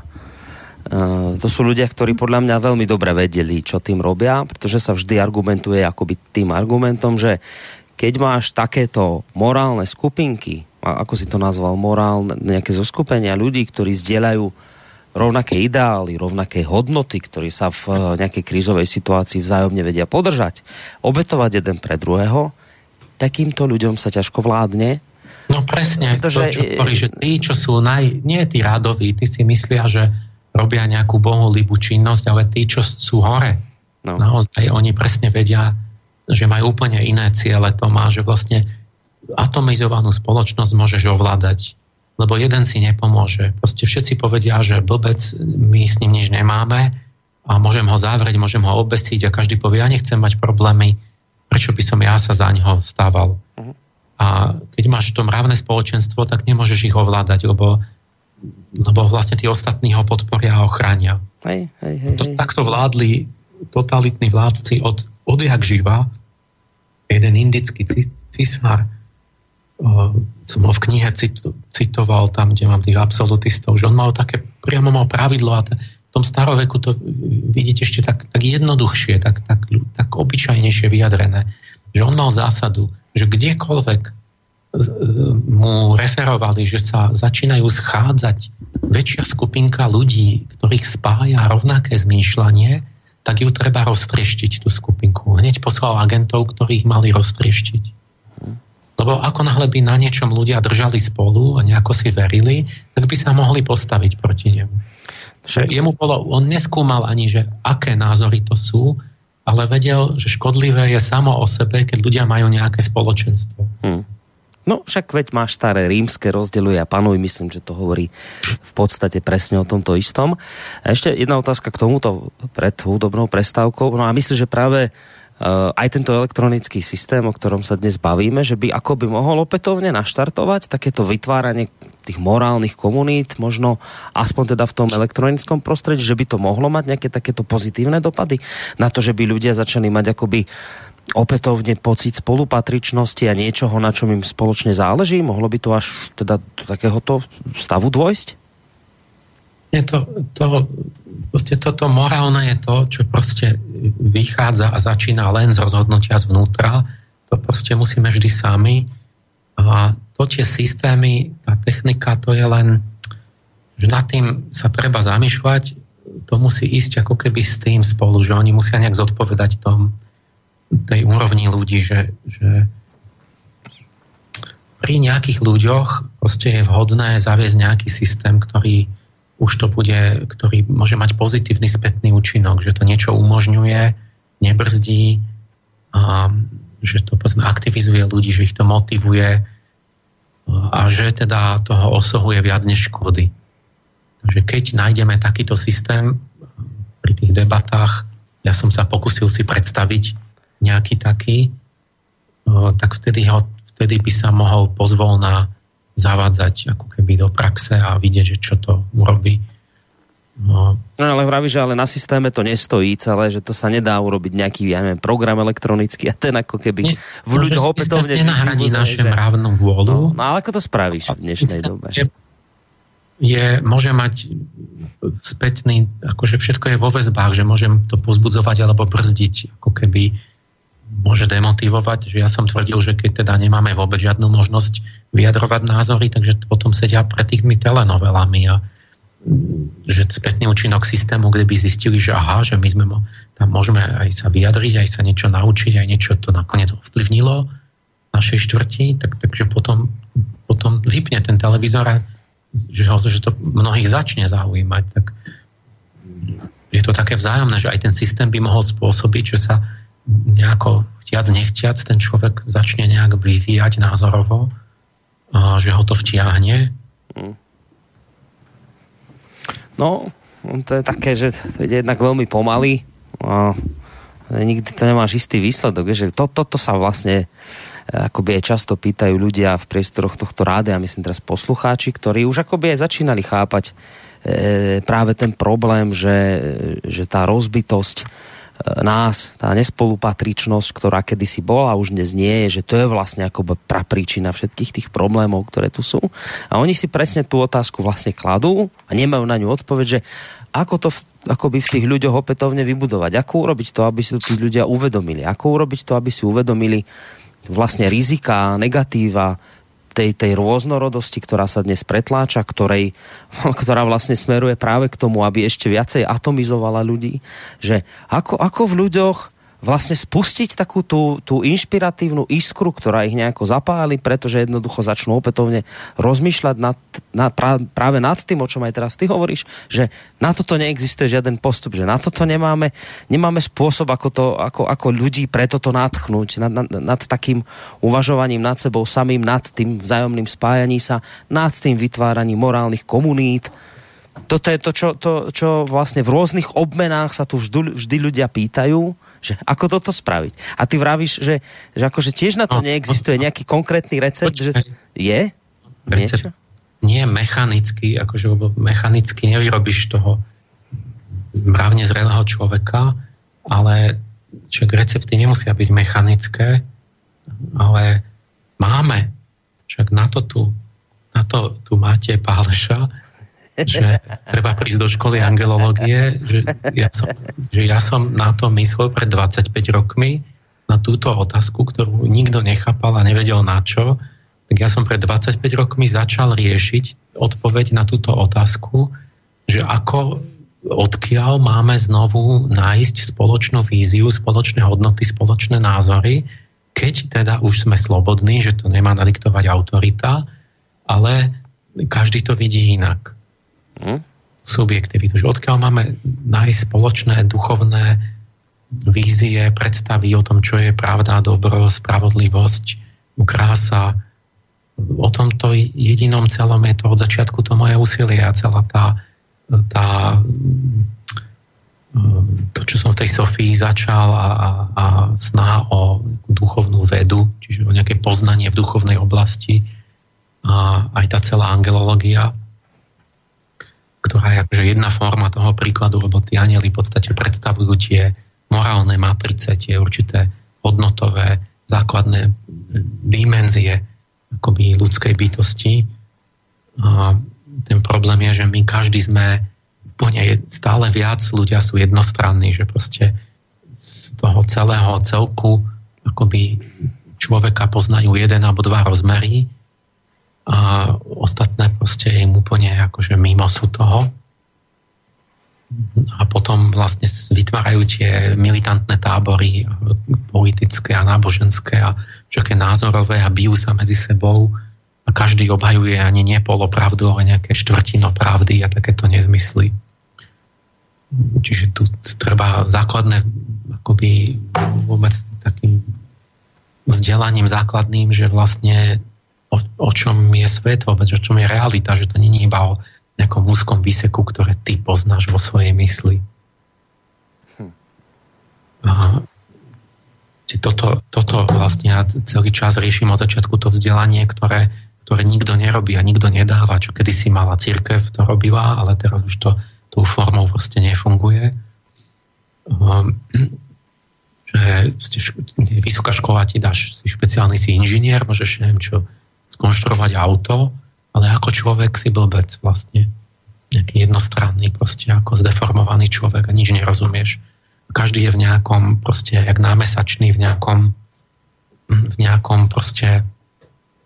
to sú ľudia, ktorí podľa mňa veľmi dobre vedeli, čo tým robia, pretože sa vždy argumentuje akoby tým argumentom, že keď máš takéto morálne skupinky, ako si to nazval, morálne nejaké zoskupenia ľudí, ktorí zdieľajú rovnaké ideály, rovnaké hodnoty, ktorí sa v e, nejakej krízovej situácii vzájomne vedia podržať, obetovať jeden pre druhého, takýmto ľuďom sa ťažko vládne No presne, to, čo hovorí, že tí, čo sú naj... nie tí rádoví, tí si myslia, že robia nejakú bohulibú činnosť, ale tí, čo sú hore, no. naozaj oni presne vedia, že majú úplne iné ciele. To má, že vlastne atomizovanú spoločnosť môžeš ovládať, lebo jeden si nepomôže. Proste všetci povedia, že blbec, my s ním nič nemáme a môžem ho zavrieť, môžem ho obesiť a každý povie, ja nechcem mať problémy, prečo by som ja sa za ňoho stával. Uh-huh. A keď máš to mravné spoločenstvo, tak nemôžeš ich ovládať, lebo, lebo vlastne tí ostatní ho podporia a ochránia. Hej, hej, hej, to, takto vládli totalitní vládci od, odjak živa. Jeden indický cisár, som ho v knihe cit, citoval tam, kde mám tých absolutistov, že on mal také, priamo mal pravidlo a t- v tom staroveku to vidíte ešte tak, tak jednoduchšie, tak, tak, tak obyčajnejšie vyjadrené, že on mal zásadu, že kdekoľvek e, mu referovali, že sa začínajú schádzať väčšia skupinka ľudí, ktorých spája rovnaké zmýšľanie, tak ju treba roztrieštiť, tú skupinku. Hneď poslal agentov, ktorých mali roztrieštiť. Lebo ako náhle by na niečom ľudia držali spolu a nejako si verili, tak by sa mohli postaviť proti nemu. Však... Jemu bolo, on neskúmal ani, že aké názory to sú, ale vedel, že škodlivé je samo o sebe, keď ľudia majú nejaké spoločenstvo. Hmm. No však veď máš staré rímske rozdeľuje a panuj, myslím, že to hovorí v podstate presne o tomto istom. A ešte jedna otázka k tomuto pred hudobnou prestávkou. No a myslím, že práve uh, aj tento elektronický systém, o ktorom sa dnes bavíme, že by ako by mohol opätovne naštartovať takéto vytváranie tých morálnych komunít, možno aspoň teda v tom elektronickom prostredí, že by to mohlo mať nejaké takéto pozitívne dopady na to, že by ľudia začali mať akoby opätovne pocit spolupatričnosti a niečoho, na čom im spoločne záleží? Mohlo by to až teda do takéhoto stavu dôjsť? Nie, to, to, proste toto morálne je to, čo proste vychádza a začína len z rozhodnutia zvnútra. To proste musíme vždy sami a to tie systémy, tá technika, to je len, že nad tým sa treba zamýšľať, to musí ísť ako keby s tým spolu, že oni musia nejak zodpovedať tom, tej úrovni ľudí, že, že pri nejakých ľuďoch proste je vhodné zaviesť nejaký systém, ktorý už to bude, ktorý môže mať pozitívny spätný účinok, že to niečo umožňuje, nebrzdí a že to povedzme, aktivizuje ľudí, že ich to motivuje a že teda toho osahuje viac než škody. že keď nájdeme takýto systém pri tých debatách, ja som sa pokusil si predstaviť nejaký taký, tak vtedy, ho, vtedy by sa mohol pozvolná zavádzať ako keby do praxe a vidieť, že čo to urobí. No. no ale vraví, že ale na systéme to nestojí celé, že to sa nedá urobiť nejaký, ja neviem, program elektronický a ten ako keby Nie, v ľuďoch opätovne... nenahradí naše že... mravnú vôľu. No, no ale ako to spravíš v dnešnej dobe? Je, je, môže mať spätný, akože všetko je vo väzbách, že môžem to pozbudzovať alebo brzdiť, ako keby môže demotivovať, že ja som tvrdil, že keď teda nemáme vôbec žiadnu možnosť vyjadrovať názory, takže potom sedia pred tými telenovelami a že spätný účinok systému, kde by zistili, že aha, že my sme tam môžeme aj sa vyjadriť, aj sa niečo naučiť, aj niečo to nakoniec ovplyvnilo našej štvrti, tak, takže potom, potom vypne ten televízor a že, že to mnohých začne zaujímať, tak je to také vzájomné, že aj ten systém by mohol spôsobiť, že sa nejako chtiac, nechtiac ten človek začne nejak vyvíjať názorovo, že ho to vtiahne. Mm. No, to je také, že to ide jednak veľmi pomaly a nikdy to nemáš istý výsledok, že to, toto sa vlastne akoby aj často pýtajú ľudia v priestoroch tohto ráde a myslím teraz poslucháči, ktorí už akoby aj začínali chápať e, práve ten problém, že, že tá rozbitosť nás, tá nespolupatričnosť, ktorá kedysi bola, už dnes nie je, že to je vlastne ako prapríčina všetkých tých problémov, ktoré tu sú. A oni si presne tú otázku vlastne kladú a nemajú na ňu odpoveď, že ako to v, akoby v tých ľuďoch opätovne vybudovať, ako urobiť to, aby si to tí ľudia uvedomili, ako urobiť to, aby si uvedomili vlastne rizika, negatíva, tej, tej rôznorodosti, ktorá sa dnes pretláča, ktorej, ktorá vlastne smeruje práve k tomu, aby ešte viacej atomizovala ľudí, že ako, ako v ľuďoch vlastne spustiť takú tú, tú inšpiratívnu iskru, ktorá ich nejako zapáli, pretože jednoducho začnú opätovne rozmýšľať nad, na, práve nad tým, o čom aj teraz ty hovoríš, že na toto neexistuje žiaden postup, že na toto nemáme, nemáme spôsob, ako, to, ako, ako ľudí pre toto natchnúť, nad, nad, nad takým uvažovaním nad sebou samým, nad tým vzájomným spájaním sa, nad tým vytváraním morálnych komunít, toto je to, čo, to, čo vlastne v rôznych obmenách sa tu vždy, vždy ľudia pýtajú, že ako toto spraviť. A ty vravíš, že, že akože tiež na to no, neexistuje nejaký konkrétny recept, počkej. že je? Recept nie mechanicky, akože mechanicky nevyrobíš toho mravne zrelého človeka, ale však recepty nemusia byť mechanické, ale máme. Však na to tu, na to tu máte Páleša, že treba prísť do školy angelológie, že ja, som, že ja som na to myslel pred 25 rokmi, na túto otázku, ktorú nikto nechápal a nevedel na čo, tak ja som pred 25 rokmi začal riešiť odpoveď na túto otázku, že ako odkiaľ máme znovu nájsť spoločnú víziu, spoločné hodnoty, spoločné názory, keď teda už sme slobodní, že to nemá nadiktovať autorita, ale každý to vidí inak. Hm? Subjektivitu. Že odkiaľ máme nájsť spoločné duchovné vízie, predstavy o tom, čo je pravda, dobro, spravodlivosť, krása. O tomto jedinom celom je to od začiatku to moje úsilie a celá tá, tá to, čo som v tej Sofii začal a, a, a snaha o duchovnú vedu, čiže o nejaké poznanie v duchovnej oblasti a aj tá celá angelológia, ktorá je akože jedna forma toho príkladu, lebo tí anieli v podstate predstavujú tie morálne matrice, tie určité hodnotové, základné dimenzie akoby ľudskej bytosti. A ten problém je, že my každý sme úplne stále viac ľudia sú jednostranní, že proste z toho celého celku akoby človeka poznajú jeden alebo dva rozmery a ostatné proste im úplne akože mimo sú toho. A potom vlastne vytvárajú tie militantné tábory politické a náboženské a všaké názorové a bijú sa medzi sebou a každý obhajuje ani nie polopravdu, ale nejaké štvrtino pravdy a takéto nezmysly. Čiže tu treba základné akoby vôbec takým vzdelaním základným, že vlastne o, o čom je svet vôbec, o čom je realita, že to je iba o nejakom úzkom výseku, ktoré ty poznáš vo svojej mysli. Hm. A toto, toto vlastne ja celý čas riešim od začiatku to vzdelanie, ktoré, ktoré nikto nerobí a nikto nedáva, čo kedysi mala církev, to robila, ale teraz už to tou formou proste nefunguje. Um, že vysoká škola ti dáš, si špeciálny si inžinier, môžeš neviem čo, skonštruovať auto, ale ako človek si blbec vlastne. Nejaký jednostranný, proste ako zdeformovaný človek a nič nerozumieš. Každý je v nejakom proste, jak námesačný v nejakom v nejakom proste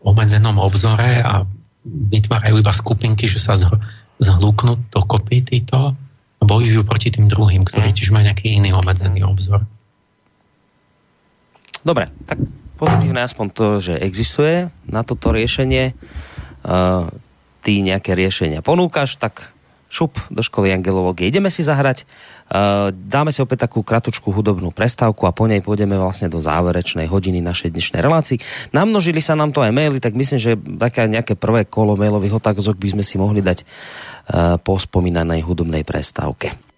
obmedzenom obzore a vytvárajú iba skupinky, že sa zhlúknú do kopy títo a bojujú proti tým druhým, ktorí mhm. tiež majú nejaký iný obmedzený obzor. Dobre, tak pozitívne aspoň to, že existuje na toto riešenie ty nejaké riešenia ponúkaš, tak šup do školy angelológie. Ideme si zahrať, dáme si opäť takú kratučku hudobnú prestávku a po nej pôjdeme vlastne do záverečnej hodiny našej dnešnej relácii. Namnožili sa nám to aj maily, tak myslím, že také nejaké prvé kolo mailových otázok by sme si mohli dať po spomínanej hudobnej prestávke.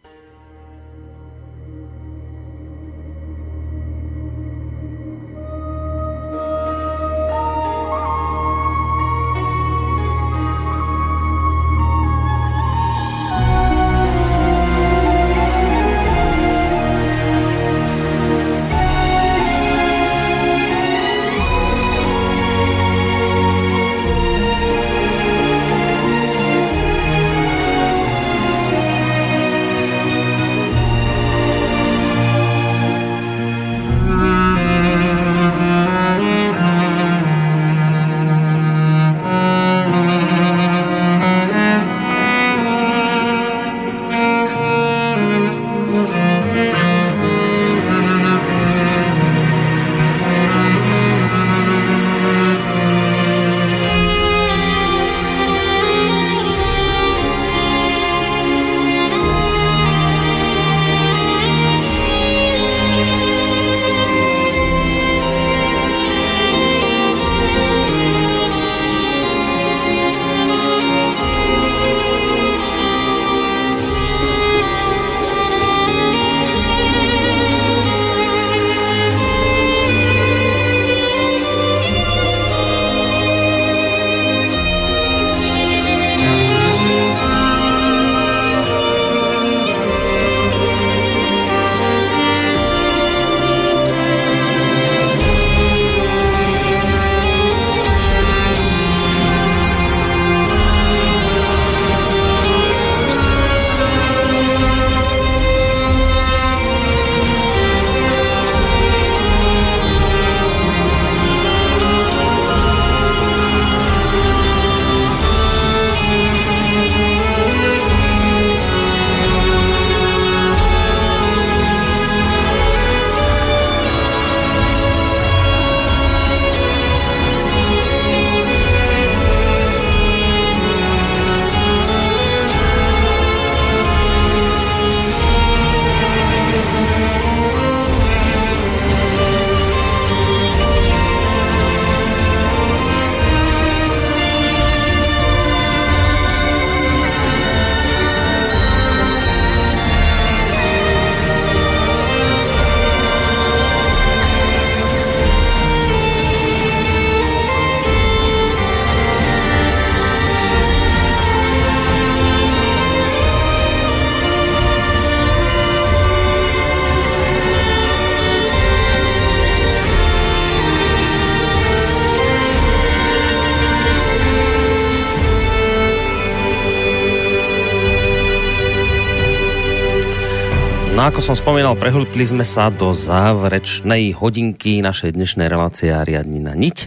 No ako som spomínal, prehlpli sme sa do záverečnej hodinky našej dnešnej relácie a riadnina niť.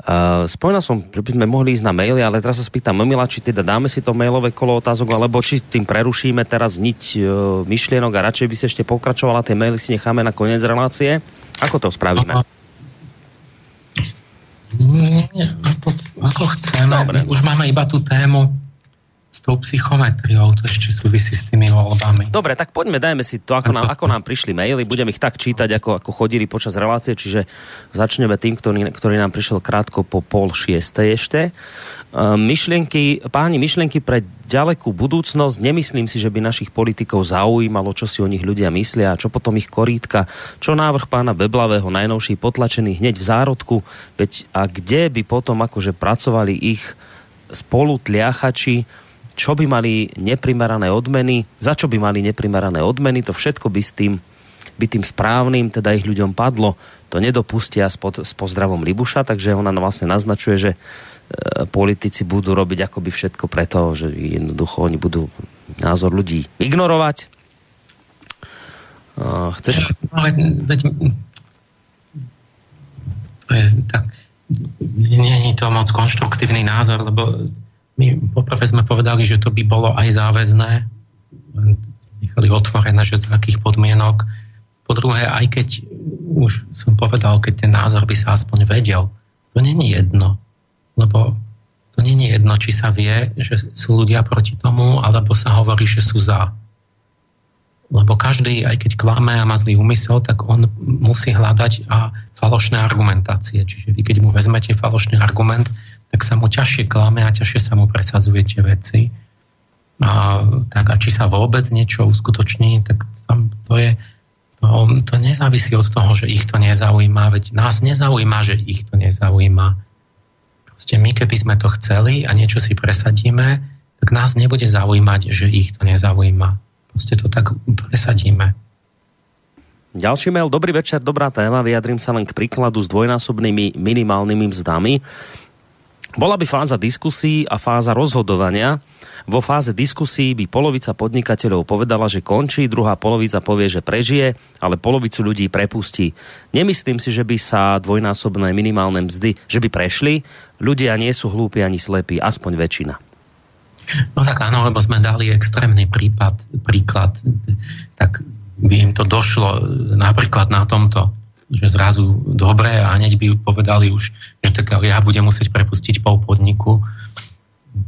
Uh, spomínal som, že by sme mohli ísť na maily, ale teraz sa spýtam Momila, či teda dáme si to mailové kolo otázok, alebo či tým prerušíme teraz niť uh, myšlienok a radšej by si ešte pokračovala, tie maily si necháme na koniec relácie. Ako to spravíme? Nie, ako, ako chceme. Dobre. Už máme iba tú psychometriou, to ešte súvisí s tými voľbami. Dobre, tak poďme, dajme si to, ako nám, ako nám prišli maily, budem ich tak čítať, ako, ako chodili počas relácie, čiže začneme tým, ktorý, ktorý nám prišiel krátko po pol šiestej ešte. Uh, myšlienky, páni, myšlienky pre ďalekú budúcnosť, nemyslím si, že by našich politikov zaujímalo, čo si o nich ľudia myslia, čo potom ich korítka, čo návrh pána Beblavého najnovší potlačený hneď v zárodku, veď a kde by potom akože pracovali ich spolu tliachači, čo by mali neprimerané odmeny, za čo by mali neprimerané odmeny, to všetko by s tým, by tým správnym, teda ich ľuďom padlo. To nedopustia s, pod, s pozdravom Libuša, takže ona vlastne naznačuje, že e, politici budú robiť akoby všetko preto, že jednoducho oni budú názor ľudí ignorovať. E, chceš? Ale, veď, to je tak, je to moc konštruktívny názor, lebo my poprvé sme povedali, že to by bolo aj záväzné, nechali otvorené, že z akých podmienok. Po druhé, aj keď už som povedal, keď ten názor by sa aspoň vedel, to není jedno, lebo to není jedno, či sa vie, že sú ľudia proti tomu, alebo sa hovorí, že sú za. Lebo každý, aj keď klame a má zlý úmysel, tak on musí hľadať a falošné argumentácie. Čiže vy, keď mu vezmete falošný argument, tak sa mu ťažšie klame a ťažšie sa mu presadzuje tie veci. A, tak a či sa vôbec niečo uskutoční, tak tam to je, to, to nezávisí od toho, že ich to nezaujíma, veď nás nezaujíma, že ich to nezaujíma. Proste my, keby sme to chceli a niečo si presadíme, tak nás nebude zaujímať, že ich to nezaujíma. Proste to tak presadíme. Ďalší mail, dobrý večer, dobrá téma, vyjadrím sa len k príkladu s dvojnásobnými minimálnymi mzdami. Bola by fáza diskusí a fáza rozhodovania. Vo fáze diskusí by polovica podnikateľov povedala, že končí, druhá polovica povie, že prežije, ale polovicu ľudí prepustí. Nemyslím si, že by sa dvojnásobné minimálne mzdy, že by prešli. Ľudia nie sú hlúpi ani slepí, aspoň väčšina. No tak áno, lebo sme dali extrémny prípad, príklad, tak by im to došlo napríklad na tomto že zrazu dobre a hneď by povedali už, že tak ja budem musieť prepustiť pol podniku,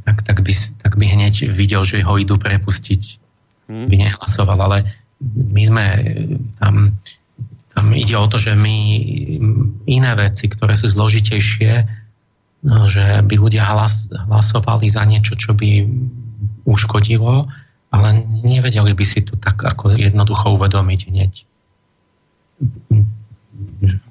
tak, tak, by, tak by hneď videl, že ho idú prepustiť. Hmm. By nehlasoval, ale my sme tam, tam ide o to, že my iné veci, ktoré sú zložitejšie, no, že by ľudia hlas, hlasovali za niečo, čo by uškodilo, ale nevedeli by si to tak ako jednoducho uvedomiť hneď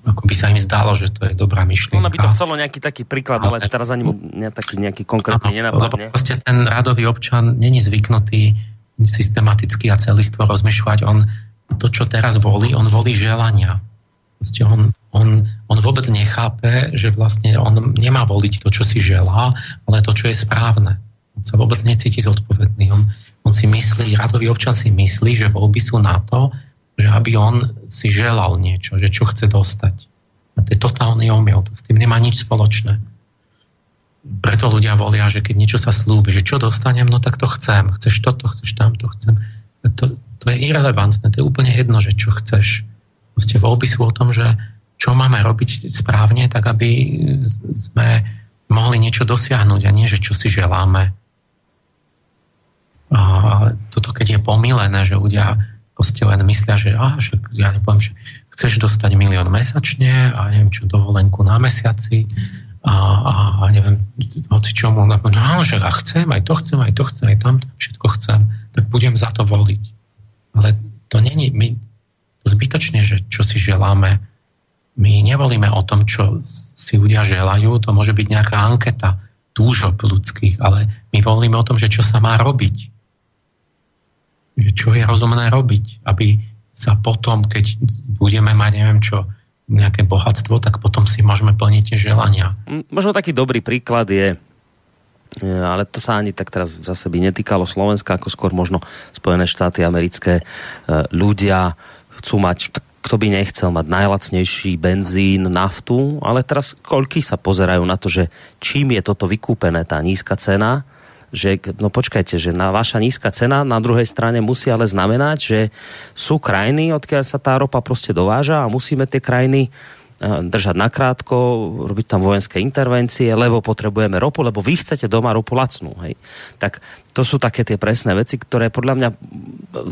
ako by sa im zdalo, že to je dobrá myšlienka. Ono by to chcelo nejaký taký príklad, ale, ale teraz ani ne, taký nejaký konkrétny nenapadne. Lebo proste ten radový občan není zvyknutý systematicky a celistvo rozmýšľať. On to, čo teraz volí, on volí želania. Proste on, on, on vôbec nechápe, že vlastne on nemá voliť to, čo si želá, ale to, čo je správne. On sa vôbec necíti zodpovedný. On, on si myslí, radový občan si myslí, že voľby sú na to, že aby on si želal niečo, že čo chce dostať. A to je totálny omyl, to s tým nemá nič spoločné. Preto ľudia volia, že keď niečo sa slúbi, že čo dostanem, no tak to chcem. Chceš toto, chceš tamto, chcem. To, to je irrelevantné, to je úplne jedno, že čo chceš. Proste voľby sú o tom, že čo máme robiť správne, tak aby sme mohli niečo dosiahnuť a nie, že čo si želáme. A toto keď je pomílené, že ľudia proste len myslia, že, aha, že ja nepoviem, že chceš dostať milión mesačne a neviem čo, dovolenku na mesiaci a, a, a neviem, hoci čomu, no, no že ja chcem, aj to chcem, aj to chcem, aj tam všetko chcem, tak budem za to voliť. Ale to není, my to zbytočne, že čo si želáme, my nevolíme o tom, čo si ľudia želajú, to môže byť nejaká anketa túžob ľudských, ale my volíme o tom, že čo sa má robiť že čo je rozumné robiť, aby sa potom, keď budeme mať neviem čo, nejaké bohatstvo, tak potom si môžeme plniť tie želania. Možno taký dobrý príklad je, e, ale to sa ani tak teraz zase by netýkalo Slovenska, ako skôr možno Spojené štáty americké. E, ľudia chcú mať, kto by nechcel mať najlacnejší benzín, naftu, ale teraz koľky sa pozerajú na to, že čím je toto vykúpené, tá nízka cena, že no počkajte, že na vaša nízka cena na druhej strane musí ale znamenať, že sú krajiny, odkiaľ sa tá ropa proste dováža a musíme tie krajiny držať nakrátko, robiť tam vojenské intervencie, lebo potrebujeme ropu, lebo vy chcete doma ropu lacnú. Hej. Tak to sú také tie presné veci, ktoré podľa mňa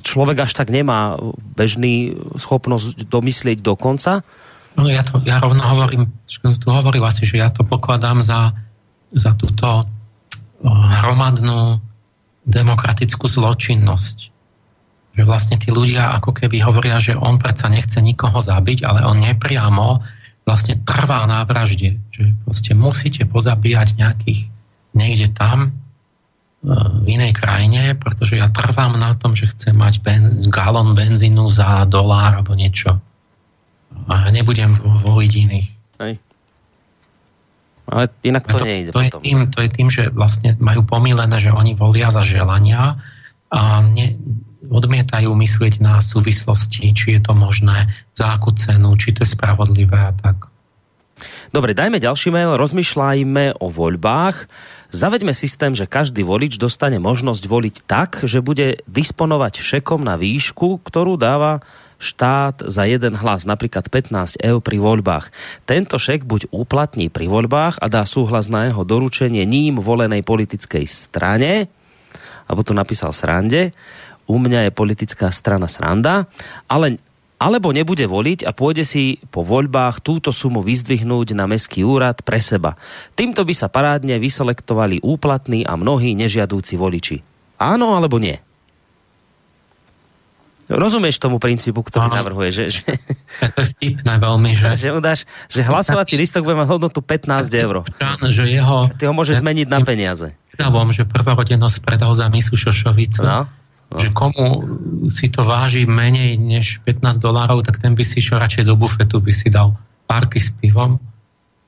človek až tak nemá bežný schopnosť domyslieť do konca. No ja, to, ja rovno hovorím, tu hovoril asi, že ja to pokladám za, za túto hromadnú demokratickú zločinnosť že vlastne tí ľudia ako keby hovoria, že on predsa nechce nikoho zabiť, ale on nepriamo vlastne trvá na vražde. Že proste musíte pozabíjať nejakých niekde tam e, v inej krajine, pretože ja trvám na tom, že chcem mať ben, galon benzínu za dolár alebo niečo. A nebudem voliť iných. Hej. Ale inak to, to nejde to potom. Je tým, to je tým, že vlastne majú pomílené, že oni volia za želania a ne, odmietajú myslieť na súvislosti, či je to možné, za akú cenu, či to je spravodlivé a tak. Dobre, dajme ďalší mail, rozmýšľajme o voľbách. Zaveďme systém, že každý volič dostane možnosť voliť tak, že bude disponovať šekom na výšku, ktorú dáva štát za jeden hlas, napríklad 15 eur pri voľbách. Tento šek buď uplatní pri voľbách a dá súhlas na jeho doručenie ním volenej politickej strane, alebo tu napísal srande, u mňa je politická strana sranda, ale alebo nebude voliť a pôjde si po voľbách túto sumu vyzdvihnúť na mestský úrad pre seba. Týmto by sa parádne vyselektovali úplatní a mnohí nežiadúci voliči. Áno alebo nie? Rozumieš tomu princípu, ktorý Áno. navrhuje, že... že... To je vtipné veľmi, že... že, udáš, že hlasovací listok bude mať hodnotu 15 eur. Že jeho... Ty ho môžeš zmeniť na peniaze. že prvorodenosť predal za misu Šošovice. No No. Že komu si to váži menej než 15 dolárov, tak ten by si išiel radšej do bufetu, by si dal párky s pivom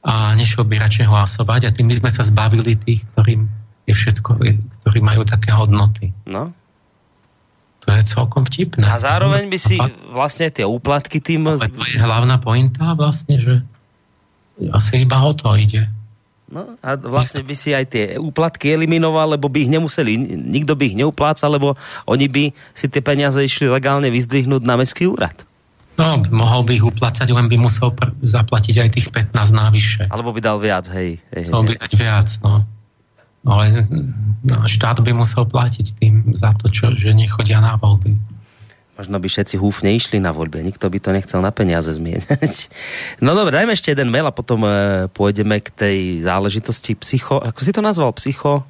a nešiel by radšej hlasovať a tým by sme sa zbavili tých, ktorým je všetko, ktorí majú také hodnoty. No. To je celkom vtipné. A zároveň by si vlastne tie úplatky tým... Ale to je hlavná pointa vlastne, že asi iba o to ide. No a vlastne by si aj tie úplatky eliminoval, lebo by ich nemuseli, nikto by ich neuplácal, lebo oni by si tie peniaze išli legálne vyzdvihnúť na mestský úrad. No, mohol by ich uplácať, len by musel pr- zaplatiť aj tých 15 návyše. Alebo by dal viac, hej. hej by dať viac, no. Ale no, štát by musel platiť tým za to, čo, že nechodia na voľby. Možno by všetci húfne išli na voľbe, nikto by to nechcel na peniaze zmieňať. No dobre, dajme ešte jeden mail a potom e, pôjdeme k tej záležitosti psycho... Ako si to nazval? Psycho...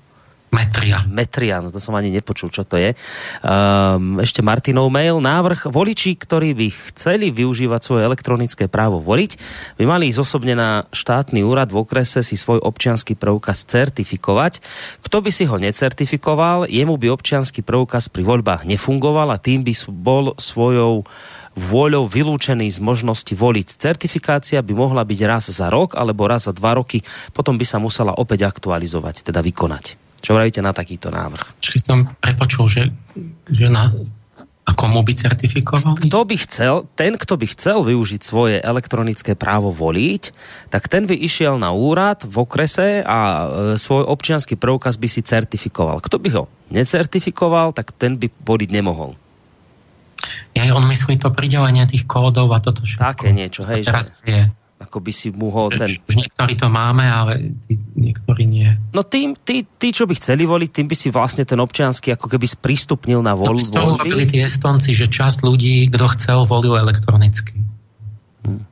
Metria. Metria, no to som ani nepočul, čo to je. Um, ešte Martinov mail. Návrh voliči, ktorí by chceli využívať svoje elektronické právo voliť, by mali ísť osobne na štátny úrad v okrese si svoj občianský preukaz certifikovať. Kto by si ho necertifikoval, jemu by občianský preukaz pri voľbách nefungoval a tým by bol svojou vôľou vylúčený z možnosti voliť. Certifikácia by mohla byť raz za rok alebo raz za dva roky, potom by sa musela opäť aktualizovať, teda vykonať. Čo vravíte na takýto návrh? Čiže som prepočul, že, že na, a komu by certifikoval? Kto by chcel, ten, kto by chcel využiť svoje elektronické právo voliť, tak ten by išiel na úrad v okrese a e, svoj občianský preukaz by si certifikoval. Kto by ho necertifikoval, tak ten by voliť nemohol. Ja, on myslí to pridelenie tých kódov a toto všetko. Také niečo, hej. Teraz že... je ako by si mu ho ten... Už niektorí to máme, ale tí, niektorí nie. No tým, tí, tí, čo by chceli voliť, tým by si vlastne ten občiansky ako keby sprístupnil na voľbu. To by robili tí Estonci, že časť ľudí, kto chcel, volil elektronicky. Hm.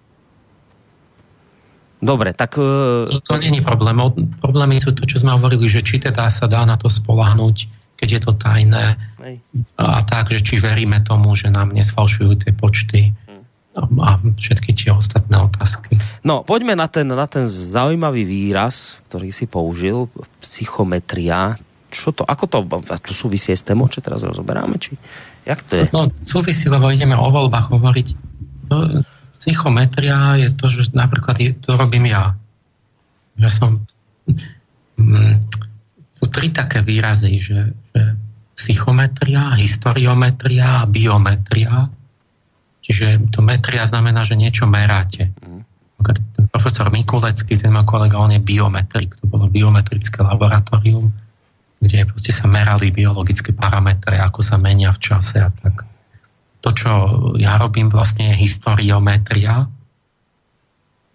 Dobre, tak... Uh... To, to je problém. Problémy sú to, čo sme hovorili, že či teda sa dá na to spolahnuť, keď je to tajné. Hej. A tak, že či veríme tomu, že nám nesfalšujú tie počty a všetky tie ostatné otázky. No, poďme na ten, na ten zaujímavý výraz, ktorý si použil, psychometria. Čo to, ako to, to súvisí s témou, čo teraz rozoberáme? Či, jak to je? No, súvisí, lebo ideme o voľbách hovoriť. To, psychometria je to, že napríklad je, to robím ja. Že som... Mm, sú tri také výrazy, že, že psychometria, historiometria a biometria Čiže to metria znamená, že niečo meráte. Profesor Mikulecký, ten môj kolega, on je biometrik. To bolo biometrické laboratórium, kde proste sa merali biologické parametre, ako sa menia v čase a tak. To, čo ja robím, vlastne je historiometria. To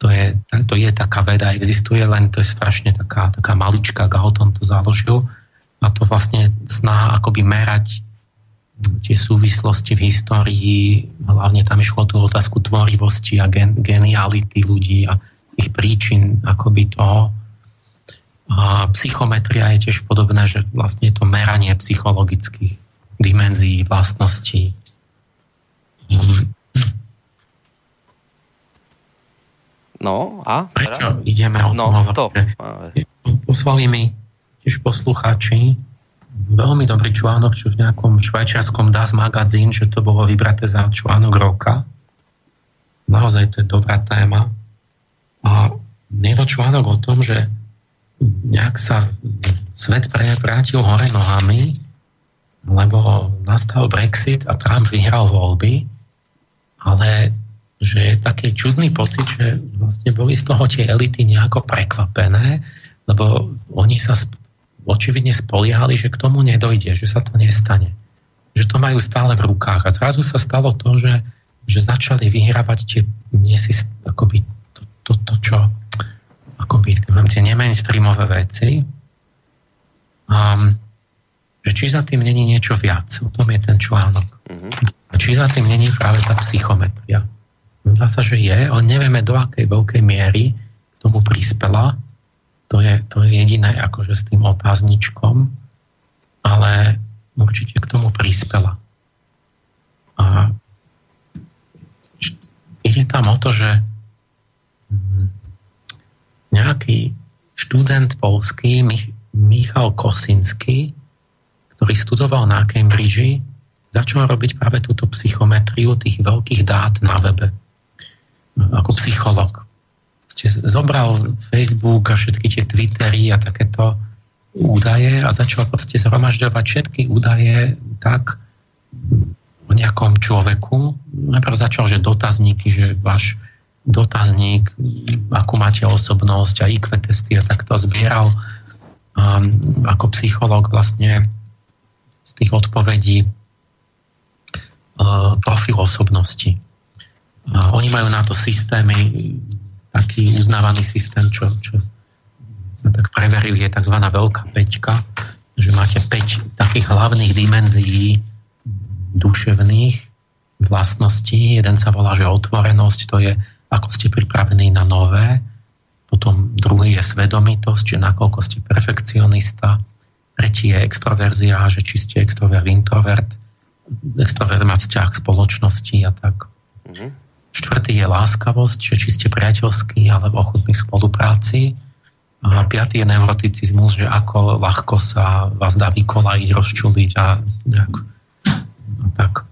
to je, to je taká veda, existuje, len to je strašne taká, taká malička, Galton to založil a to vlastne snaha akoby merať tie súvislosti v histórii, hlavne tam išlo tú otázku tvorivosti a gen, geniality ľudí a ich príčin akoby toho. A psychometria je tiež podobné, že vlastne je to meranie psychologických dimenzií, vlastností. No a? Prečo ideme o no, tom to. Poslali mi tiež poslucháči veľmi dobrý článok, čo v nejakom švajčiarskom Das magazín, že to bolo vybraté za článok roka. Naozaj to je dobrá téma. A je to článok o tom, že nejak sa svet vrátil hore nohami, lebo nastal Brexit a Trump vyhral voľby, ale že je taký čudný pocit, že vlastne boli z toho tie elity nejako prekvapené, lebo oni sa očividne spoliehali, že k tomu nedojde, že sa to nestane. Že to majú stále v rukách. A zrazu sa stalo to, že, že začali vyhrávať tie, akoby to, to, to čo akoby tie nemainstreamové veci. A že či za tým není niečo viac. O tom je ten článok. Mm-hmm. A či za tým není práve tá psychometria. Zdá sa, že je, ale nevieme do akej veľkej miery k tomu prispela to je, to je jediné akože s tým otázničkom, ale určite k tomu prispela. A ide tam o to, že mm, nejaký študent polský, Michal Kosinský, ktorý studoval na Cambridge, začal robiť práve túto psychometriu tých veľkých dát na webe ako psycholog zobral Facebook a všetky tie Twittery a takéto údaje a začal proste zhromažďovať všetky údaje tak o nejakom človeku. Najprv začal, že dotazníky, že váš dotazník, akú máte osobnosť a IQ testy a takto zbieral um, ako psychológ vlastne z tých odpovedí uh, profil osobnosti. A oni majú na to systémy taký uznávaný systém, čo, čo sa tak preveril, je tzv. veľká peťka, že máte 5 takých hlavných dimenzií duševných vlastností. Jeden sa volá, že otvorenosť, to je ako ste pripravení na nové. Potom druhý je svedomitosť, že nakoľko ste perfekcionista. Tretí je extroverzia, že či ste extrovert, introvert. Extrovert má vzťah k spoločnosti a tak. Mm-hmm. Štvrtý je láskavosť, že či ste priateľský alebo ochotný spolupráci. A piatý je neuroticizmus, že ako ľahko sa vás dá vykolajiť, rozčuliť a nejak, tak.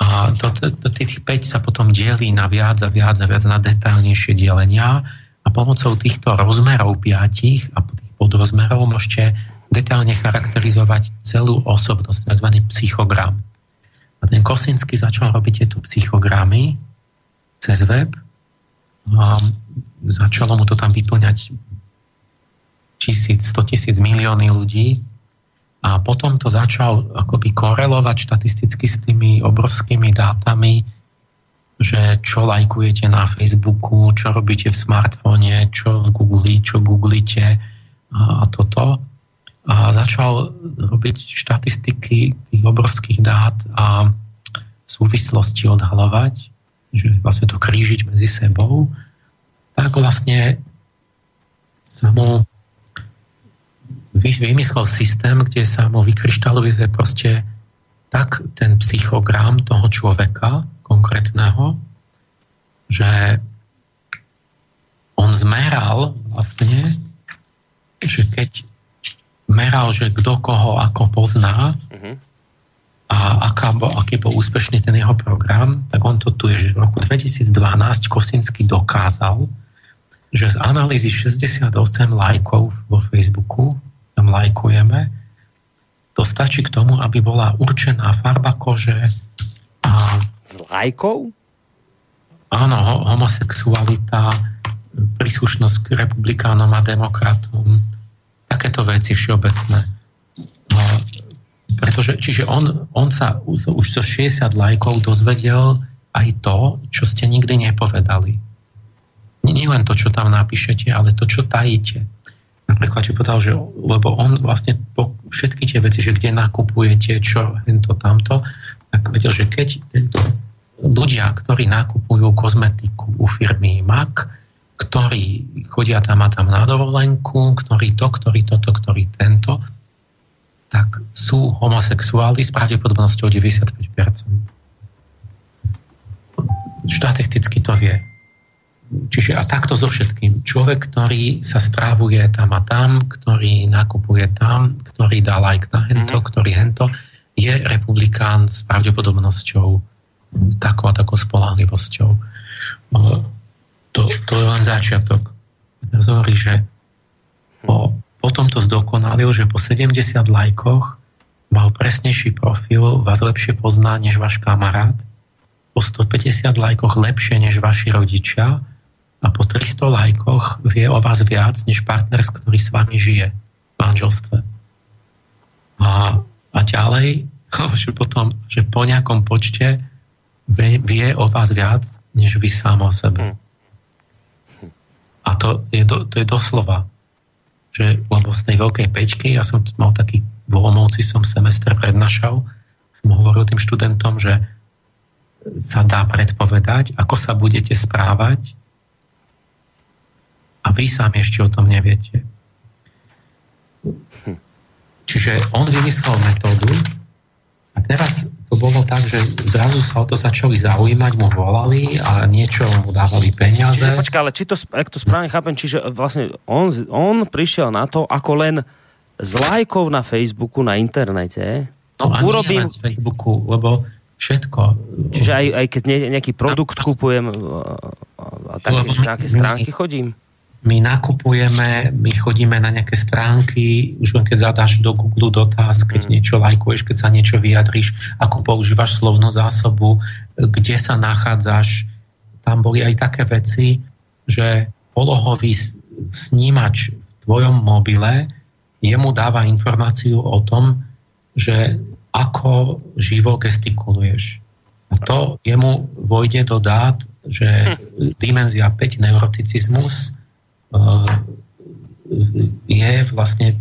A to, to, to, tých 5 sa potom delí na viac a viac a viac na detailnejšie delenia a pomocou týchto rozmerov piatich a podrozmerov môžete detailne charakterizovať celú osobnosť, tzv. psychogram. A ten Kosinsky začal robiť tieto psychogramy cez web. A začalo mu to tam vyplňať tisíc, sto tisíc milióny ľudí. A potom to začal akoby korelovať štatisticky s tými obrovskými dátami, že čo lajkujete na Facebooku, čo robíte v smartfóne, čo v Google, čo googlite a toto. A začal robiť štatistiky tých obrovských dát a súvislosti odhalovať že vlastne to krížiť medzi sebou, tak vlastne sa mu vymyslel systém, kde sa mu proste tak ten psychogram toho človeka konkrétneho, že on zmeral vlastne, že keď meral, že kto koho ako pozná, uh-huh a aká, aký bol úspešný ten jeho program, tak on to tu je, že v roku 2012 Kosinsky dokázal, že z analýzy 68 lajkov vo Facebooku, tam lajkujeme, to stačí k tomu, aby bola určená farba kože a... Z lajkov? Áno, homosexualita, príslušnosť k republikánom a demokratom, takéto veci všeobecné. No, pretože, čiže on, on sa už zo 60 lajkov dozvedel aj to, čo ste nikdy nepovedali. nie len to, čo tam napíšete, ale to, čo tajíte. Napríklad, že povedal, že lebo on vlastne po všetky tie veci, že kde nakupujete, čo, hento, tamto, tak vedel, že keď tento ľudia, ktorí nakupujú kozmetiku u firmy MAC, ktorí chodia tam a tam na dovolenku, ktorí to, ktorí toto, ktorí tento, tak sú homosexuáli s pravdepodobnosťou 95%. Štatisticky to vie. Čiže a takto so všetkým. Človek, ktorý sa strávuje tam a tam, ktorý nakupuje tam, ktorý dá like na hento, mm-hmm. ktorý hento, je republikán s pravdepodobnosťou takou a takou spolahlivosťou. To, to je len začiatok. Teraz hovorí, že po, potom to zdokonalil, že po 70 lajkoch mal presnejší profil, vás lepšie pozná než váš kamarát, po 150 lajkoch lepšie než vaši rodičia a po 300 lajkoch vie o vás viac než partner, ktorý s vami žije v manželstve. A, a ďalej, že potom, že po nejakom počte vie, vie o vás viac, než vy sám o sebe. Hm. A to je, do, to je doslova. Že, tej veľkej peťky, ja som mal taký voľomovci, som semester prednášal, som hovoril tým študentom, že sa dá predpovedať, ako sa budete správať a vy sami ešte o tom neviete. Čiže on vymyslel metódu a teraz to bolo tak, že zrazu sa o to začali zaujímať, mu volali a niečo mu dávali peniaze. Čiže počka, ale či to, ak to správne chápem, čiže vlastne on, on prišiel na to, ako len z lajkov na Facebooku, na internete, No a urobím... nie len z Facebooku, lebo všetko. Čiže aj, aj keď nejaký produkt kupujem a také nejaké stránky chodím? My nakupujeme, my chodíme na nejaké stránky, už len keď zadáš do Google dotaz, keď mm. niečo lajkuješ, keď sa niečo vyjadríš, ako používaš slovnú zásobu, kde sa nachádzaš. Tam boli aj také veci, že polohový snímač v tvojom mobile jemu dáva informáciu o tom, že ako živo gestikuluješ. A to jemu vojde do dát, že hm. dimenzia 5 neuroticizmus je vlastne,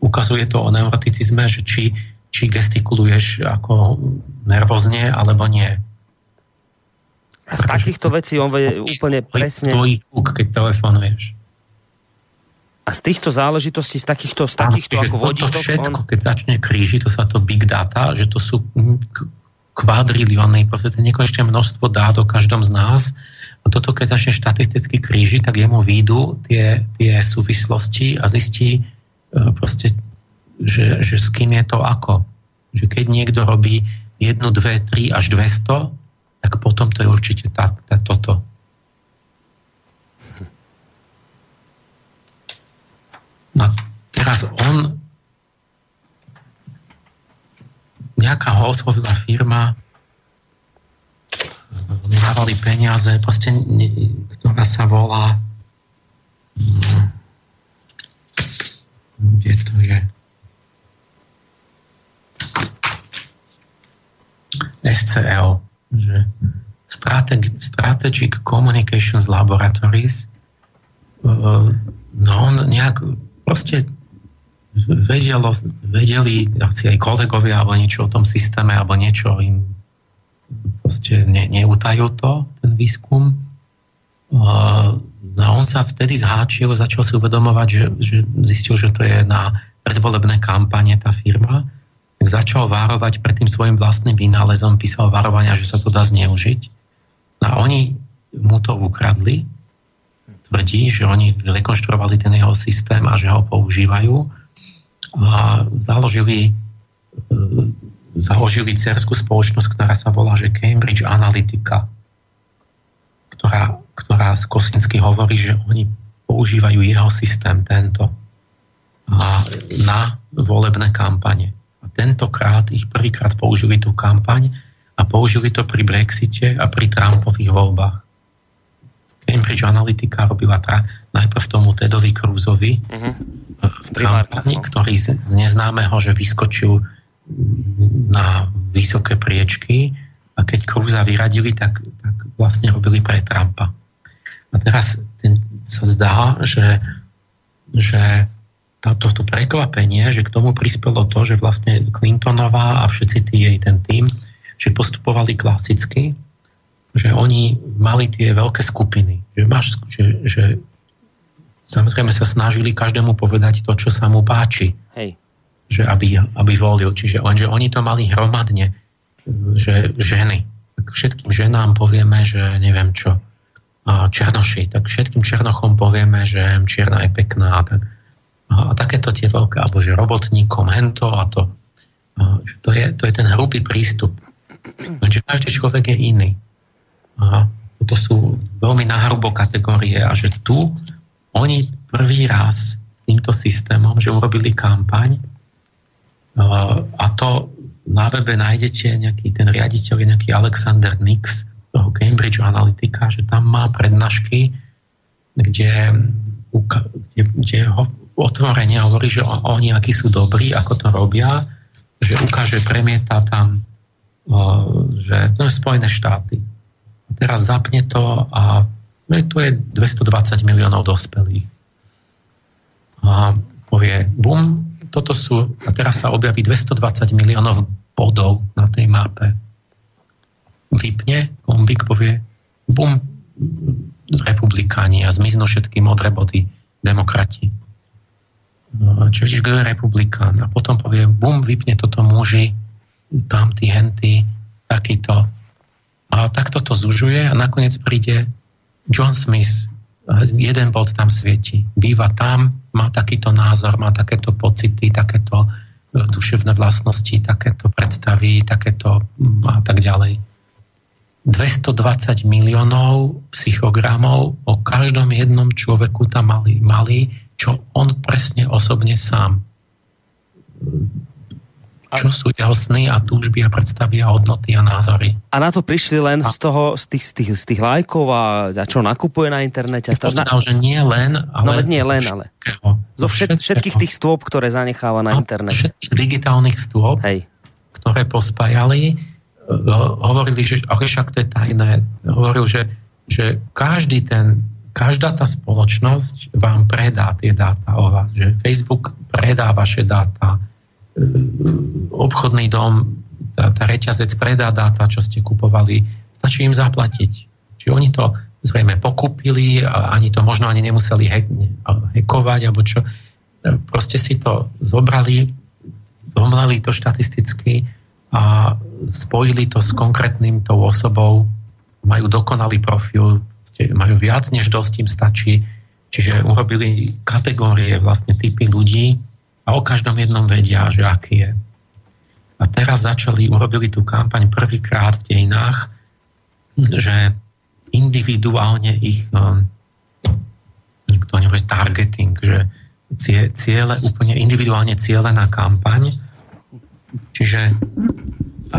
ukazuje to o neuroticizme, že či, či gestikuluješ ako nervózne alebo nie. A z takýchto vecí on vie úplne presne... Tvoj kúk, keď telefonuješ. A z týchto záležitostí, z takýchto, z takýchto ako vodítok... To všetko, on... keď začne krížiť, to sa to big data, že to sú kvadrilióny, proste nekonečné množstvo dát o každom z nás a toto, keď začne štatisticky krížiť, tak jemu výjdu tie, tie súvislosti a zistí e, proste, že, že s kým je to ako. Že keď niekto robí jednu, dve, tri až 200, tak potom to je určite tá, tá, toto. No teraz on nejaká ho firma, nedávali peniaze, proste, ktorá sa volá kde to je? SCL že Strategic, Strategic Communications Laboratories no on nejak proste vedelo, vedeli asi aj kolegovia alebo niečo o tom systéme alebo niečo im proste ne, neutajú to, ten výskum. No on sa vtedy zháčil, začal si uvedomovať, že, že zistil, že to je na predvolebné kampanie tá firma, tak začal várovať pred tým svojim vlastným vynálezom, písal varovania, že sa to dá zneužiť. A oni mu to ukradli, tvrdí, že oni rekonštruovali ten jeho systém a že ho používajú a založili založili cerskú spoločnosť, ktorá sa volá že Cambridge Analytica, ktorá, ktorá z Kosinsky hovorí, že oni používajú jeho systém tento a na volebné kampane. A tentokrát ich prvýkrát použili tú kampaň a použili to pri Brexite a pri Trumpových voľbách. Cambridge Analytica robila tá, najprv tomu Tedovi Cruzovi uh-huh. no. ktorý z, z neznámeho, že vyskočil na vysoké priečky a keď Cruza vyradili, tak, tak vlastne robili pre Trumpa. A teraz ten, sa zdá, že, že toto prekvapenie, že k tomu prispelo to, že vlastne Clintonová a všetci tí jej ten tým, že postupovali klasicky, že oni mali tie veľké skupiny. Že, máš, že, že samozrejme sa snažili každému povedať to, čo sa mu páči. Hej. Že aby, aby volil. Čiže on, že oni to mali hromadne, že ženy. Tak všetkým ženám povieme, že neviem čo, a černoši. Tak všetkým černochom povieme, že čierna je pekná. Tak a, a takéto tie veľké, alebo že robotníkom, hento a to. A, to, je, to je ten hrubý prístup. Lenže každý človek je iný. A toto sú veľmi nahrubo kategórie a že tu oni prvý raz s týmto systémom, že urobili kampaň a to na webe nájdete nejaký ten riaditeľ, je nejaký Alexander Nix toho Cambridge Analytica, že tam má prednášky, kde, kde, kde ho, otvorene hovorí, že oni akí sú dobrí, ako to robia, že ukáže, premieta tam, že to je Spojené štáty. A teraz zapne to a no, tu je 220 miliónov dospelých. A povie, bum, toto sú, a teraz sa objaví 220 miliónov bodov na tej mape. Vypne, kombik povie, bum, republikáni a zmiznú všetky modré body demokrati. No, čo vidíš, kto je republikán. A potom povie, bum, vypne toto muži, tamtý, henty, takýto. A takto to zužuje a nakoniec príde John Smith, jeden bod tam svieti. Býva tam, má takýto názor, má takéto pocity, takéto e, duševné vlastnosti, takéto predstavy, takéto a tak ďalej. 220 miliónov psychogramov o každom jednom človeku tam mali, mali čo on presne osobne sám. Čo sú jeho sny a túžby a predstavy a hodnoty a názory. A na to prišli len a... z toho, z tých, z tých, z tých lajkov a, a čo nakupuje na internete? Ja povedal, že nie len, ale... No nie len, ale. Zo všet, všetkých tých stôp, ktoré zanecháva na internete. Všetkých digitálnych stôp, Hej. ktoré pospájali, hovorili, že však to je tajné. Hovoril, že, že každý ten každá tá spoločnosť vám predá tie dáta o vás. Že Facebook predá vaše dáta, obchodný dom, tá, tá reťazec predá dáta, čo ste kupovali. Stačí im zaplatiť. Čiže oni to zrejme pokúpili a ani to možno ani nemuseli hekovať alebo čo. E, proste si to zobrali, zomleli to štatisticky a spojili to s konkrétnym tou osobou, majú dokonalý profil, majú viac než dosť, im stačí. Čiže urobili kategórie, vlastne typy ľudí a o každom jednom vedia, že aký je. A teraz začali, urobili tú kampaň prvýkrát v dejinách, že individuálne ich um, to nevie, targeting, že ciele, úplne individuálne cielená kampaň. Čiže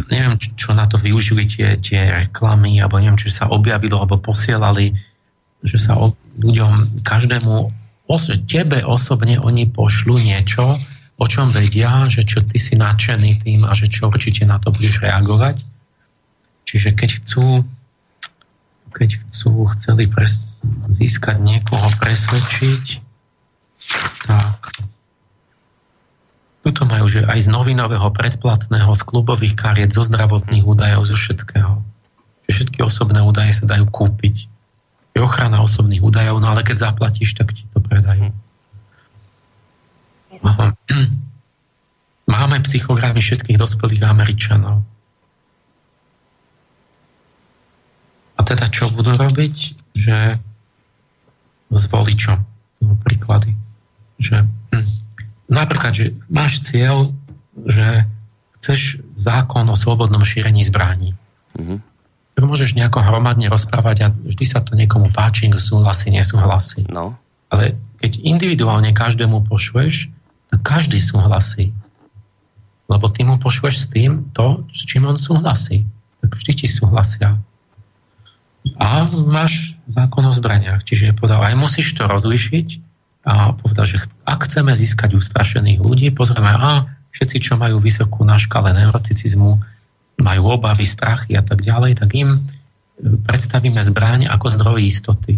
neviem, čo na to využili tie, tie reklamy, alebo neviem, či sa objavilo, alebo posielali, že sa o, ľuďom, každému, tebe osobne oni pošlu niečo, o čom vedia, že čo ty si nadšený tým a že čo určite na to budeš reagovať. Čiže keď chcú keď chcú, chceli pres, získať niekoho, presvedčiť, tak tuto majú, že aj z novinového predplatného, z klubových kariet, zo zdravotných údajov, zo všetkého. Že všetky osobné údaje sa dajú kúpiť. Je ochrana osobných údajov, no ale keď zaplatíš, tak ti predajú. Aha. Máme psychogramy všetkých dospelých Američanov. A teda čo budú robiť? Že s voličom. No, príklady. Že hm, napríklad, že máš cieľ, že chceš zákon o slobodnom šírení zbraní. Mm-hmm. Môžeš nejako hromadne rozprávať a vždy sa to niekomu páči, súhlasí, nesúhlasí. No. Ale keď individuálne každému pošleš, tak každý súhlasí. Lebo ty mu pošleš s tým to, s čím on súhlasí. Tak vždy ti súhlasia. A máš zákon o zbraniach. Čiže povedal, aj musíš to rozlišiť, a povedal, že ak chceme získať ustrašených ľudí, pozrieme, a všetci, čo majú vysokú na škale neuroticizmu, majú obavy, strachy a tak ďalej, tak im e, predstavíme zbraň ako zdroj istoty.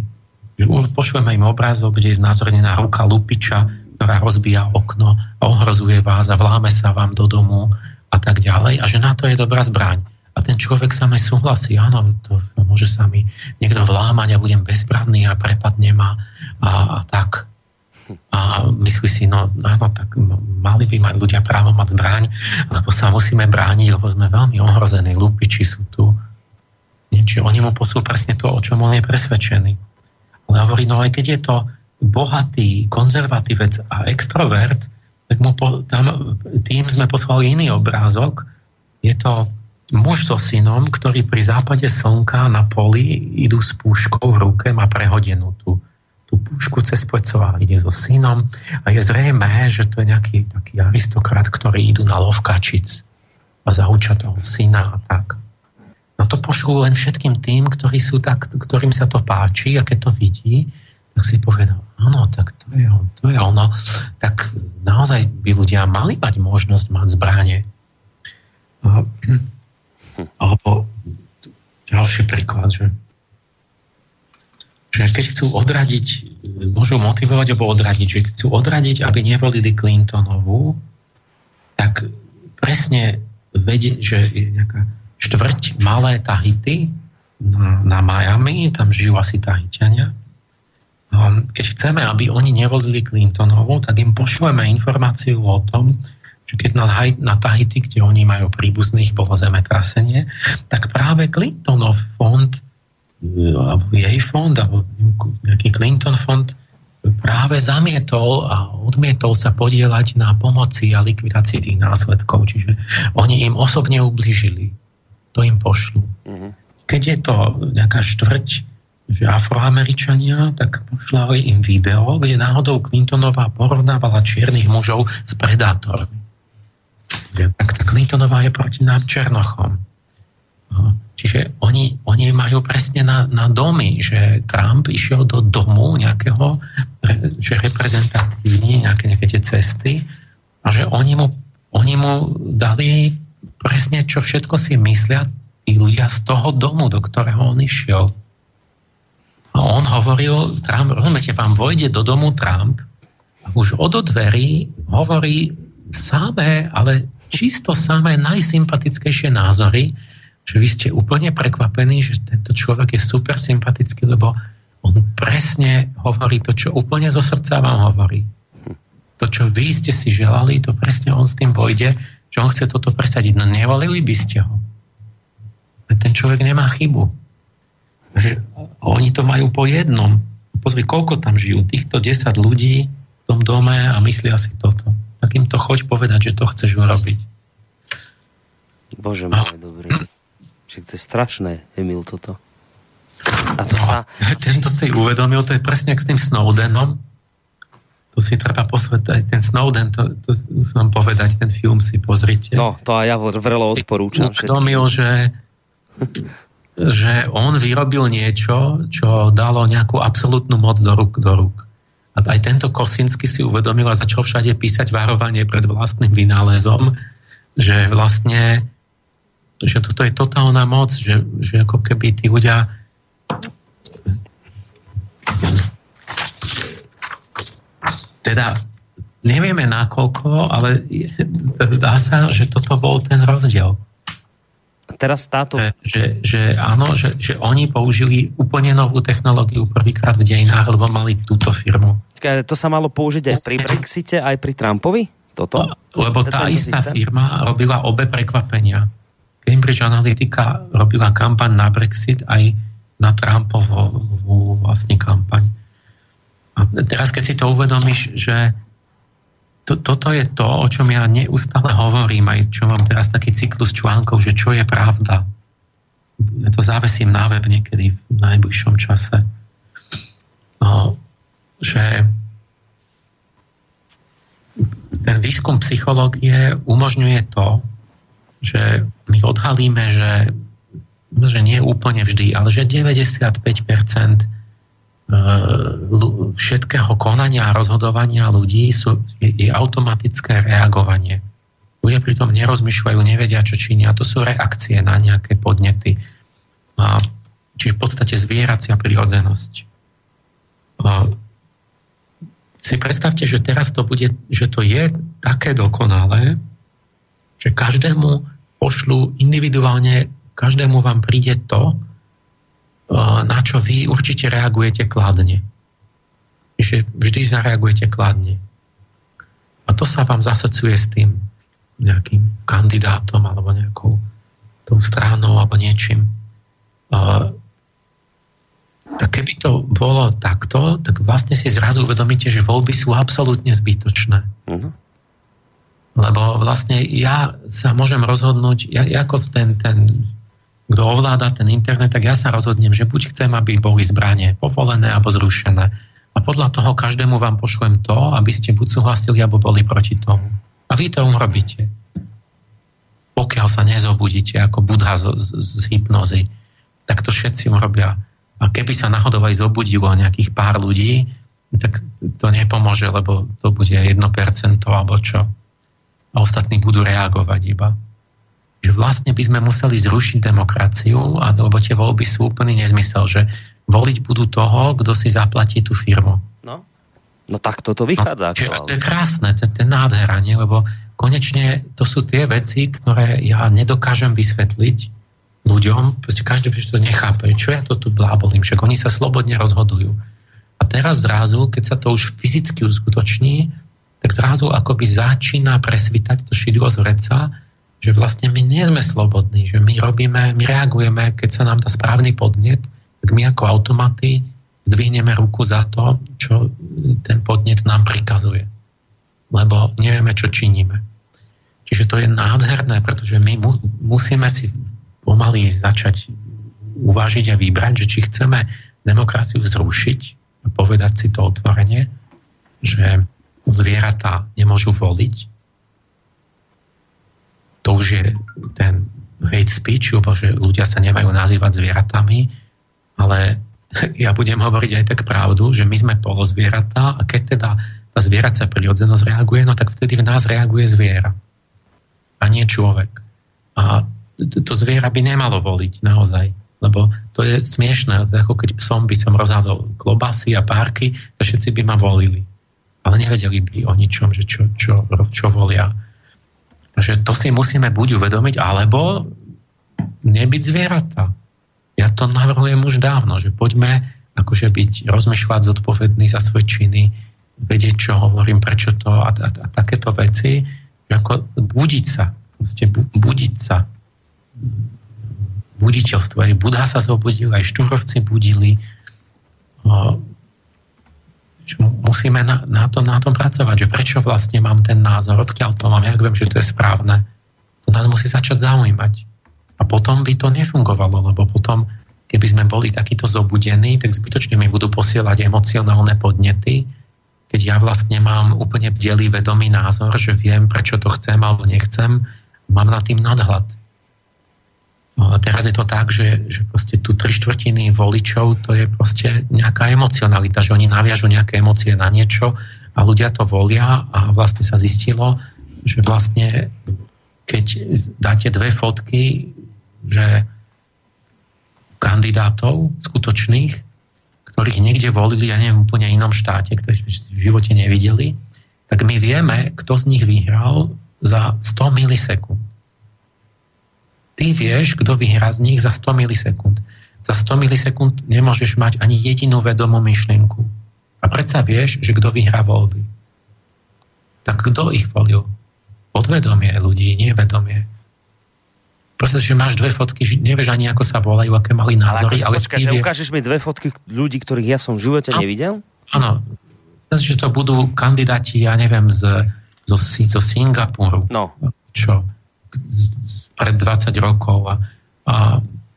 Pošleme im obrázok, kde je znázornená ruka lupiča, ktorá rozbíja okno ohrozuje vás a vláme sa vám do domu a tak ďalej a že na to je dobrá zbraň. A ten človek sa mi súhlasí, áno, to môže sa mi niekto vlámať a budem bezbranný a prepadne ma a, a tak. A myslí si, no áno, tak mali by mať ľudia právo mať zbraň, lebo sa musíme brániť, lebo sme veľmi ohrození, lupiči sú tu. Čiže oni mu posú presne to, o čom on je presvedčený. On hovorí, no aj keď je to bohatý konzervatívec a extrovert, tak mu po, tam, tým sme poslali iný obrázok. Je to muž so synom, ktorý pri západe slnka na poli idú s púškou v ruke, má prehodenú tú, tú púšku cez plecová, ide so synom a je zrejme, že to je nejaký taký aristokrat, ktorý idú na lovkačic a zauča toho syna a tak. No to pošlú len všetkým tým, ktorí sú tak, ktorým sa to páči a keď to vidí, tak si povedal, áno, tak to je, on, to je ono. Tak naozaj by ľudia mali mať možnosť mať zbranie. Alebo ďalší príklad, že, že keď chcú odradiť, môžu motivovať alebo odradiť, že chcú odradiť, aby nevolili Clintonovú, tak presne vedie, že je nejaká štvrť malé Tahiti na, na Miami, tam žijú asi Tahitiania. Keď chceme, aby oni nevolili Clintonovú, tak im pošleme informáciu o tom, že keď na, na Tahiti, kde oni majú príbuzných, bolo zemetrasenie, tak práve Clintonov fond, alebo jej fond, alebo nejaký Clinton fond práve zamietol a odmietol sa podielať na pomoci a likvidácii tých následkov. Čiže oni im osobne ubližili. To im pošlu. Mm-hmm. Keď je to nejaká štvrť, že afroameričania, tak pošlali im video, kde náhodou Clintonová porovnávala čiernych mužov s predátormi. Tak tá Clintonová je proti nám Černochom. No, čiže oni, oni majú presne na, na domy, že Trump išiel do domu nejakého, že reprezentatívni nejaké, nejaké tie cesty a že oni mu, oni mu dali presne, čo všetko si myslia tí ľudia z toho domu, do ktorého on išiel. A on hovoril, Trump, rozumiete, vám vojde do domu Trump a už od dverí hovorí samé, ale čisto samé najsympatickejšie názory, že vy ste úplne prekvapení, že tento človek je super sympatický, lebo on presne hovorí to, čo úplne zo srdca vám hovorí. To, čo vy ste si želali, to presne on s tým vojde, že on chce toto presadiť. No nevolili by ste ho. Ten človek nemá chybu. Že oni to majú po jednom. Pozri, koľko tam žijú. Týchto 10 ľudí v tom dome a myslia si toto tak im to choď povedať, že to chceš urobiť. Bože môj, dobrý. Však to je strašné, Emil, toto. A to no, sa... Tento si uvedomil, to je presne s tým Snowdenom. To si treba posvetať. Ten Snowden, to, to musím vám povedať, ten film si pozrite. No, to aj ja vrelo odporúčam. Uvedomil, že že on vyrobil niečo, čo dalo nejakú absolútnu moc do rúk do rúk. A aj tento Kosinsky si uvedomil a začal všade písať varovanie pred vlastným vynálezom, že vlastne že toto je totálna moc, že, že ako keby tí ľudia teda nevieme nakoľko, ale dá sa, že toto bol ten rozdiel teraz táto... Že, že, že áno, že, že oni použili úplne novú technológiu prvýkrát v dejinách, lebo mali túto firmu. To sa malo použiť aj pri Brexite, aj pri Trumpovi? Toto? Lebo tá istá systém? firma robila obe prekvapenia. Cambridge Analytica robila kampaň na Brexit aj na Trumpovú vlastne kampaň. A teraz, keď si to uvedomíš, že to, toto je to, o čom ja neustále hovorím, aj čo mám teraz taký cyklus článkov, že čo je pravda. Ja to závesím na web niekedy v najbližšom čase. No, že ten výskum psychológie umožňuje to, že my odhalíme, že, že nie úplne vždy, ale že 95% všetkého konania a rozhodovania ľudí sú, je, automatické reagovanie. Ľudia pritom nerozmýšľajú, nevedia, čo činia. To sú reakcie na nejaké podnety. A, čiže v podstate zvieracia prirodzenosť. si predstavte, že teraz to bude, že to je také dokonalé, že každému pošlu individuálne, každému vám príde to, na čo vy určite reagujete kladne. Že vždy zareagujete kladne. A to sa vám zasocuje s tým nejakým kandidátom alebo nejakou tou stranou alebo niečím tak keby to bolo takto, tak vlastne si zrazu uvedomíte, že voľby sú absolútne zbytočné. Uh-huh. Lebo vlastne ja sa môžem rozhodnúť, ja, ako ten, ten, kto ovláda ten internet, tak ja sa rozhodnem, že buď chcem, aby boli zbranie povolené alebo zrušené. A podľa toho každému vám pošlem to, aby ste buď súhlasili, alebo boli proti tomu. A vy to urobíte. Pokiaľ sa nezobudíte ako budha z, z, z hypnozy, tak to všetci urobia a keby sa náhodou aj zobudilo nejakých pár ľudí, tak to nepomôže, lebo to bude 1% alebo čo. A ostatní budú reagovať iba. Že vlastne by sme museli zrušiť demokraciu, lebo tie voľby sú úplný nezmysel, že voliť budú toho, kto si zaplatí tú firmu. No, no tak toto vychádza. No, to je krásne, to, to je nádhera, nie? lebo konečne to sú tie veci, ktoré ja nedokážem vysvetliť, ľuďom, proste každý to nechápe, čo ja to tu blábolím, však oni sa slobodne rozhodujú. A teraz zrazu, keď sa to už fyzicky uskutoční, tak zrazu akoby začína presvítať to šidlo z vreca, že vlastne my nie sme slobodní, že my robíme, my reagujeme, keď sa nám dá správny podnet, tak my ako automaty zdvihneme ruku za to, čo ten podnet nám prikazuje. Lebo nevieme, čo činíme. Čiže to je nádherné, pretože my mu, musíme si pomaly začať uvážiť a vybrať, že či chceme demokraciu zrušiť a povedať si to otvorenie, že zvieratá nemôžu voliť. To už je ten hate speech, lebo že ľudia sa nemajú nazývať zvieratami, ale ja budem hovoriť aj tak pravdu, že my sme polozvieratá a keď teda tá zvieracia prirodzenosť reaguje, no tak vtedy v nás reaguje zviera a nie človek. A to zviera by nemalo voliť naozaj. Lebo to je smiešné, ako keď psom by som rozhádol klobasy a párky, a všetci by ma volili. Ale nevedeli by o ničom, že čo, čo, čo volia. Takže to si musíme buď uvedomiť, alebo nebyť zvieratá. Ja to navrhujem už dávno, že poďme akože byť, rozmýšľať zodpovedný za svoje činy, vedieť, čo hovorím, prečo to a, a, a takéto veci, že ako budiť sa, proste budiť sa, buditeľstvo. Aj Budha sa zobudil, aj štúrovci budili. Musíme na, na, to, na tom pracovať, že prečo vlastne mám ten názor, odkiaľ to mám, jak viem, že to je správne. To nás musí začať zaujímať. A potom by to nefungovalo, lebo potom, keby sme boli takýto zobudení, tak zbytočne mi budú posielať emocionálne podnety, keď ja vlastne mám úplne bdelý vedomý názor, že viem, prečo to chcem alebo nechcem, mám nad tým nadhľad teraz je to tak, že, že proste tu tri štvrtiny voličov to je proste nejaká emocionalita, že oni naviažu nejaké emócie na niečo a ľudia to volia a vlastne sa zistilo, že vlastne keď dáte dve fotky, že kandidátov skutočných, ktorých niekde volili, ja neviem, úplne inom štáte, ktoré v živote nevideli, tak my vieme, kto z nich vyhral za 100 milisekúnd ty vieš, kto vyhrá z nich za 100 milisekúnd. Za 100 milisekúnd nemôžeš mať ani jedinú vedomú myšlienku. A predsa vieš, že kto vyhrá voľby. Tak kto ich volil? Podvedomie ľudí, nie vedomie. Proste, že máš dve fotky, nevieš ani, ako sa volajú, aké mali názory. Ale, ako, ale počka, že vieš... ukážeš mi dve fotky ľudí, ktorých ja som v živote nevidel? Áno. Že to budú kandidáti, ja neviem, z, zo, zo Singapuru. No. Čo? Pred 20 rokov a, a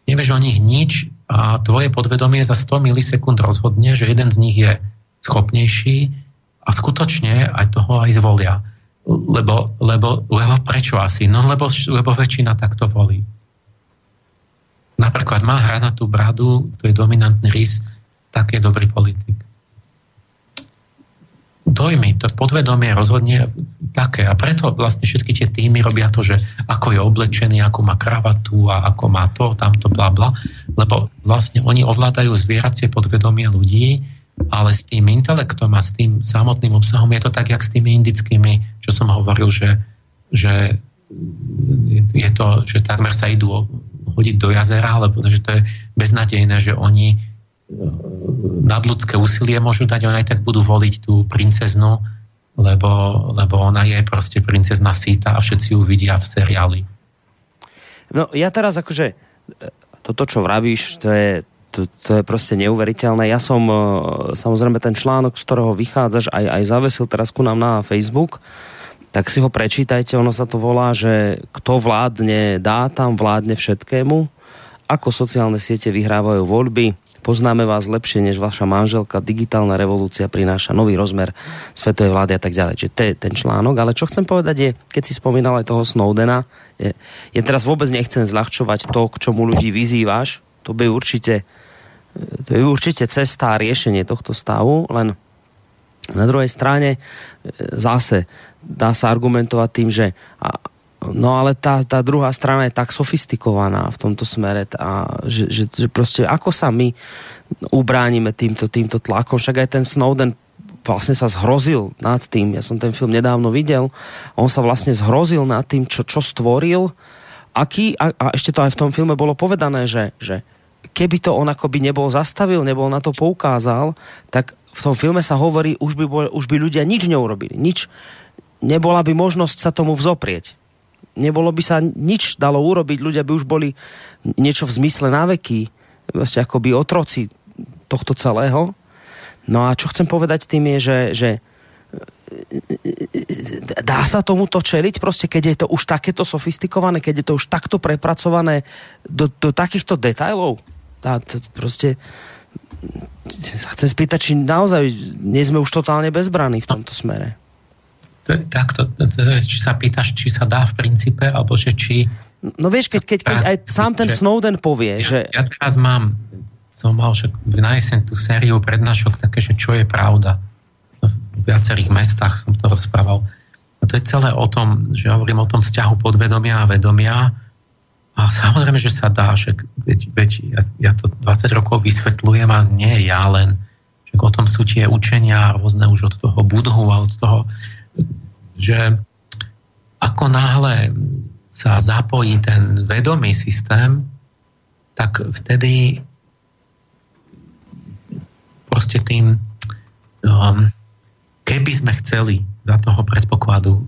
nevieš o nich nič a tvoje podvedomie za 100 milisekúnd rozhodne, že jeden z nich je schopnejší a skutočne aj toho aj zvolia. Lebo, lebo, lebo prečo asi? No lebo, lebo väčšina takto volí. Napríklad má hranatú bradu, to je dominantný rys, tak je dobrý politik dojmy, to podvedomie rozhodne také. A preto vlastne všetky tie týmy robia to, že ako je oblečený, ako má kravatu a ako má to, tamto, bla, bla. Lebo vlastne oni ovládajú zvieracie podvedomie ľudí ale s tým intelektom a s tým samotným obsahom je to tak, jak s tými indickými, čo som hovoril, že, že je to, že takmer sa idú hodiť do jazera, lebo že to je beznadejné, že oni nadľudské úsilie môžu dať, oni aj tak budú voliť tú princeznu, lebo, lebo ona je proste princezna síta a všetci ju vidia v seriáli. No ja teraz akože e, toto, čo vravíš, to je, to, to je proste neuveriteľné. Ja som e, samozrejme ten článok, z ktorého vychádzaš, aj, aj zavesil teraz ku nám na Facebook, tak si ho prečítajte, ono sa to volá, že kto vládne, dá tam, vládne všetkému, ako sociálne siete vyhrávajú voľby, poznáme vás lepšie než vaša manželka, digitálna revolúcia prináša nový rozmer svetovej vlády a tak ďalej. Čiže to je ten článok, ale čo chcem povedať je, keď si spomínal aj toho Snowdena, je, je teraz vôbec nechcem zľahčovať to, k čomu ľudí vyzývaš, to by určite to je určite cesta a riešenie tohto stavu, len na druhej strane e, zase dá sa argumentovať tým, že No ale tá, tá druhá strana je tak sofistikovaná v tomto smere, a že, že, že proste ako sa my ubránime týmto, týmto tlakom, však aj ten Snowden vlastne sa zhrozil nad tým, ja som ten film nedávno videl, on sa vlastne zhrozil nad tým, čo, čo stvoril, aký, a, a ešte to aj v tom filme bolo povedané, že, že keby to on akoby nebol zastavil, nebol na to poukázal, tak v tom filme sa hovorí, už by, bol, už by ľudia nič neurobili, nič, nebola by možnosť sa tomu vzoprieť nebolo by sa nič dalo urobiť, ľudia by už boli niečo v zmysle náveky, vlastne akoby otroci tohto celého. No a čo chcem povedať tým je, že, že dá sa tomuto čeliť, proste keď je to už takéto sofistikované, keď je to už takto prepracované do, do takýchto detajlov. Tá, tá, proste sa chcem spýtať, či naozaj nie sme už totálne bezbraní v tomto smere takto, či sa pýtaš, či sa dá v princípe, alebo že či... No vieš, keď, keď, keď aj sám ten Snowden povie, ja, že... Ja teraz mám, som mal že na jeseň tú sériu prednášok také, že čo je pravda. V viacerých mestách som to rozprával. A to je celé o tom, že hovorím o tom vzťahu podvedomia a vedomia. A samozrejme, že sa dá, že veď, veď ja, ja to 20 rokov vysvetľujem a nie ja len, že o tom sú tie učenia rôzne už od toho budhu a od toho že ako náhle sa zapojí ten vedomý systém, tak vtedy proste tým um, keby sme chceli za toho predpokladu,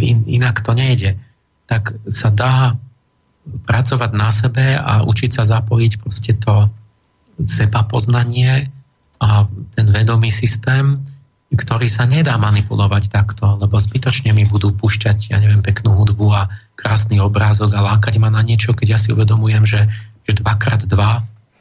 in, inak to nejde, tak sa dá pracovať na sebe a učiť sa zapojiť proste to seba poznanie a ten vedomý systém ktorý sa nedá manipulovať takto, lebo zbytočne mi budú púšťať, ja neviem, peknú hudbu a krásny obrázok a lákať ma na niečo, keď ja si uvedomujem, že, že 2x2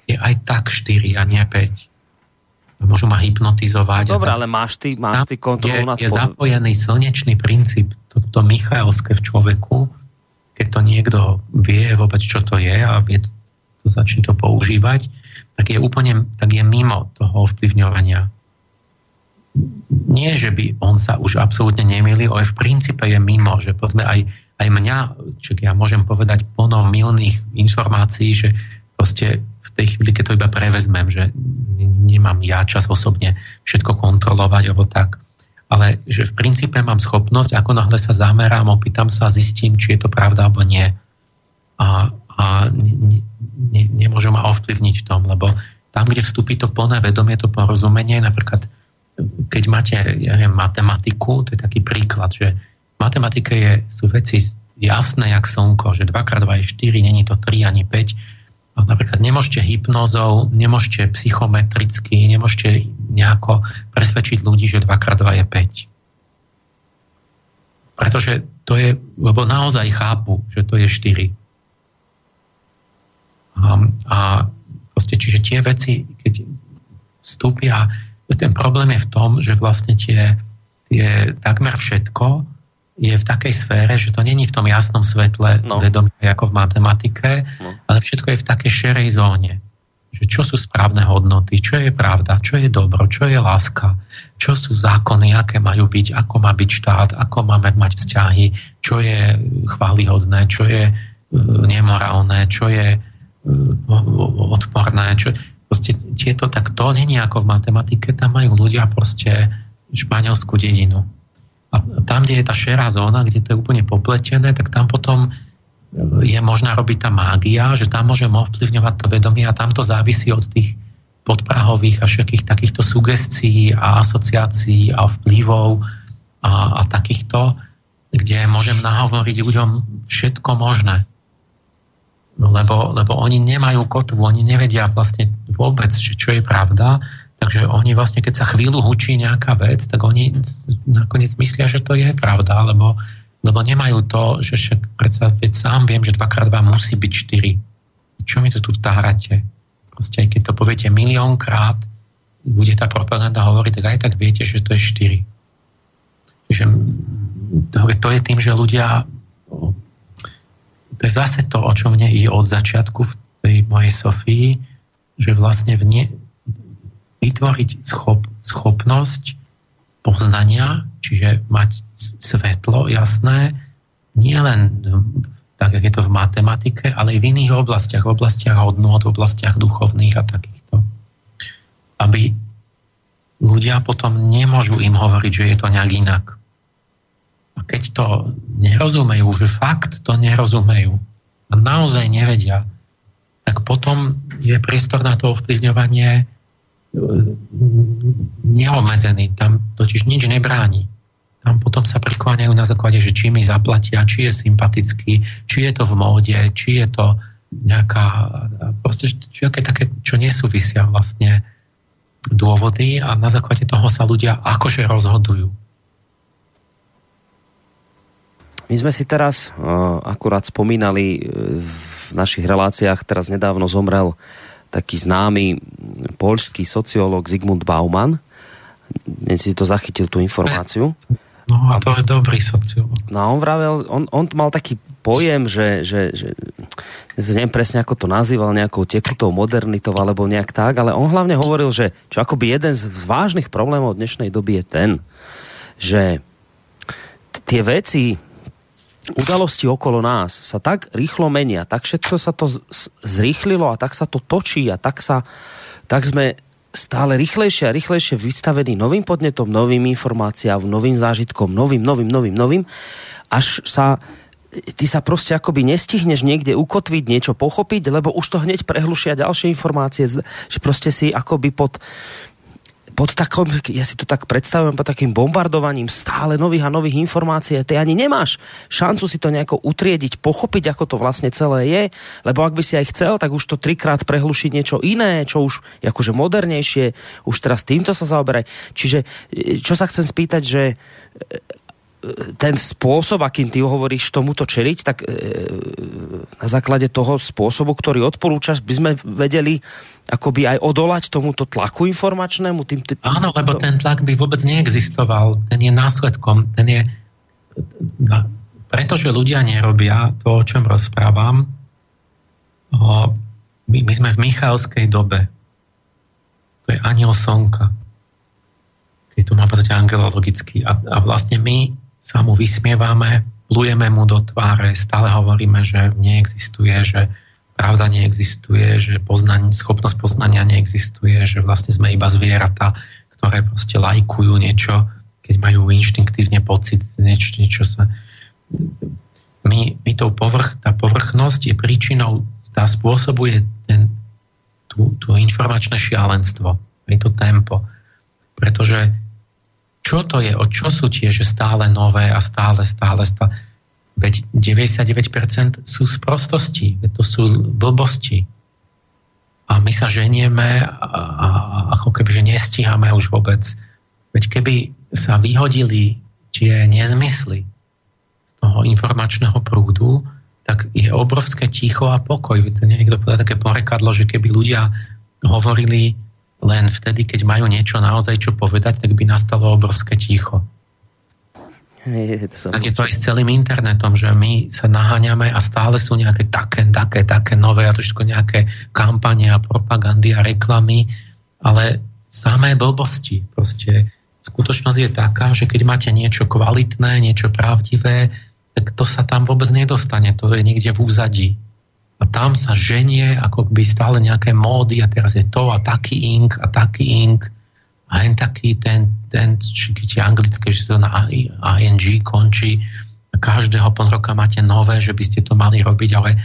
je aj tak 4 a nie 5. Môžu ma hypnotizovať. Dobre, ale máš ty, máš ty kontrolu nad Je zapojený slnečný princíp, toto to Michalské v človeku, keď to niekto vie vôbec, čo to je a vie to, to začne to používať, tak je úplne, tak je mimo toho ovplyvňovania nie, že by on sa už absolútne nemýlil, ale v princípe je mimo, že povedzme aj, aj mňa, čo ja môžem povedať plno milných informácií, že proste v tej chvíli, keď to iba prevezmem, že nemám ja čas osobne všetko kontrolovať alebo tak, ale že v princípe mám schopnosť, ako náhle sa zamerám, opýtam sa, zistím, či je to pravda alebo nie. A, a ne, ne, nemôžem ma ovplyvniť v tom, lebo tam, kde vstúpi to plné vedomie, to porozumenie, napríklad keď máte, ja neviem, matematiku, to je taký príklad, že v matematike je, sú veci jasné jak slnko, že 2x2 je 4, není to 3 ani 5. A napríklad nemôžete hypnozou, nemôžete psychometricky, nemôžete nejako presvedčiť ľudí, že 2x2 je 5. Pretože to je, lebo naozaj chápu, že to je 4. A, a proste, čiže tie veci, keď vstúpia ten problém je v tom, že vlastne tie, tie takmer všetko je v takej sfére, že to není v tom jasnom svetle no. vedomie ako v matematike, no. ale všetko je v takej šerej zóne. Že čo sú správne hodnoty, čo je pravda, čo je dobro, čo je láska, čo sú zákony, aké majú byť, ako má byť štát, ako máme mať vzťahy, čo je chválihodné, čo je uh, nemorálne, čo je uh, odporné. Čo... Proste tieto, tak to není ako v matematike, tam majú ľudia proste španielskú dedinu. A tam, kde je tá šerá zóna, kde to je úplne popletené, tak tam potom je možná robiť tá mágia, že tam môžem ovplyvňovať to vedomie a tam to závisí od tých podprahových a všetkých takýchto sugestií a asociácií a vplyvov a, a takýchto, kde môžem nahovoriť ľuďom všetko možné. Lebo, lebo oni nemajú kotvu, oni nevedia vlastne vôbec, že čo je pravda, takže oni vlastne, keď sa chvíľu hučí nejaká vec, tak oni nakoniec myslia, že to je pravda, lebo, lebo nemajú to, že však predsa veď sám viem, že 2x2 musí byť 4. Čo mi to tu tárate? Proste aj keď to poviete miliónkrát, bude tá propaganda hovoriť, tak aj tak viete, že to je 4. Čiže to je tým, že ľudia to je zase to, o čo mne ide od začiatku v tej mojej Sofii, že vlastne v ne, vytvoriť schop, schopnosť poznania, čiže mať svetlo jasné, nie len tak, jak je to v matematike, ale aj v iných oblastiach, v oblastiach hodnot, v oblastiach duchovných a takýchto. Aby ľudia potom nemôžu im hovoriť, že je to nejak inak. A keď to nerozumejú, že fakt to nerozumejú a naozaj nevedia, tak potom je priestor na to ovplyvňovanie e, neobmedzený. Tam totiž nič nebráni tam potom sa prikláňajú na základe, že či mi zaplatia, či je sympatický, či je to v móde, či je to nejaká, proste všetké také, čo nesúvisia vlastne dôvody a na základe toho sa ľudia akože rozhodujú. My sme si teraz uh, akurát spomínali uh, v našich reláciách, teraz nedávno zomrel taký známy poľský sociológ Zygmunt Bauman. Dnes si to zachytil, tú informáciu. No a to je dobrý sociológ. No a on vravel, on, on mal taký pojem, že, že, že neviem presne ako to nazýval, nejakou tekutou modernitou alebo nejak tak, ale on hlavne hovoril, že čo akoby jeden z, z vážnych problémov dnešnej doby je ten, že tie veci, udalosti okolo nás sa tak rýchlo menia, tak všetko sa to zrýchlilo a tak sa to točí a tak sa tak sme stále rýchlejšie a rýchlejšie vystavený novým podnetom, novým informáciám, novým zážitkom, novým, novým, novým, novým, až sa ty sa proste akoby nestihneš niekde ukotviť, niečo pochopiť, lebo už to hneď prehlušia ďalšie informácie, že proste si akoby pod, pod takom, ja si to tak predstavujem, pod takým bombardovaním stále nových a nových informácií, ty ani nemáš šancu si to nejako utriediť, pochopiť, ako to vlastne celé je, lebo ak by si aj chcel, tak už to trikrát prehlušiť niečo iné, čo už akože modernejšie, už teraz týmto sa zaoberaj. Čiže čo sa chcem spýtať, že ten spôsob, akým ty hovoríš tomuto čeliť, tak e, na základe toho spôsobu, ktorý odporúčaš, by sme vedeli akoby aj odolať tomuto tlaku informačnému? Tým, tým, Áno, lebo ten tlak by vôbec neexistoval. Ten je následkom. Ten je, pretože ľudia nerobia to, o čom rozprávam, my, my sme v Michalskej dobe. To je aniel slnka. Keď tu má povedať angelologický. A, a vlastne my sa mu vysmievame, plujeme mu do tváre, stále hovoríme, že neexistuje, že pravda neexistuje, že poznaň, schopnosť poznania neexistuje, že vlastne sme iba zvieratá, ktoré proste lajkujú niečo, keď majú inštinktívne pocit, niečo, niečo sa... My, my tou povrch, tá povrchnosť je príčinou, tá spôsobuje ten, tú, tú informačné šialenstvo, je to tempo. Pretože čo to je, o čo sú tie, že stále nové a stále, stále, stále. Veď 99% sú z prostosti, to sú blbosti. A my sa ženieme a, a, ako keby, že nestíhame už vôbec. Veď keby sa vyhodili tie nezmysly z toho informačného prúdu, tak je obrovské ticho a pokoj. Veď niekto povedal také porekadlo, že keby ľudia hovorili len vtedy, keď majú niečo naozaj čo povedať, tak by nastalo obrovské ticho. Je to tak je to aj s celým internetom, že my sa naháňame a stále sú nejaké také, také, také nové a to všetko nejaké kampane a propagandy a reklamy, ale samé blbosti. Proste skutočnosť je taká, že keď máte niečo kvalitné, niečo pravdivé, tak to sa tam vôbec nedostane. To je niekde v úzadí. a tam sa ženie ako by stále nejaké módy a teraz je to a taký ink a taký ink a len taký ten, ten či tie anglické, že to na ING končí každého pol roka máte nové, že by ste to mali robiť, ale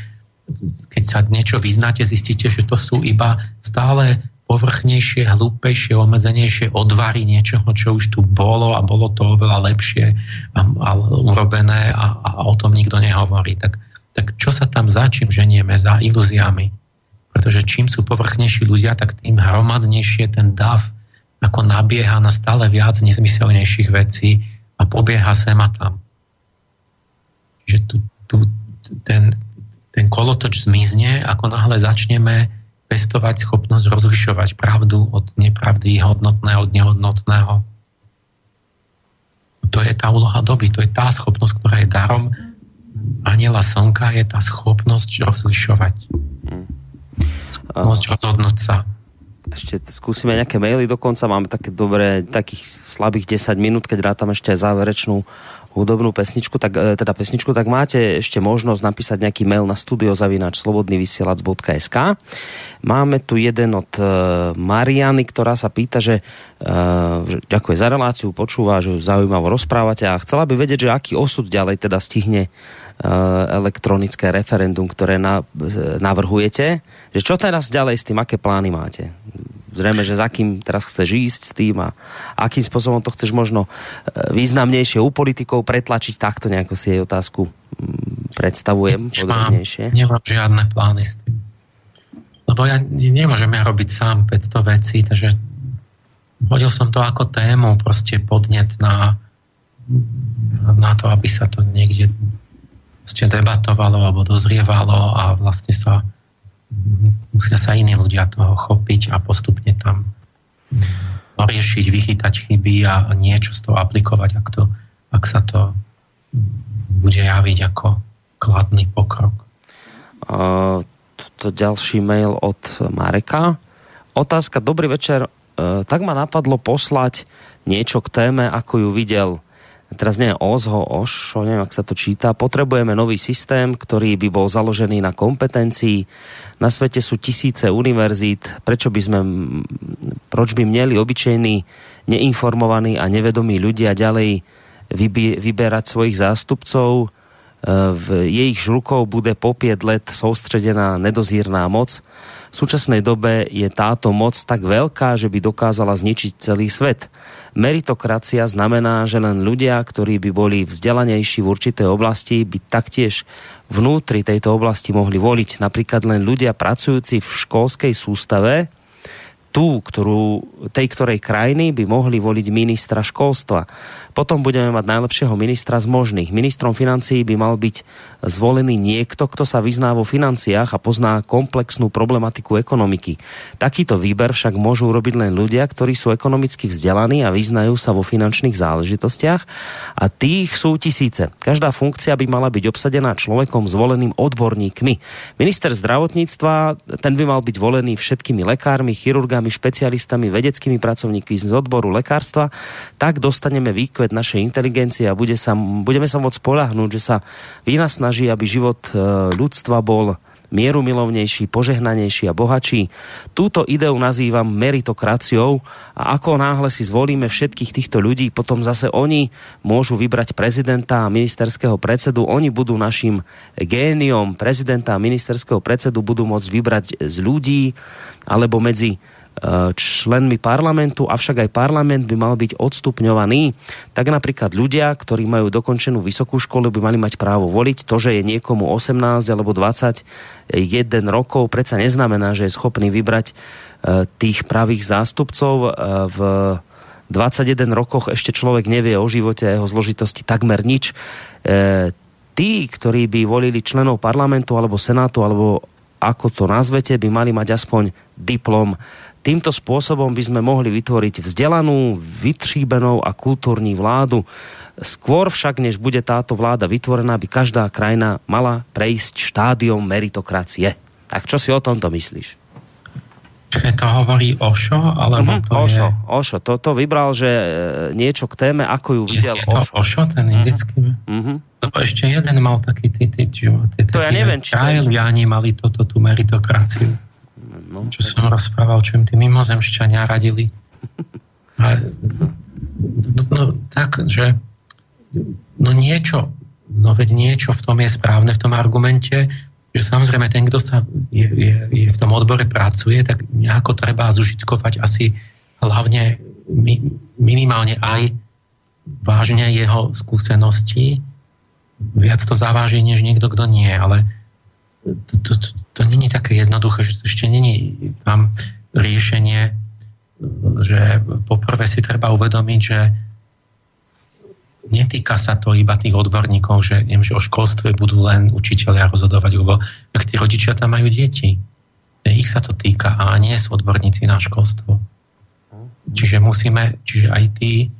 keď sa niečo vyznáte, zistíte, že to sú iba stále povrchnejšie, hlúpejšie, obmedzenejšie odvary niečoho, čo už tu bolo a bolo to oveľa lepšie a, a urobené a, a o tom nikto nehovorí. Tak tak čo sa tam za čím ženieme, za ilúziami? Pretože čím sú povrchnejší ľudia, tak tým hromadnejšie ten dav ako nabieha na stále viac nezmyselnejších vecí a pobieha sem a tam. Že tu, tu, ten, ten kolotoč zmizne, ako náhle začneme pestovať schopnosť rozlišovať pravdu od nepravdy, hodnotného od nehodnotného. To je tá úloha doby, to je tá schopnosť, ktorá je darom aniela slnka je tá schopnosť rozlišovať. Schopnosť rozhodnúť sa. Ešte skúsime nejaké maily dokonca, máme také dobré, takých slabých 10 minút, keď rátam ešte aj záverečnú hudobnú pesničku, tak, e, teda pesničku, tak máte ešte možnosť napísať nejaký mail na studiozavinač slobodnyvysielac.sk Máme tu jeden od uh, Mariany, ktorá sa pýta, že, uh, že ďakuje za reláciu, počúva, že zaujímavo rozprávate a chcela by vedieť, že aký osud ďalej teda stihne elektronické referendum, ktoré na, navrhujete. Že čo teraz ďalej s tým, aké plány máte? zrejme, že za kým teraz chceš ísť s tým a akým spôsobom to chceš možno e, významnejšie u politikov pretlačiť, takto nejako si jej otázku mm, predstavujem nemám. Nemám žiadne plány s tým. Lebo ja nemôžem ja robiť sám 500 vecí, takže hodil som to ako tému, proste podnet na, na to, aby sa to niekde debatovalo alebo dozrievalo a vlastne sa musia sa iní ľudia toho chopiť a postupne tam riešiť, vychytať chyby a niečo z toho aplikovať, ak, to, ak sa to bude javiť ako kladný pokrok. Uh, ďalší mail od Mareka. Otázka, dobrý večer. Tak ma napadlo poslať niečo k téme, ako ju videl teraz nie OZHO, OŠO, neviem, ak sa to číta, potrebujeme nový systém, ktorý by bol založený na kompetencii. Na svete sú tisíce univerzít, prečo by sme, proč by mieli obyčejní, neinformovaní a nevedomí ľudia ďalej vyberať svojich zástupcov, e, v jejich žlukov bude po 5 let soustředená nedozírná moc. Súčasnej dobe je táto moc tak veľká, že by dokázala zničiť celý svet. Meritokracia znamená, že len ľudia, ktorí by boli vzdelanejší v určitej oblasti, by taktiež vnútri tejto oblasti mohli voliť. Napríklad len ľudia pracujúci v školskej sústave, tú, ktorú, tej ktorej krajiny by mohli voliť ministra školstva. Potom budeme mať najlepšieho ministra z možných. Ministrom financií by mal byť zvolený niekto, kto sa vyzná vo financiách a pozná komplexnú problematiku ekonomiky. Takýto výber však môžu urobiť len ľudia, ktorí sú ekonomicky vzdelaní a vyznajú sa vo finančných záležitostiach a tých sú tisíce. Každá funkcia by mala byť obsadená človekom zvoleným odborníkmi. Minister zdravotníctva, ten by mal byť volený všetkými lekármi, chirurgami, špecialistami, vedeckými pracovníkmi z odboru lekárstva, tak dostaneme výkvet našej inteligencie a bude sa, budeme sa môcť spolahnúť, že sa snaží, aby život e, ľudstva bol mieru milovnejší, požehnanejší a bohatší. Túto ideu nazývam meritokraciou a ako náhle si zvolíme všetkých týchto ľudí, potom zase oni môžu vybrať prezidenta a ministerského predsedu. Oni budú našim géniom prezidenta a ministerského predsedu budú môcť vybrať z ľudí alebo medzi členmi parlamentu, avšak aj parlament by mal byť odstupňovaný. Tak napríklad ľudia, ktorí majú dokončenú vysokú školu, by mali mať právo voliť. To, že je niekomu 18 alebo 21 rokov, predsa neznamená, že je schopný vybrať e, tých pravých zástupcov e, v 21 rokoch ešte človek nevie o živote a jeho zložitosti takmer nič. E, tí, ktorí by volili členov parlamentu alebo senátu, alebo ako to nazvete, by mali mať aspoň diplom Týmto spôsobom by sme mohli vytvoriť vzdelanú, vytříbenou a kultúrní vládu. Skôr však, než bude táto vláda vytvorená, by každá krajina mala prejsť štádiom meritokracie. Tak čo si o tomto myslíš? Čiže to hovorí Ošo? Alebo uh-huh, to Ošo, je... Ošo. Toto vybral, že e, niečo k téme, ako ju videl je, je to Ošo. Ošo, ten indický? Uh-huh. Uh-huh. To To ešte jeden mal taký, tí, tí, to ja neviem, či Jáni mali toto, tú meritokraciu. No, čo som rozprával, čo im tí mimozemšťania radili. A, no, no, tak, že no niečo, no veď niečo v tom je správne, v tom argumente, že samozrejme ten, kto sa je, je, je v tom odbore pracuje, tak nejako treba zužitkovať asi hlavne mi, minimálne aj vážne jeho skúsenosti. Viac to zaváži, než niekto, kto nie, ale to, to, to, to není také jednoduché, že ešte není tam riešenie, že poprvé si treba uvedomiť, že netýka sa to iba tých odborníkov, že, neviem, že o školstve budú len učiteľia rozhodovať, lebo ak tí rodičia tam majú deti, ich sa to týka a nie sú odborníci na školstvo. Čiže musíme, čiže aj tí,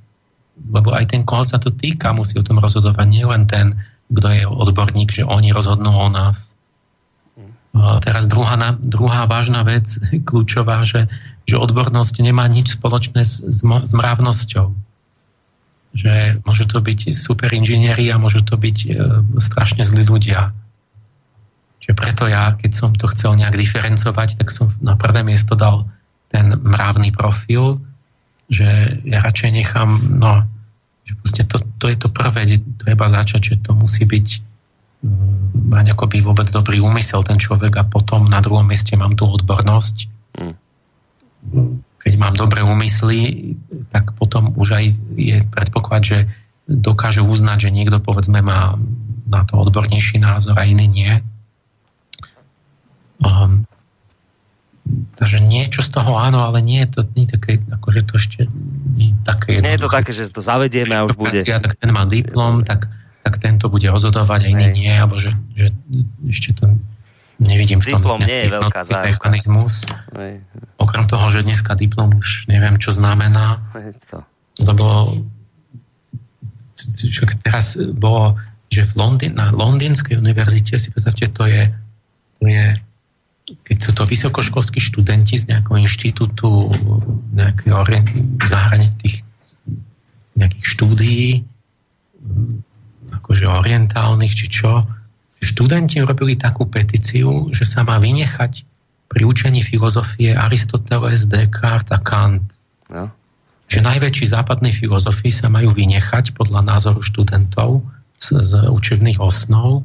lebo aj ten, koho sa to týka, musí o tom rozhodovať, nie len ten, kto je odborník, že oni rozhodnú o nás. Teraz druhá, druhá vážna vec, kľúčová, že, že odbornosť nemá nič spoločné s, s, s mravnosťou. Že môžu to byť super inžinieri a môžu to byť e, strašne zlí ľudia. Čiže preto ja, keď som to chcel nejak diferencovať, tak som na prvé miesto dal ten mravný profil, že ja radšej nechám, no, že to, to je to prvé, kde treba začať, že to musí byť mať akoby vôbec dobrý úmysel ten človek a potom na druhom mieste mám tú odbornosť. Mm. Keď mám dobré úmysly, tak potom už aj je predpoklad, že dokáže uznať, že niekto povedzme má na to odbornejší názor a iný nie. Um, Takže niečo z toho áno, ale nie je to nie také, akože to ešte nie je také Nie je to také, že to zavedieme a už bude. Tak ten má diplom, tak, tak tento bude rozhodovať a iný nie, alebo že, že ešte to nevidím v tom diplom nie je veľká mechanizmus. Okrem toho, že dneska diplom už neviem, čo znamená. Lebo čo teraz bolo, že v Londýn, na Londýnskej univerzite si predstavte, to je, to je keď sú to vysokoškolskí študenti z nejakého inštitútu nejakého zahraničných nejakých štúdií akože orientálnych či čo, študenti robili takú petíciu, že sa má vynechať pri učení filozofie Aristoteles, Descartes a Kant. No. Že najväčší západní filozofii sa majú vynechať podľa názoru študentov z, z učebných osnov,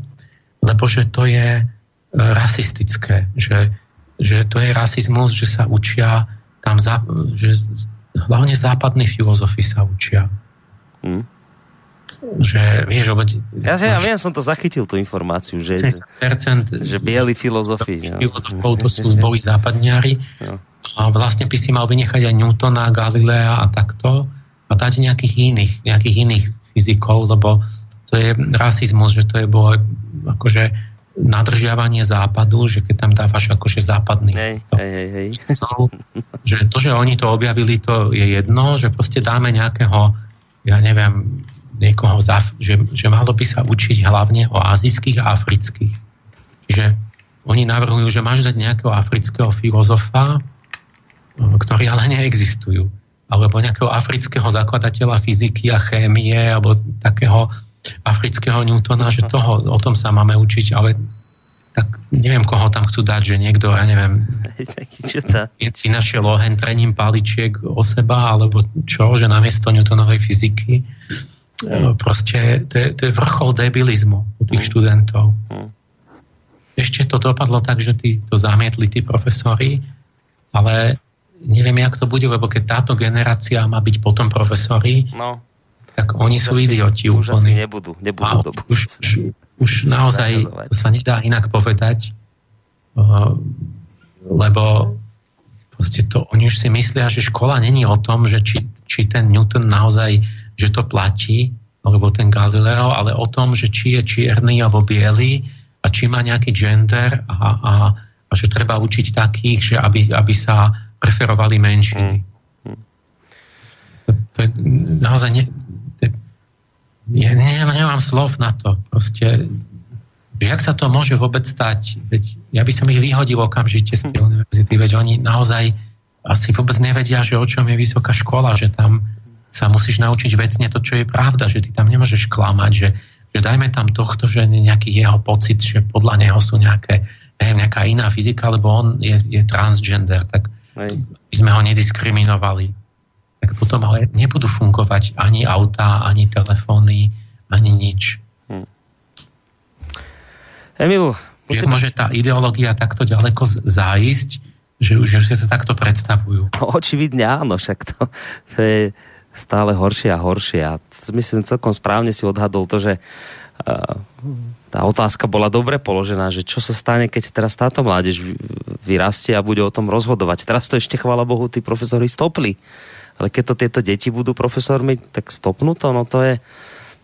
lebo že to je rasistické, že, že to je rasizmus, že sa učia tam, za, že hlavne západní filozofi sa učia. Hmm. Že, vieš, obe, ja, ja viem, som to zachytil, tú informáciu, že, že bieli filozofi. Filozofov to sú, boli západniari no. a vlastne by si mal vynechať aj Newtona, Galilea a takto a dať nejakých iných, nejakých iných fyzikov, lebo to je rasizmus, že to je bolo akože nadržiavanie západu, že keď tam dávaš akože západný hej, to, hej, hej. So, že to, že oni to objavili, to je jedno, že proste dáme nejakého, ja neviem, niekoho, že, že malo by sa učiť hlavne o azijských a afrických. Čiže oni navrhujú, že máš dať nejakého afrického filozofa, ktorí ale neexistujú. Alebo nejakého afrického zakladateľa fyziky a chémie, alebo takého afrického Newtona, že toho, o tom sa máme učiť, ale tak neviem, koho tam chcú dať, že niekto, ja neviem, si našiel ohen trením paličiek o seba, alebo čo, že namiesto Newtonovej fyziky. Mm. Proste to je, to je vrchol debilizmu u tých študentov. Ešte to dopadlo tak, že tí to zamietli tí profesori, ale neviem, jak to bude, lebo keď táto generácia má byť potom profesori, no tak oni už sú asi, idioti už úplne. asi nebudú, nebudú do už, už, už naozaj to sa nedá inak povedať, uh, lebo proste to, oni už si myslia, že škola není o tom, že či, či ten Newton naozaj, že to platí, alebo ten Galileo, ale o tom, že či je čierny alebo biely a či má nejaký gender a, a, a že treba učiť takých, že aby, aby sa preferovali menšiny. Mm. To, to je naozaj ne, ja nemám, nemám slov na to. Proste, že ak sa to môže vôbec stať, veď ja by som ich vyhodil okamžite z tej hm. univerzity, veď oni naozaj asi vôbec nevedia, že o čom je vysoká škola, že tam sa musíš naučiť vecne to, čo je pravda, že ty tam nemôžeš klamať, že, že dajme tam tohto, že nejaký jeho pocit, že podľa neho sú nejaké, neviem, nejaká iná fyzika, lebo on je, je transgender, tak Hej. by sme ho nediskriminovali. Tak potom ale nebudú fungovať ani autá, ani telefóny, ani nič. Hm. Emil, musím... Že môže tá ideológia takto ďaleko zájsť, že už že sa takto predstavujú. No, očividne áno, však to, to je stále horšie a horšie. A myslím, celkom správne si odhadol to, že tá otázka bola dobre položená, že čo sa stane, keď teraz táto mládež vyrastie a bude o tom rozhodovať. Teraz to ešte, chvála Bohu, tí profesori stopli. Ale keď to tieto deti budú profesormi, tak stopnú to, no to je,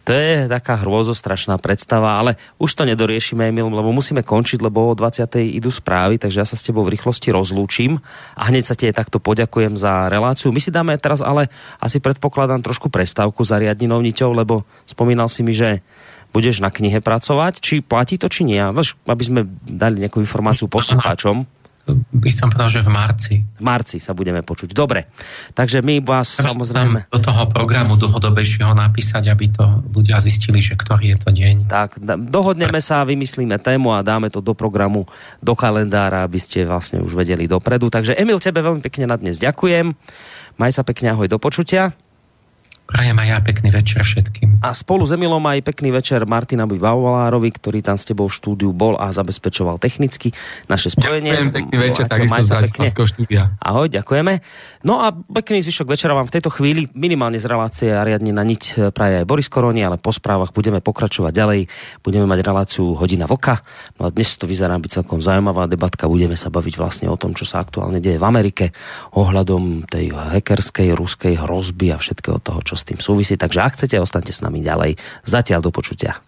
to je taká hrôzostrašná predstava, ale už to nedoriešime, Emil, lebo musíme končiť, lebo o 20. idú správy, takže ja sa s tebou v rýchlosti rozlúčim a hneď sa ti takto poďakujem za reláciu. My si dáme teraz ale asi predpokladám trošku prestávku za riadninou niťou, lebo spomínal si mi, že budeš na knihe pracovať, či platí to, či nie. Aby sme dali nejakú informáciu poslucháčom by som povedal, že v marci. V marci sa budeme počuť. Dobre. Takže my vás Teraz samozrejme... Do toho programu dlhodobejšieho napísať, aby to ľudia zistili, že ktorý je to deň. Tak, dohodneme sa, vymyslíme tému a dáme to do programu, do kalendára, aby ste vlastne už vedeli dopredu. Takže Emil, tebe veľmi pekne na dnes ďakujem. Maj sa pekne, ahoj, do počutia. Prajem aj ja pekný večer všetkým. A spolu s Emilom aj pekný večer Martinovi Vavolárovi, ktorý tam s tebou v štúdiu bol a zabezpečoval technicky naše spojenie. Ďakujem, pekný večer, takisto z Bratislavského štúdia. Ahoj, ďakujeme. No a pekný zvyšok večera vám v tejto chvíli minimálne z relácie a riadne na niť praje aj Boris Koroni, ale po správach budeme pokračovať ďalej. Budeme mať reláciu Hodina Vlka. No a dnes to vyzerá byť celkom zaujímavá debatka. Budeme sa baviť vlastne o tom, čo sa aktuálne deje v Amerike ohľadom tej hackerskej, ruskej hrozby a všetkého toho, čo s tým súvisí. Takže ak chcete, ostaňte s nami ďalej. Zatiaľ do počutia.